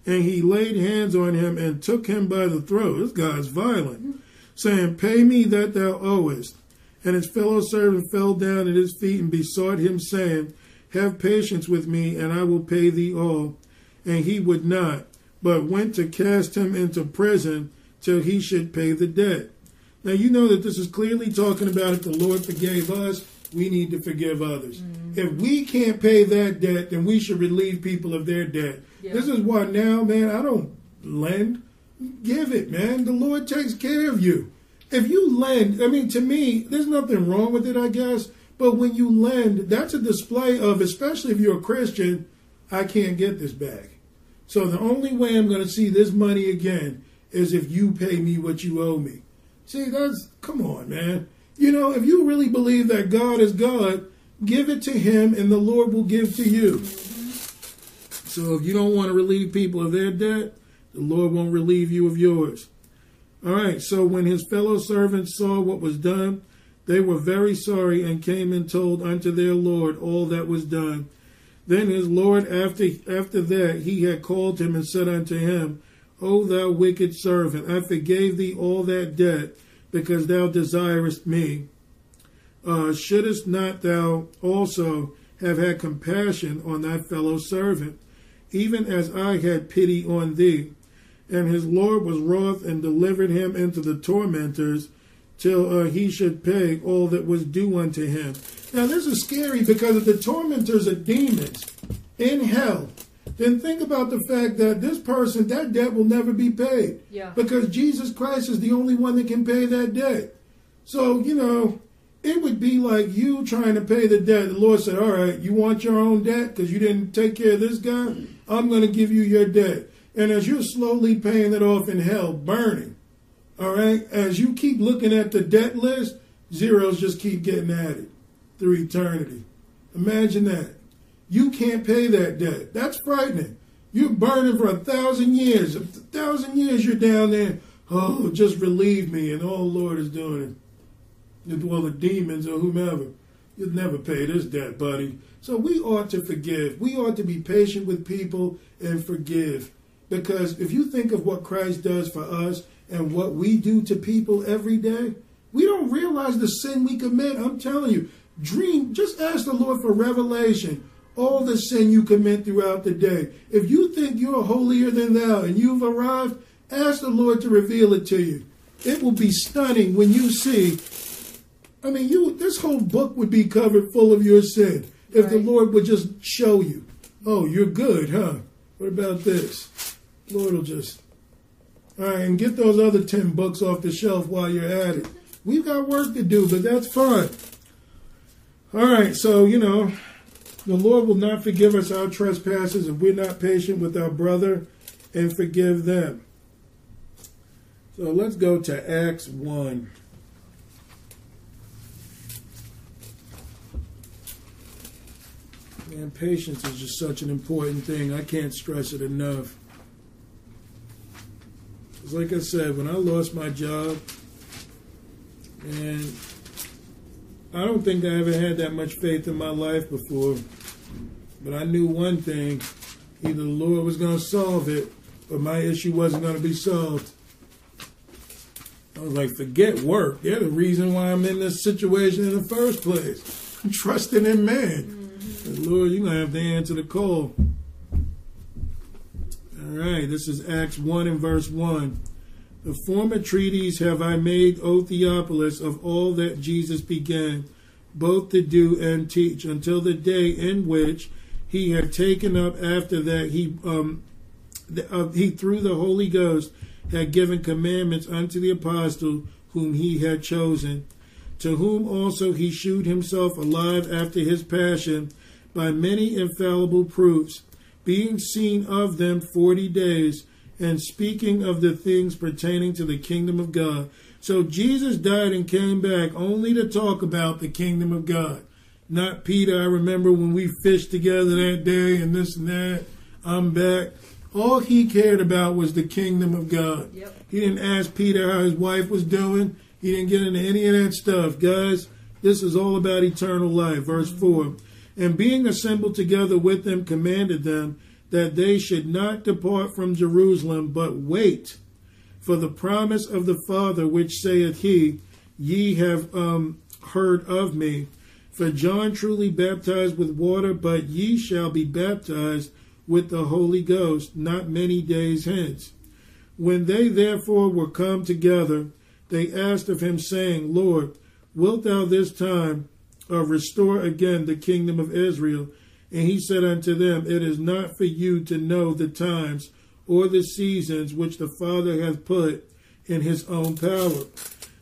And he laid hands on him and took him by the throat. This guy's violent, saying, Pay me that thou owest. And his fellow servant fell down at his feet and besought him, saying, Have patience with me, and I will pay thee all. And he would not, but went to cast him into prison till he should pay the debt. Now you know that this is clearly talking about if the Lord forgave us, we need to forgive others. Mm-hmm. If we can't pay that debt, then we should relieve people of their debt. Yeah. This is why now, man, I don't lend. Give it, man. The Lord takes care of you. If you lend, I mean, to me, there's nothing wrong with it, I guess. But when you lend, that's a display of, especially if you're a Christian, I can't get this back. So the only way I'm going to see this money again is if you pay me what you owe me. See, that's, come on, man. You know, if you really believe that God is God, give it to Him and the Lord will give to you. So if you don't want to relieve people of their debt, the Lord won't relieve you of yours. All right, so when his fellow servants saw what was done, they were very sorry and came and told unto their Lord all that was done. Then his Lord, after, after that, he had called him and said unto him, O thou wicked servant, I forgave thee all that debt, because thou desirest me. Uh, shouldest not thou also have had compassion on thy fellow servant, even as I had pity on thee? And his Lord was wroth and delivered him into the tormentors till uh, he should pay all that was due unto him. Now, this is scary because if the tormentors are demons in hell, then think about the fact that this person, that debt will never be paid. Yeah. Because Jesus Christ is the only one that can pay that debt. So, you know, it would be like you trying to pay the debt. The Lord said, All right, you want your own debt because you didn't take care of this guy? I'm going to give you your debt. And as you're slowly paying it off in hell, burning, all right, as you keep looking at the debt list, zeros just keep getting added through eternity. Imagine that. You can't pay that debt. That's frightening. You're burning for a thousand years. A thousand years you're down there. Oh, just relieve me. And all the Lord is doing it. Well, the demons or whomever. You'll never pay this debt, buddy. So we ought to forgive. We ought to be patient with people and forgive. Because if you think of what Christ does for us and what we do to people every day, we don't realize the sin we commit. I'm telling you, dream, just ask the Lord for revelation. All the sin you commit throughout the day. If you think you're holier than thou and you've arrived, ask the Lord to reveal it to you. It will be stunning when you see. I mean, you this whole book would be covered full of your sin if right. the Lord would just show you. Oh, you're good, huh? What about this? Lord will just. All right, and get those other 10 books off the shelf while you're at it. We've got work to do, but that's fine. All right, so, you know, the Lord will not forgive us our trespasses if we're not patient with our brother and forgive them. So let's go to Acts 1. Man, patience is just such an important thing. I can't stress it enough. It's like I said, when I lost my job, and I don't think I ever had that much faith in my life before, but I knew one thing either the Lord was going to solve it, or my issue wasn't going to be solved. I was like, forget work. They're the reason why I'm in this situation in the first place. I'm trusting in man. Mm-hmm. Lord, you're going to have to answer the call. All right, this is Acts 1 and verse 1. The former treaties have I made, O Theophilus, of all that Jesus began, both to do and teach, until the day in which he had taken up after that he um, the, uh, he through the Holy Ghost had given commandments unto the apostle whom he had chosen, to whom also he shewed himself alive after his passion by many infallible proofs, being seen of them forty days, and speaking of the things pertaining to the kingdom of God. So Jesus died and came back only to talk about the kingdom of God. Not Peter, I remember when we fished together that day and this and that. I'm back. All he cared about was the kingdom of God. Yep. He didn't ask Peter how his wife was doing. He didn't get into any of that stuff. Guys, this is all about eternal life. Verse 4 and being assembled together with them, commanded them that they should not depart from Jerusalem, but wait for the promise of the Father, which saith he, Ye have um, heard of me. For John truly baptized with water, but ye shall be baptized with the Holy Ghost not many days hence. When they therefore were come together, they asked of him, saying, Lord, wilt thou this time uh, restore again the kingdom of Israel. And he said unto them, It is not for you to know the times or the seasons which the Father hath put in his own power.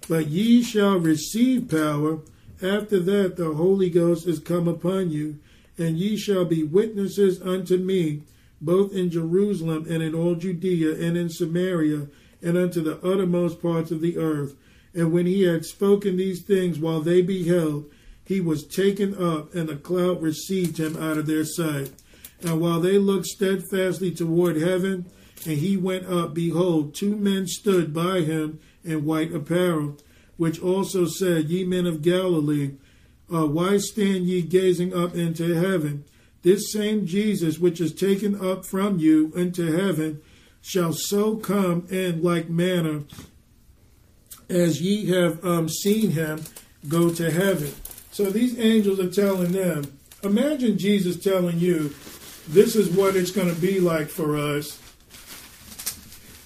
But ye shall receive power. After that, the Holy Ghost is come upon you, and ye shall be witnesses unto me, both in Jerusalem and in all Judea and in Samaria, and unto the uttermost parts of the earth. And when he had spoken these things while they beheld, he was taken up, and a cloud received him out of their sight. And while they looked steadfastly toward heaven, and he went up, behold, two men stood by him in white apparel, which also said, Ye men of Galilee, uh, why stand ye gazing up into heaven? This same Jesus, which is taken up from you into heaven, shall so come in like manner as ye have um, seen him go to heaven. So these angels are telling them, imagine Jesus telling you, this is what it's going to be like for us.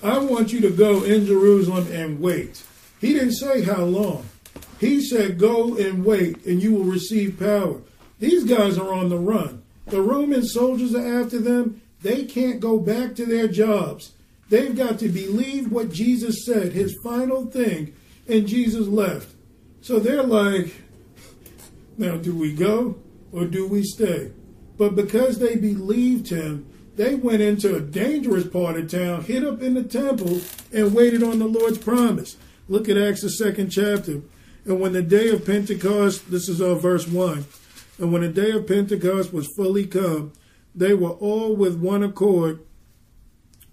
I want you to go in Jerusalem and wait. He didn't say how long. He said, go and wait, and you will receive power. These guys are on the run. The Roman soldiers are after them. They can't go back to their jobs. They've got to believe what Jesus said, his final thing, and Jesus left. So they're like, now, do we go or do we stay? But because they believed him, they went into a dangerous part of town, hid up in the temple, and waited on the Lord's promise. Look at Acts, the second chapter. And when the day of Pentecost, this is our verse 1, and when the day of Pentecost was fully come, they were all with one accord.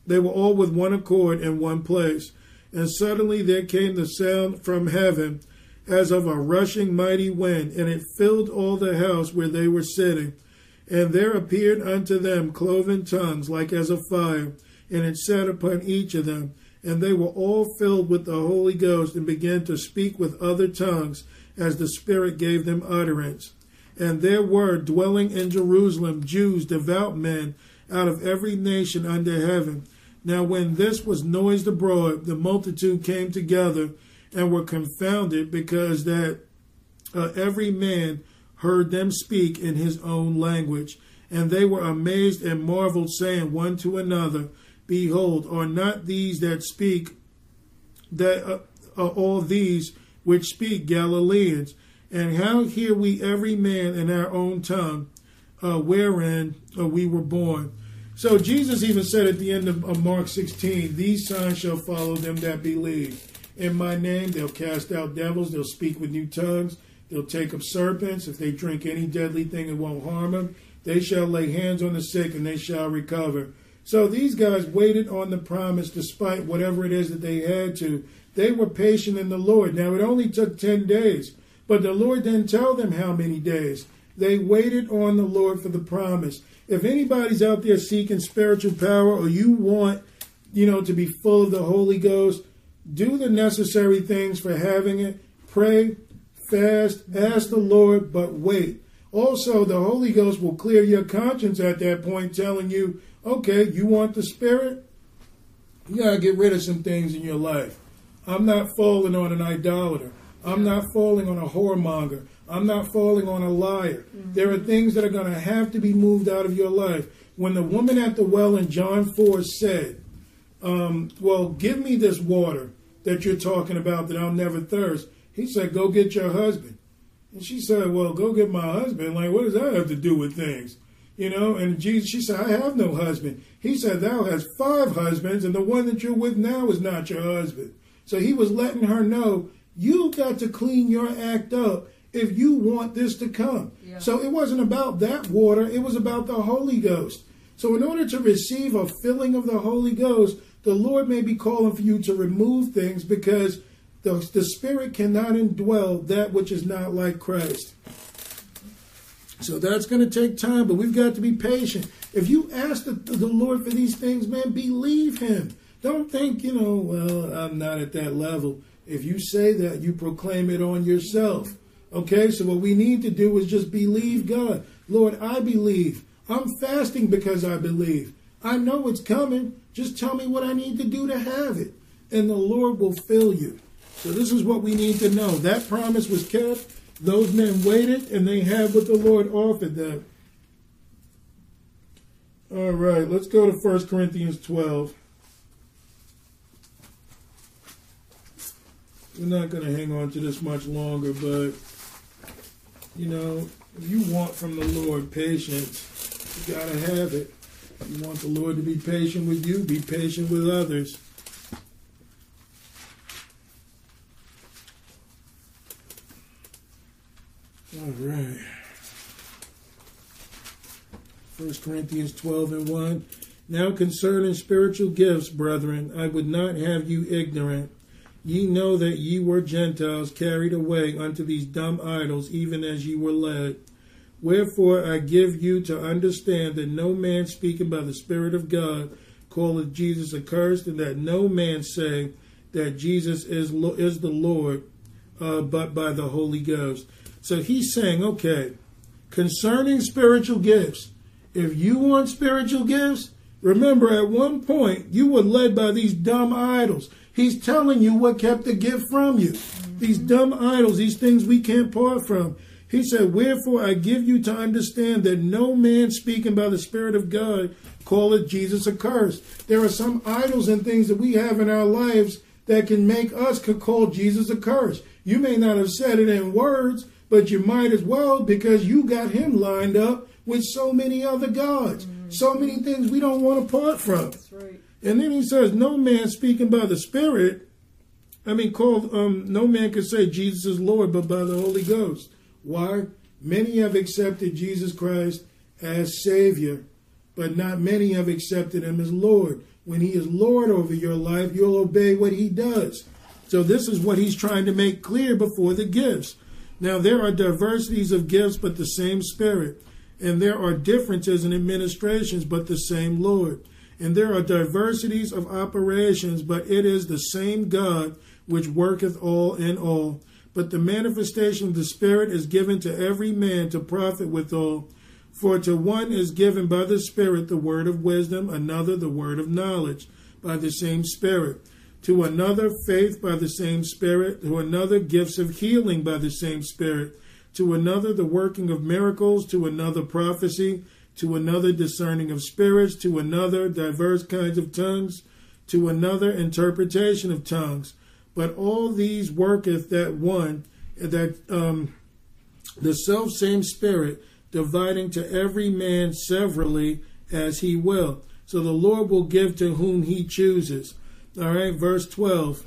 They were all with one accord in one place. And suddenly there came the sound from heaven as of a rushing mighty wind, and it filled all the house where they were sitting. And there appeared unto them cloven tongues like as of fire, and it sat upon each of them. And they were all filled with the Holy Ghost, and began to speak with other tongues, as the Spirit gave them utterance. And there were dwelling in Jerusalem Jews, devout men, out of every nation under heaven. Now, when this was noised abroad, the multitude came together and were confounded, because that uh, every man heard them speak in his own language. And they were amazed and marveled, saying one to another, Behold, are not these that speak, that uh, are all these which speak Galileans? And how hear we every man in our own tongue, uh, wherein uh, we were born? So Jesus even said at the end of, of Mark 16, These signs shall follow them that believe. In my name they'll cast out devils, they'll speak with new tongues, they'll take up serpents. If they drink any deadly thing, it won't harm them. They shall lay hands on the sick and they shall recover. So these guys waited on the promise despite whatever it is that they had to. They were patient in the Lord. Now it only took 10 days, but the Lord didn't tell them how many days. They waited on the Lord for the promise. If anybody's out there seeking spiritual power or you want, you know, to be full of the Holy Ghost, do the necessary things for having it. Pray, fast, ask the Lord, but wait. Also, the Holy Ghost will clear your conscience at that point, telling you, okay, you want the Spirit? You got to get rid of some things in your life. I'm not falling on an idolater. I'm not falling on a whoremonger. I'm not falling on a liar. Mm-hmm. There are things that are going to have to be moved out of your life. When the woman at the well in John 4 said, um, Well, give me this water that you're talking about that I'll never thirst, he said, Go get your husband. And she said, Well, go get my husband. Like, what does that have to do with things? You know, and Jesus, she said, I have no husband. He said, Thou hast five husbands, and the one that you're with now is not your husband. So he was letting her know, you got to clean your act up if you want this to come. Yeah. So it wasn't about that water, it was about the Holy Ghost. So, in order to receive a filling of the Holy Ghost, the Lord may be calling for you to remove things because the, the Spirit cannot indwell that which is not like Christ. So that's going to take time, but we've got to be patient. If you ask the, the Lord for these things, man, believe Him. Don't think, you know, well, I'm not at that level. If you say that, you proclaim it on yourself. Okay, so what we need to do is just believe God. Lord, I believe. I'm fasting because I believe. I know it's coming. Just tell me what I need to do to have it. And the Lord will fill you. So this is what we need to know. That promise was kept. Those men waited and they had what the Lord offered them. All right, let's go to 1 Corinthians 12. We're not going to hang on to this much longer, but you know, if you want from the Lord patience, you got to have it. You want the Lord to be patient with you, be patient with others. All right. 1 Corinthians 12 and 1. Now concerning spiritual gifts, brethren, I would not have you ignorant. Ye know that ye were Gentiles carried away unto these dumb idols, even as ye were led. Wherefore I give you to understand that no man speaking by the Spirit of God calleth Jesus accursed, and that no man say that Jesus is is the Lord, uh, but by the Holy Ghost. So he's saying, okay, concerning spiritual gifts, if you want spiritual gifts, remember at one point you were led by these dumb idols. He's telling you what kept the gift from you. These dumb idols, these things we can't part from. He said, Wherefore I give you to understand that no man speaking by the Spirit of God calleth Jesus accursed. There are some idols and things that we have in our lives that can make us call Jesus accursed. You may not have said it in words, but you might as well because you got him lined up with so many other gods, mm-hmm. so many things we don't want to part from. Right. And then he says, No man speaking by the Spirit, I mean, called, um, no man can say Jesus is Lord but by the Holy Ghost. Why? Many have accepted Jesus Christ as Savior, but not many have accepted Him as Lord. When He is Lord over your life, you'll obey what He does. So this is what he's trying to make clear before the gifts. Now there are diversities of gifts, but the same Spirit. And there are differences in administrations, but the same Lord. And there are diversities of operations, but it is the same God which worketh all in all. But the manifestation of the Spirit is given to every man to profit withal. For to one is given by the Spirit the word of wisdom, another the word of knowledge by the same Spirit. To another, faith by the same Spirit. To another, gifts of healing by the same Spirit. To another, the working of miracles. To another, prophecy. To another, discerning of spirits. To another, diverse kinds of tongues. To another, interpretation of tongues. But all these worketh that one, that um, the self same Spirit, dividing to every man severally as he will. So the Lord will give to whom he chooses. All right, verse 12.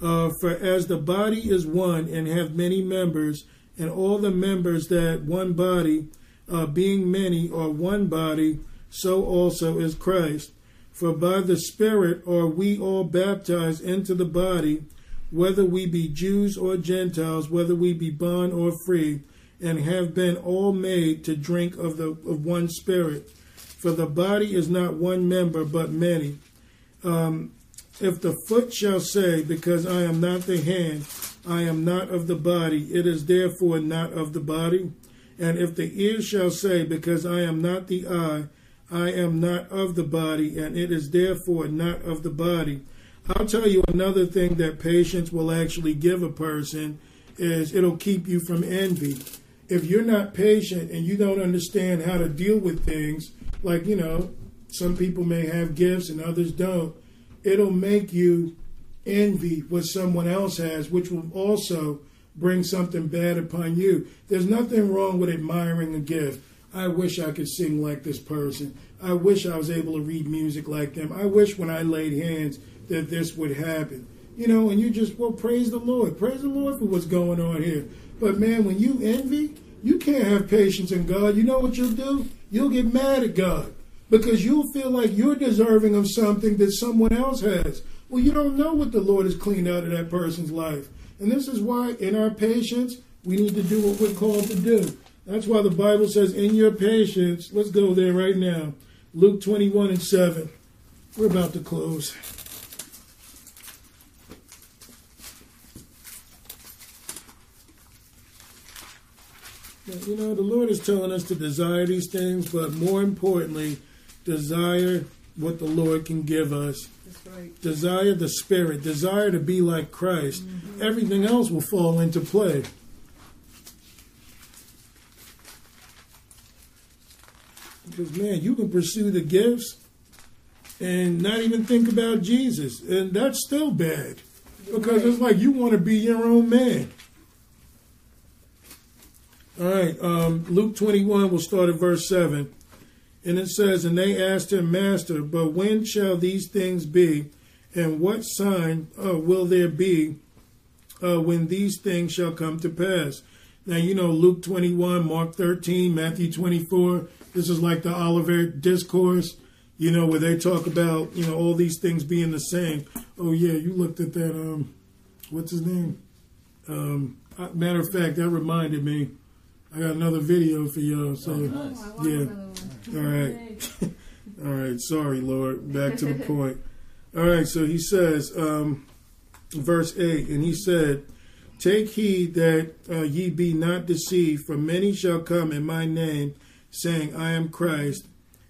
Uh, For as the body is one and have many members, and all the members that one body, uh, being many, are one body, so also is Christ. For by the Spirit are we all baptized into the body, whether we be Jews or Gentiles, whether we be bond or free, and have been all made to drink of the of one Spirit. For the body is not one member, but many. Um, if the foot shall say, Because I am not the hand, I am not of the body, it is therefore not of the body. And if the ear shall say, Because I am not the eye, I am not of the body, and it is therefore not of the body. I'll tell you another thing that patience will actually give a person is it'll keep you from envy. If you're not patient and you don't understand how to deal with things, like, you know, some people may have gifts and others don't, it'll make you envy what someone else has, which will also bring something bad upon you. There's nothing wrong with admiring a gift. I wish I could sing like this person. I wish I was able to read music like them. I wish when I laid hands that this would happen. You know, and you just, well, praise the Lord. Praise the Lord for what's going on here. But man, when you envy, you can't have patience in God. You know what you'll do? You'll get mad at God because you'll feel like you're deserving of something that someone else has. Well, you don't know what the Lord has cleaned out of that person's life. And this is why, in our patience, we need to do what we're called to do. That's why the Bible says, in your patience, let's go there right now. Luke 21 and 7. We're about to close. You know, the Lord is telling us to desire these things, but more importantly, desire what the Lord can give us. Right. Desire the Spirit, desire to be like Christ. Mm-hmm. Everything else will fall into play. Because, man, you can pursue the gifts and not even think about Jesus. And that's still bad. Because it's like you want to be your own man. All right, um, Luke 21, we'll start at verse 7. And it says, And they asked him, Master, but when shall these things be? And what sign uh, will there be uh, when these things shall come to pass? Now, you know, Luke 21, Mark 13, Matthew 24. This is like the Olivet Discourse, you know, where they talk about, you know, all these things being the same. Oh, yeah, you looked at that, um, what's his name? Um, matter of fact, that reminded me. I got another video for y'all. So, oh, nice. yeah. All right. All right. Sorry, Lord. Back to the point. All right. So he says, um, verse 8, and he said, Take heed that uh, ye be not deceived, for many shall come in my name, saying, I am Christ,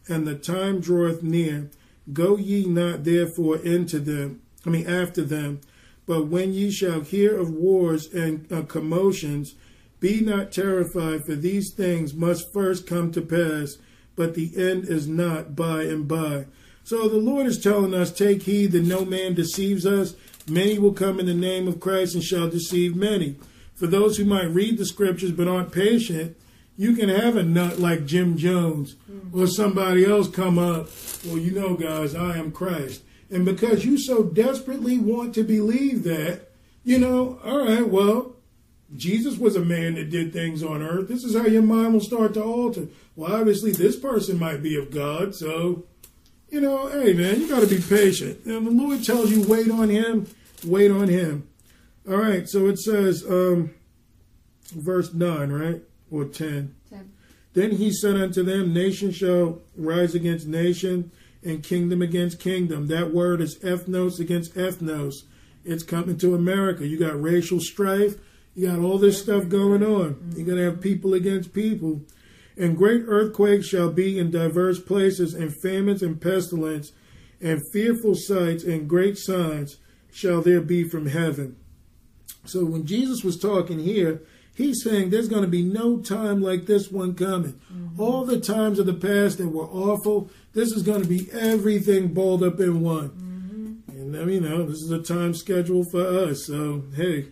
and the time draweth near. Go ye not therefore into them, I mean after them, but when ye shall hear of wars and uh, commotions, be not terrified, for these things must first come to pass, but the end is not by and by. So the Lord is telling us, take heed that no man deceives us. Many will come in the name of Christ and shall deceive many. For those who might read the scriptures but aren't patient, you can have a nut like Jim Jones mm. or somebody else come up. Well, you know, guys, I am Christ. And because you so desperately want to believe that, you know, all right, well, Jesus was a man that did things on earth. This is how your mind will start to alter. Well, obviously, this person might be of God, so, you know, hey, man, you got to be patient. And the Lord tells you, wait on Him. Wait on him. All right, so it says, um, verse 9, right? Or 10. 10. Then he said unto them, Nation shall rise against nation, and kingdom against kingdom. That word is ethnos against ethnos. It's coming to America. You got racial strife. You got all this stuff going on. You're going to have people against people. And great earthquakes shall be in diverse places, and famines and pestilence, and fearful sights and great signs shall there be from heaven. So when Jesus was talking here, he's saying there's going to be no time like this one coming. All the times of the past that were awful, this is going to be everything balled up in one. And uh, you know, this is a time schedule for us. So hey,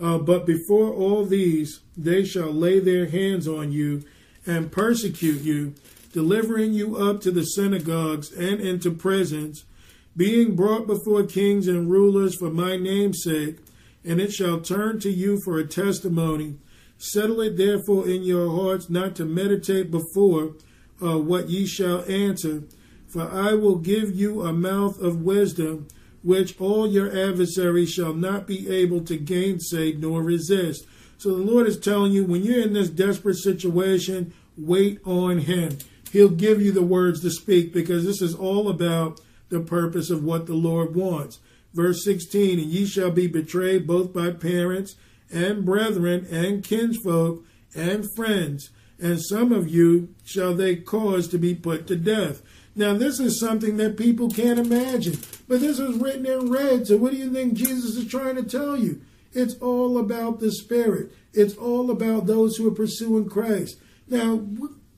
uh, but before all these, they shall lay their hands on you and persecute you, delivering you up to the synagogues and into prisons, being brought before kings and rulers for my name's sake. And it shall turn to you for a testimony. Settle it therefore in your hearts not to meditate before uh, what ye shall answer. For I will give you a mouth of wisdom, which all your adversaries shall not be able to gainsay nor resist. So the Lord is telling you when you're in this desperate situation, wait on Him. He'll give you the words to speak because this is all about the purpose of what the Lord wants. Verse 16, and ye shall be betrayed both by parents and brethren and kinsfolk and friends, and some of you shall they cause to be put to death. Now, this is something that people can't imagine, but this is written in red. So, what do you think Jesus is trying to tell you? It's all about the Spirit, it's all about those who are pursuing Christ. Now,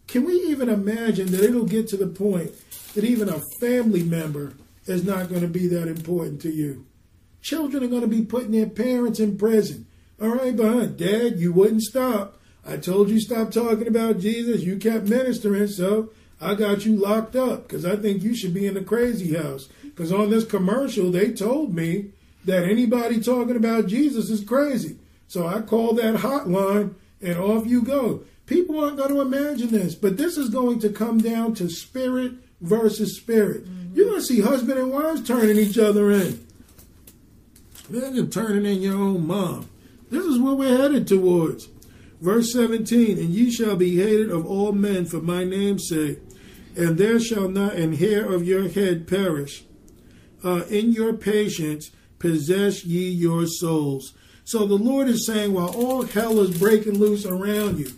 can we even imagine that it'll get to the point that even a family member is not going to be that important to you? Children are going to be putting their parents in prison. All right, but Dad, you wouldn't stop. I told you stop talking about Jesus. You kept ministering, so I got you locked up because I think you should be in the crazy house. Because on this commercial, they told me that anybody talking about Jesus is crazy. So I called that hotline and off you go. People aren't going to imagine this, but this is going to come down to spirit versus spirit. Mm-hmm. You're going to see husband and wives turning each other in. Imagine turning in your own mom. This is what we're headed towards. Verse 17, and ye shall be hated of all men for my name's sake, and there shall not an hair of your head perish. Uh, in your patience possess ye your souls. So the Lord is saying, while all hell is breaking loose around you,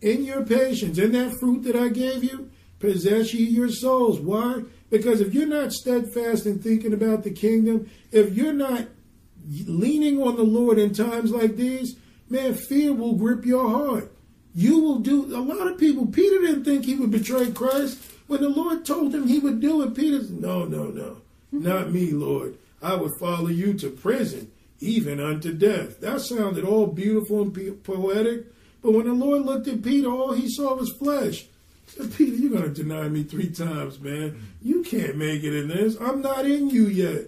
in your patience, in that fruit that I gave you, possess ye your souls. Why? Because if you're not steadfast in thinking about the kingdom, if you're not leaning on the Lord in times like these, man, fear will grip your heart. You will do a lot of people. Peter didn't think he would betray Christ. When the Lord told him he would do it, Peter said, No, no, no. Mm-hmm. Not me, Lord. I would follow you to prison, even unto death. That sounded all beautiful and poetic. But when the Lord looked at Peter, all he saw was flesh. Said, Peter, you're going to deny me three times, man. Mm-hmm. You can't make it in this. I'm not in you yet.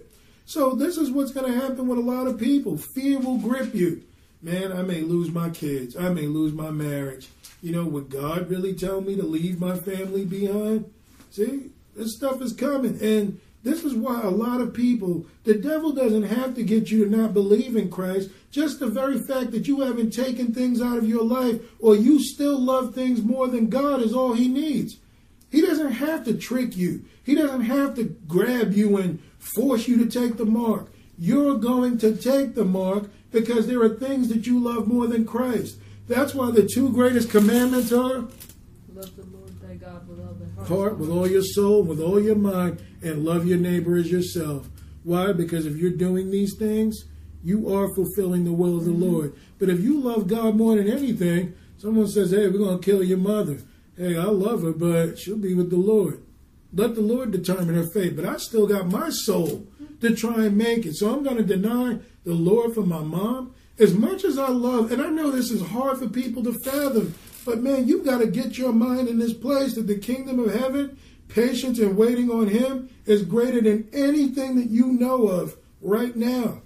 So this is what's going to happen with a lot of people. Fear will grip you. Man, I may lose my kids. I may lose my marriage. You know, would God really tell me to leave my family behind? See, this stuff is coming. And this is why a lot of people, the devil doesn't have to get you to not believe in Christ. Just the very fact that you haven't taken things out of your life or you still love things more than God is all he needs. He doesn't have to trick you. He doesn't have to grab you and force you to take the mark. You're going to take the mark because there are things that you love more than Christ. That's why the two greatest commandments are Love the Lord thy God with all thy heart. heart, with all your soul, with all your mind, and love your neighbor as yourself. Why? Because if you're doing these things, you are fulfilling the will of the mm-hmm. Lord. But if you love God more than anything, someone says, Hey, we're going to kill your mother. Hey, I love her, but she'll be with the Lord. Let the Lord determine her fate. But I still got my soul to try and make it. So I'm going to deny the Lord for my mom. As much as I love, and I know this is hard for people to fathom, but man, you got to get your mind in this place that the kingdom of heaven, patience and waiting on Him, is greater than anything that you know of right now.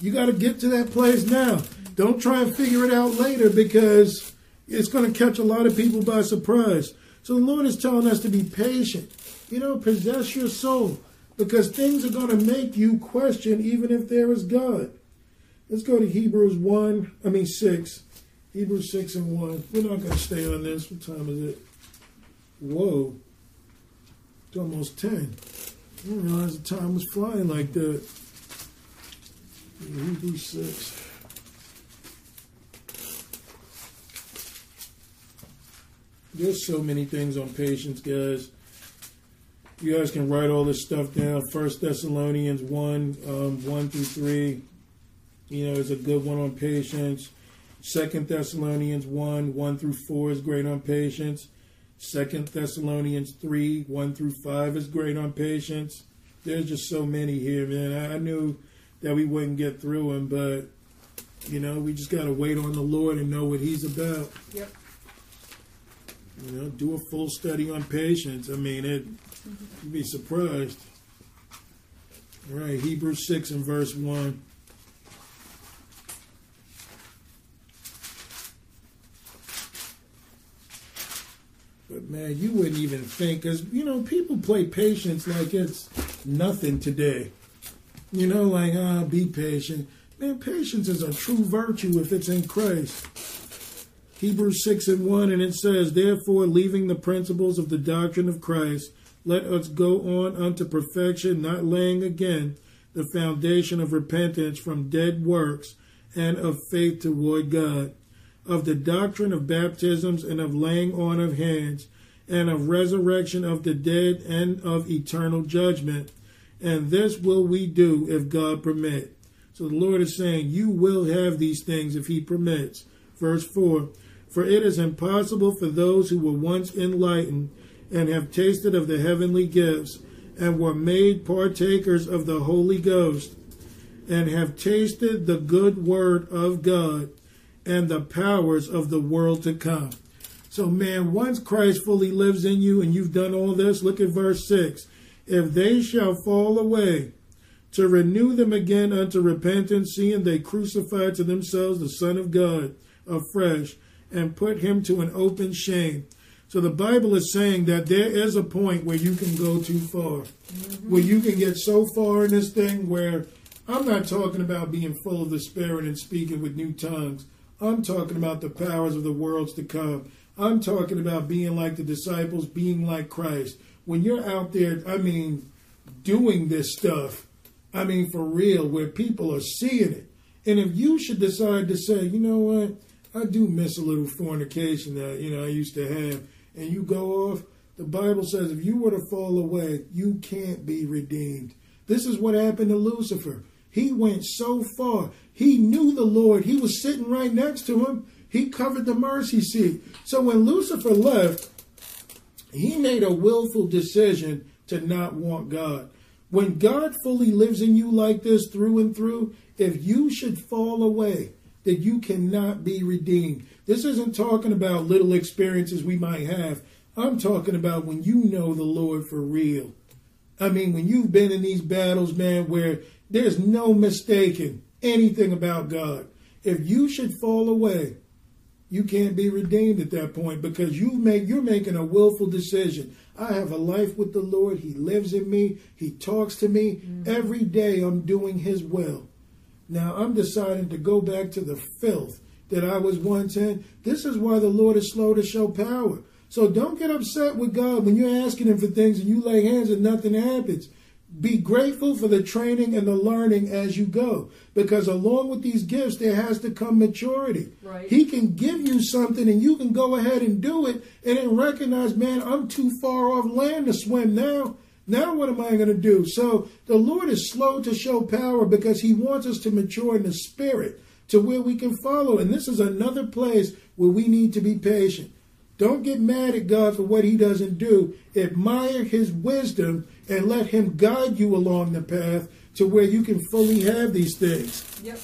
You got to get to that place now. Don't try and figure it out later because it's going to catch a lot of people by surprise. So the Lord is telling us to be patient. You know, possess your soul. Because things are going to make you question even if there is God. Let's go to Hebrews 1, I mean 6. Hebrews 6 and 1. We're not going to stay on this. What time is it? Whoa. It's almost 10. I didn't realize the time was flying like that. Hebrews 6. There's so many things on patience, guys. You guys can write all this stuff down. First Thessalonians 1, um, 1 through 3. You know, is a good one on patience. Second Thessalonians 1, 1 through 4 is great on patience. Second Thessalonians 3, 1 through 5 is great on patience. There's just so many here, man. I knew that we wouldn't get through them, but, you know, we just got to wait on the Lord and know what He's about. Yep. You know, do a full study on patience. I mean, it, you'd be surprised. All right, Hebrews 6 and verse 1. But man, you wouldn't even think, because, you know, people play patience like it's nothing today. You know, like, ah, be patient. Man, patience is a true virtue if it's in Christ. Hebrews 6 and 1, and it says, Therefore, leaving the principles of the doctrine of Christ, let us go on unto perfection, not laying again the foundation of repentance from dead works and of faith toward God, of the doctrine of baptisms and of laying on of hands, and of resurrection of the dead and of eternal judgment. And this will we do if God permit. So the Lord is saying, You will have these things if He permits. Verse 4 For it is impossible for those who were once enlightened and have tasted of the heavenly gifts and were made partakers of the Holy Ghost and have tasted the good word of God and the powers of the world to come. So, man, once Christ fully lives in you and you've done all this, look at verse 6. If they shall fall away, to renew them again unto repentance, seeing they crucify to themselves the Son of God afresh and put him to an open shame. So the Bible is saying that there is a point where you can go too far, mm-hmm. where you can get so far in this thing where I'm not talking about being full of the Spirit and speaking with new tongues. I'm talking about the powers of the worlds to come. I'm talking about being like the disciples, being like Christ. When you're out there, I mean, doing this stuff, I mean, for real, where people are seeing it. And if you should decide to say, you know what, I do miss a little fornication that, you know, I used to have, and you go off, the Bible says if you were to fall away, you can't be redeemed. This is what happened to Lucifer. He went so far. He knew the Lord. He was sitting right next to him. He covered the mercy seat. So when Lucifer left, he made a willful decision to not want God. When God fully lives in you like this through and through, if you should fall away, that you cannot be redeemed. This isn't talking about little experiences we might have. I'm talking about when you know the Lord for real. I mean, when you've been in these battles, man, where there's no mistaking anything about God. If you should fall away, you can't be redeemed at that point because you make you're making a willful decision. I have a life with the Lord. He lives in me. He talks to me mm-hmm. every day. I'm doing His will. Now I'm deciding to go back to the filth that I was once in. This is why the Lord is slow to show power. So don't get upset with God when you're asking Him for things and you lay hands and nothing happens. Be grateful for the training and the learning as you go. Because along with these gifts, there has to come maturity. Right. He can give you something and you can go ahead and do it and then recognize, man, I'm too far off land to swim now. Now what am I going to do? So the Lord is slow to show power because he wants us to mature in the spirit to where we can follow. And this is another place where we need to be patient. Don't get mad at God for what he doesn't do. Admire his wisdom and let him guide you along the path to where you can fully have these things. Yep.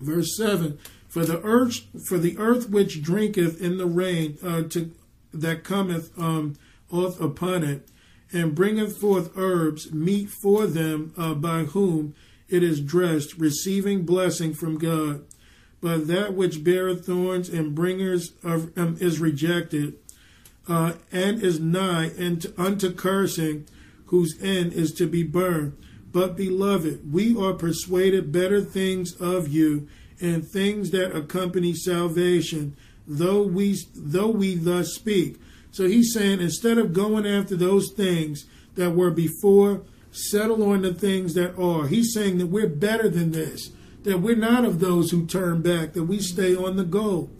Verse 7 For the earth, for the earth which drinketh in the rain uh, to, that cometh um, off upon it, and bringeth forth herbs, meet for them uh, by whom it is dressed, receiving blessing from God. But that which beareth thorns and bringers of, um, is rejected, uh, and is nigh unto, unto cursing, whose end is to be burned. But, beloved, we are persuaded better things of you and things that accompany salvation, though we though we thus speak. So he's saying instead of going after those things that were before, settle on the things that are. He's saying that we're better than this, that we're not of those who turn back, that we stay on the goal.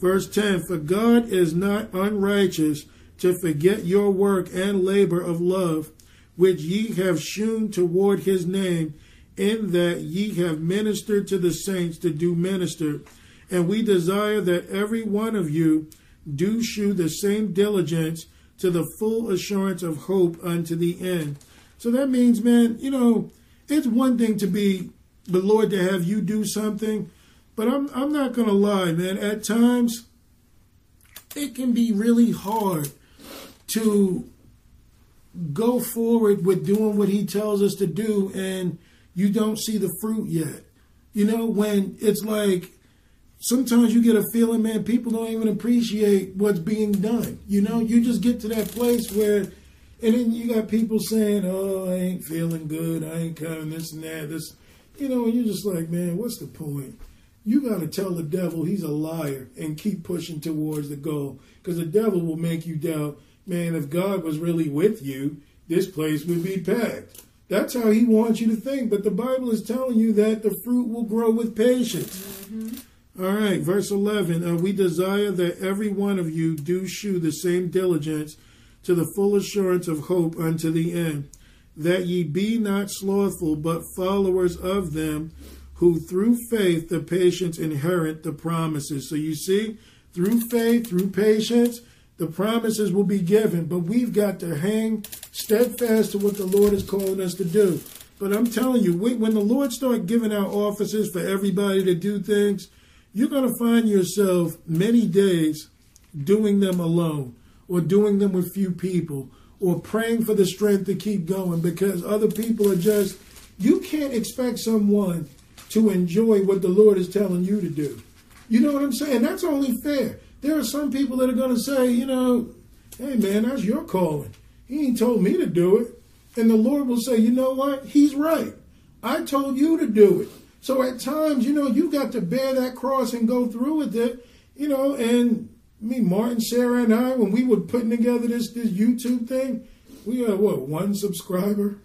Verse 10 For God is not unrighteous to forget your work and labor of love, which ye have shewn toward his name, in that ye have ministered to the saints to do minister. And we desire that every one of you do shew the same diligence to the full assurance of hope unto the end. So that means, man, you know, it's one thing to be the Lord to have you do something, but I'm I'm not gonna lie, man. At times, it can be really hard to go forward with doing what He tells us to do, and you don't see the fruit yet. You know, when it's like sometimes you get a feeling, man, people don't even appreciate what's being done. You know, you just get to that place where, and then you got people saying, oh, I ain't feeling good, I ain't coming, this and that, this, you know, and you're just like, man, what's the point? You got to tell the devil he's a liar and keep pushing towards the goal because the devil will make you doubt, man, if God was really with you, this place would be packed. That's how he wants you to think. But the Bible is telling you that the fruit will grow with patience. Mm-hmm. All right, verse 11. Uh, we desire that every one of you do shew the same diligence to the full assurance of hope unto the end, that ye be not slothful, but followers of them who through faith the patience inherit the promises. So you see, through faith, through patience, the promises will be given, but we've got to hang steadfast to what the Lord is calling us to do. But I'm telling you, when the Lord start giving out offices for everybody to do things, you're going to find yourself many days doing them alone or doing them with few people or praying for the strength to keep going because other people are just, you can't expect someone to enjoy what the Lord is telling you to do. You know what I'm saying? That's only fair. There are some people that are going to say, you know, hey man, that's your calling. He ain't told me to do it. And the Lord will say, you know what? He's right. I told you to do it. So at times, you know, you got to bear that cross and go through with it, you know, and me, Martin, Sarah, and I, when we were putting together this this YouTube thing, we had what, one subscriber,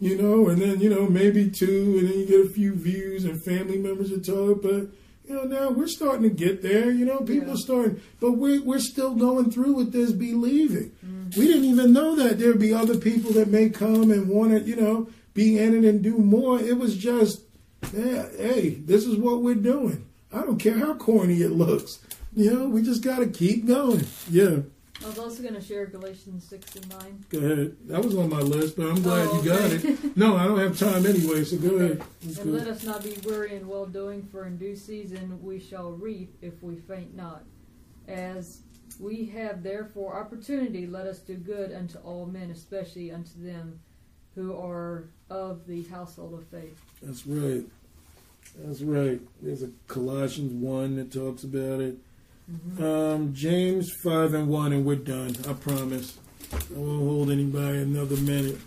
you know, and then, you know, maybe two, and then you get a few views and family members to talk, but you know, now we're starting to get there, you know, people yeah. are starting but we're we're still going through with this believing. Mm-hmm. We didn't even know that there'd be other people that may come and want to, you know, be in it and do more. It was just yeah, hey, this is what we're doing. I don't care how corny it looks. You know, we just got to keep going. Yeah. I was also going to share Galatians 6 and 9. Go ahead. That was on my list, but I'm glad oh, okay. you got it. No, I don't have time anyway, so go ahead. and good. let us not be weary in well doing, for in due season we shall reap if we faint not. As we have therefore opportunity, let us do good unto all men, especially unto them who are of the household of faith. That's right. That's right. There's a Colossians 1 that talks about it. Mm-hmm. Um, James 5 and 1, and we're done. I promise. I won't hold anybody another minute.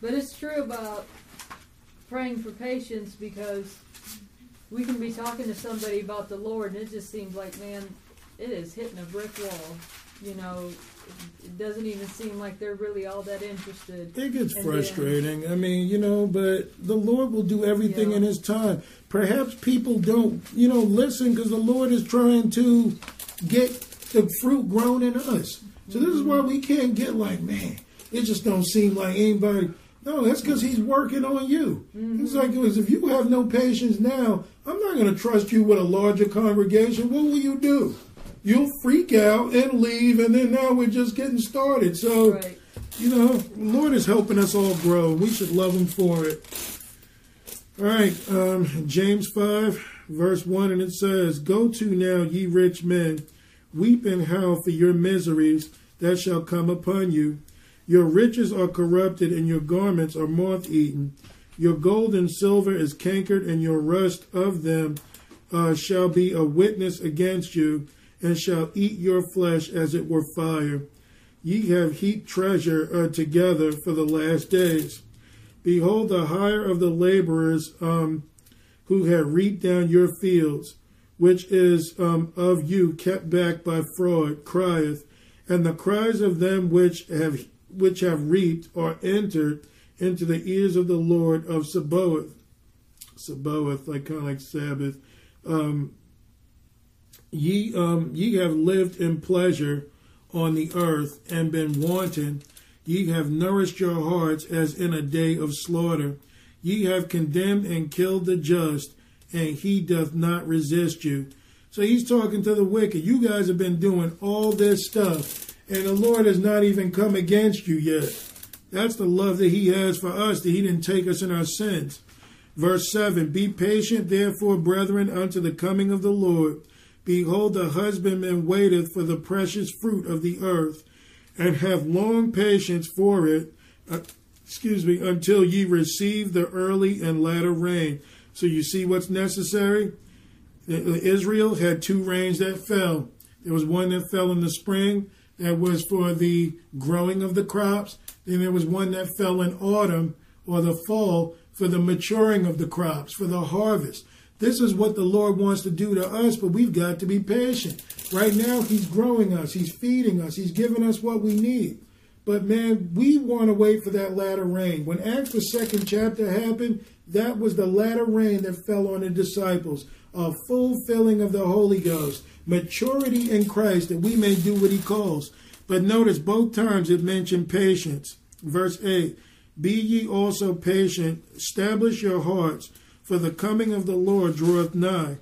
But it's true about praying for patience because we can be talking to somebody about the Lord and it just seems like, man, it is hitting a brick wall. You know, it doesn't even seem like they're really all that interested. It gets frustrating. Then, I mean, you know, but the Lord will do everything in His time. Perhaps people don't, you know, listen because the Lord is trying to get the fruit grown in us. So this is why we can't get like, man, it just don't seem like anybody. No, that's because he's working on you. Mm-hmm. It's like if you have no patience now, I'm not going to trust you with a larger congregation. What will you do? You'll freak out and leave, and then now we're just getting started. So, right. you know, Lord is helping us all grow. We should love Him for it. All right, um, James 5, verse 1, and it says, Go to now, ye rich men, weep and howl for your miseries that shall come upon you. Your riches are corrupted, and your garments are moth eaten. Your gold and silver is cankered, and your rust of them uh, shall be a witness against you, and shall eat your flesh as it were fire. ye have heaped treasure uh, together for the last days. Behold, the hire of the laborers um, who have reaped down your fields, which is um, of you kept back by fraud, crieth, and the cries of them which have which have reaped are entered into the ears of the Lord of Sabaoth. Sabaoth, like kind of like Sabbath. Um, ye um, ye have lived in pleasure on the earth and been wanton. Ye have nourished your hearts as in a day of slaughter. Ye have condemned and killed the just, and he doth not resist you. So he's talking to the wicked. You guys have been doing all this stuff, and the Lord has not even come against you yet. That's the love that he has for us, that he didn't take us in our sins. Verse 7 Be patient, therefore, brethren, unto the coming of the Lord. Behold, the husbandman waiteth for the precious fruit of the earth, and have long patience for it, uh, excuse me, until ye receive the early and latter rain. So you see what's necessary? Israel had two rains that fell. There was one that fell in the spring, that was for the growing of the crops. Then there was one that fell in autumn or the fall for the maturing of the crops, for the harvest. This is what the Lord wants to do to us, but we've got to be patient. Right now, He's growing us, He's feeding us, He's giving us what we need. But man, we want to wait for that latter rain. When Acts, the second chapter happened, that was the latter rain that fell on the disciples, a fulfilling of the Holy Ghost, maturity in Christ that we may do what He calls. But notice both times it mentioned patience. Verse 8 Be ye also patient, establish your hearts for the coming of the Lord draweth nigh.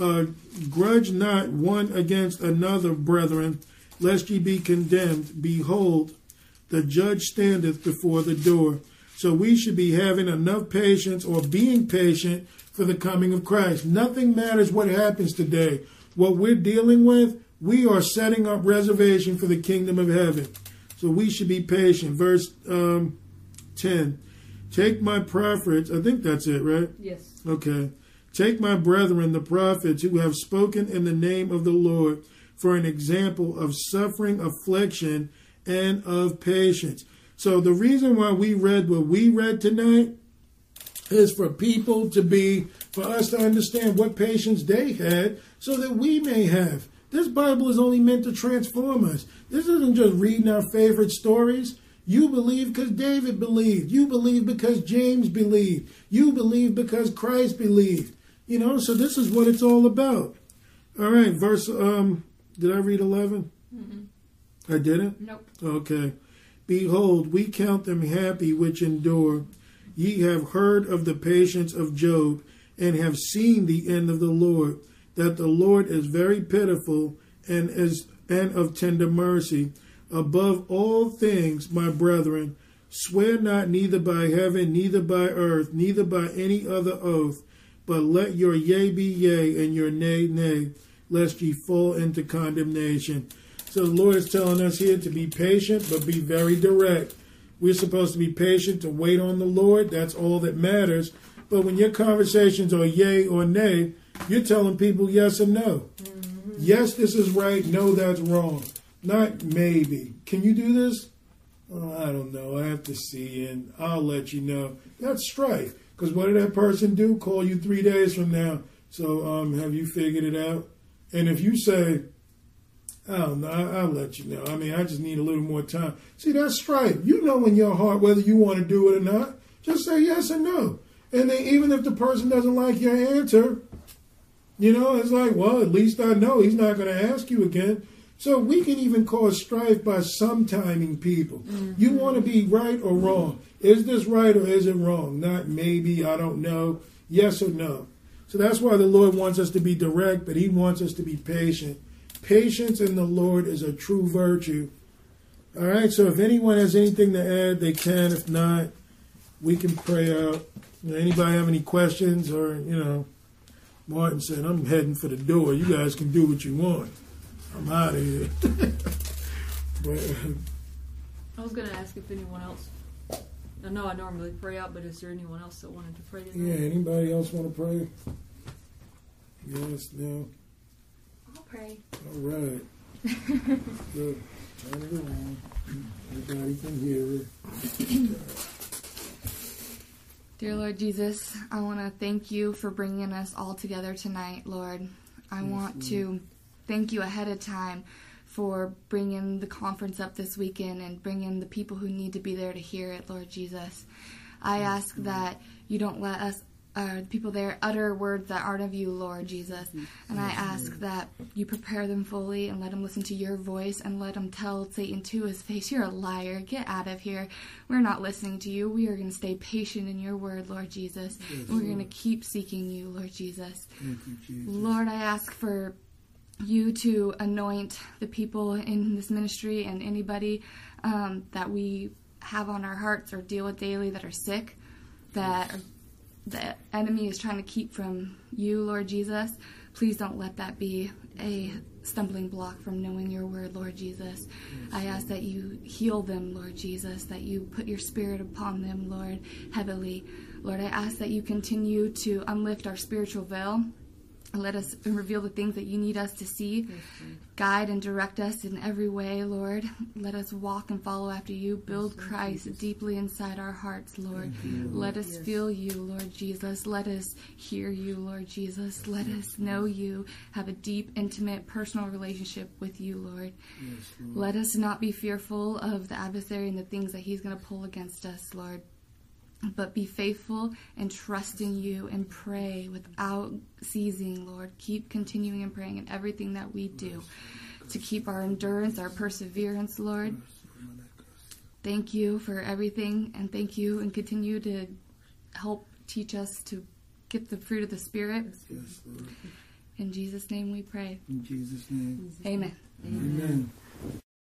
Uh, grudge not one against another, brethren, lest ye be condemned. Behold, the judge standeth before the door. So we should be having enough patience or being patient for the coming of Christ. Nothing matters what happens today. What we're dealing with, we are setting up reservation for the kingdom of heaven. So we should be patient. Verse um, 10. Take my prophets, I think that's it, right? Yes. Okay. Take my brethren, the prophets, who have spoken in the name of the Lord, for an example of suffering, affliction, and of patience. So the reason why we read what we read tonight is for people to be, for us to understand what patience they had so that we may have. This Bible is only meant to transform us. This isn't just reading our favorite stories. You believe because David believed. You believe because James believed. You believe because Christ believed. You know, so this is what it's all about. All right, verse um did I read 11? Mm-hmm. I didn't? Nope. Okay. Behold, we count them happy which endure. Ye have heard of the patience of Job and have seen the end of the Lord, that the Lord is very pitiful and is and of tender mercy Above all things, my brethren, swear not neither by heaven, neither by earth, neither by any other oath, but let your yea be yea and your nay, nay, lest ye fall into condemnation. So the Lord is telling us here to be patient, but be very direct. We're supposed to be patient to wait on the Lord. That's all that matters. But when your conversations are yea or nay, you're telling people yes or no. Mm-hmm. Yes, this is right. No, that's wrong. Not maybe. Can you do this? Oh, I don't know. I have to see, and I'll let you know. That's strife. Because what did that person do? Call you three days from now. So, um, have you figured it out? And if you say, I don't know, I'll let you know. I mean, I just need a little more time. See, that's strife. You know in your heart whether you want to do it or not. Just say yes or no. And then even if the person doesn't like your answer, you know, it's like, well, at least I know he's not going to ask you again. So we can even cause strife by sometiming people. Mm-hmm. You want to be right or wrong. Is this right or is it wrong? Not maybe, I don't know, yes or no. So that's why the Lord wants us to be direct, but He wants us to be patient. Patience in the Lord is a true virtue. All right, so if anyone has anything to add, they can. If not, we can pray out. Anybody have any questions or, you know, Martin said, I'm heading for the door. You guys can do what you want. I'm out of here. but, uh, I was going to ask if anyone else. I know I normally pray out, but is there anyone else that wanted to pray tonight? Yeah, anybody else want to pray? Yes, no. I'll pray. All right. Good. Turn it around. Everybody can hear it. Dear Lord Jesus, I want to thank you for bringing us all together tonight, Lord. I want to thank you ahead of time for bringing the conference up this weekend and bringing the people who need to be there to hear it, Lord Jesus. I ask that you don't let us, uh, the people there, utter words that aren't of you, Lord Jesus. And I ask that you prepare them fully and let them listen to your voice and let them tell Satan to his face, You're a liar. Get out of here. We're not listening to you. We are going to stay patient in your word, Lord Jesus. And we're going to keep seeking you, Lord Jesus. You, Jesus. Lord, I ask for you to anoint the people in this ministry and anybody um, that we have on our hearts or deal with daily that are sick, that the enemy is trying to keep from you, Lord Jesus. Please don't let that be a stumbling block from knowing your word, Lord Jesus. I ask that you heal them, Lord Jesus, that you put your spirit upon them, Lord, heavily. Lord, I ask that you continue to unlift our spiritual veil let us reveal the things that you need us to see. Guide and direct us in every way, Lord. Let us walk and follow after you. Build Christ deeply inside our hearts, Lord. Let us feel you, Lord Jesus. Let us hear you, Lord Jesus. Let us know you. Have a deep, intimate, personal relationship with you, Lord. Let us not be fearful of the adversary and the things that he's going to pull against us, Lord but be faithful and trust in you and pray without ceasing, Lord. Keep continuing and praying in everything that we do to keep our endurance, our perseverance, Lord. Thank you for everything and thank you and continue to help teach us to get the fruit of the Spirit. Yes, Lord. In Jesus' name we pray. In Jesus' name. Amen. Amen.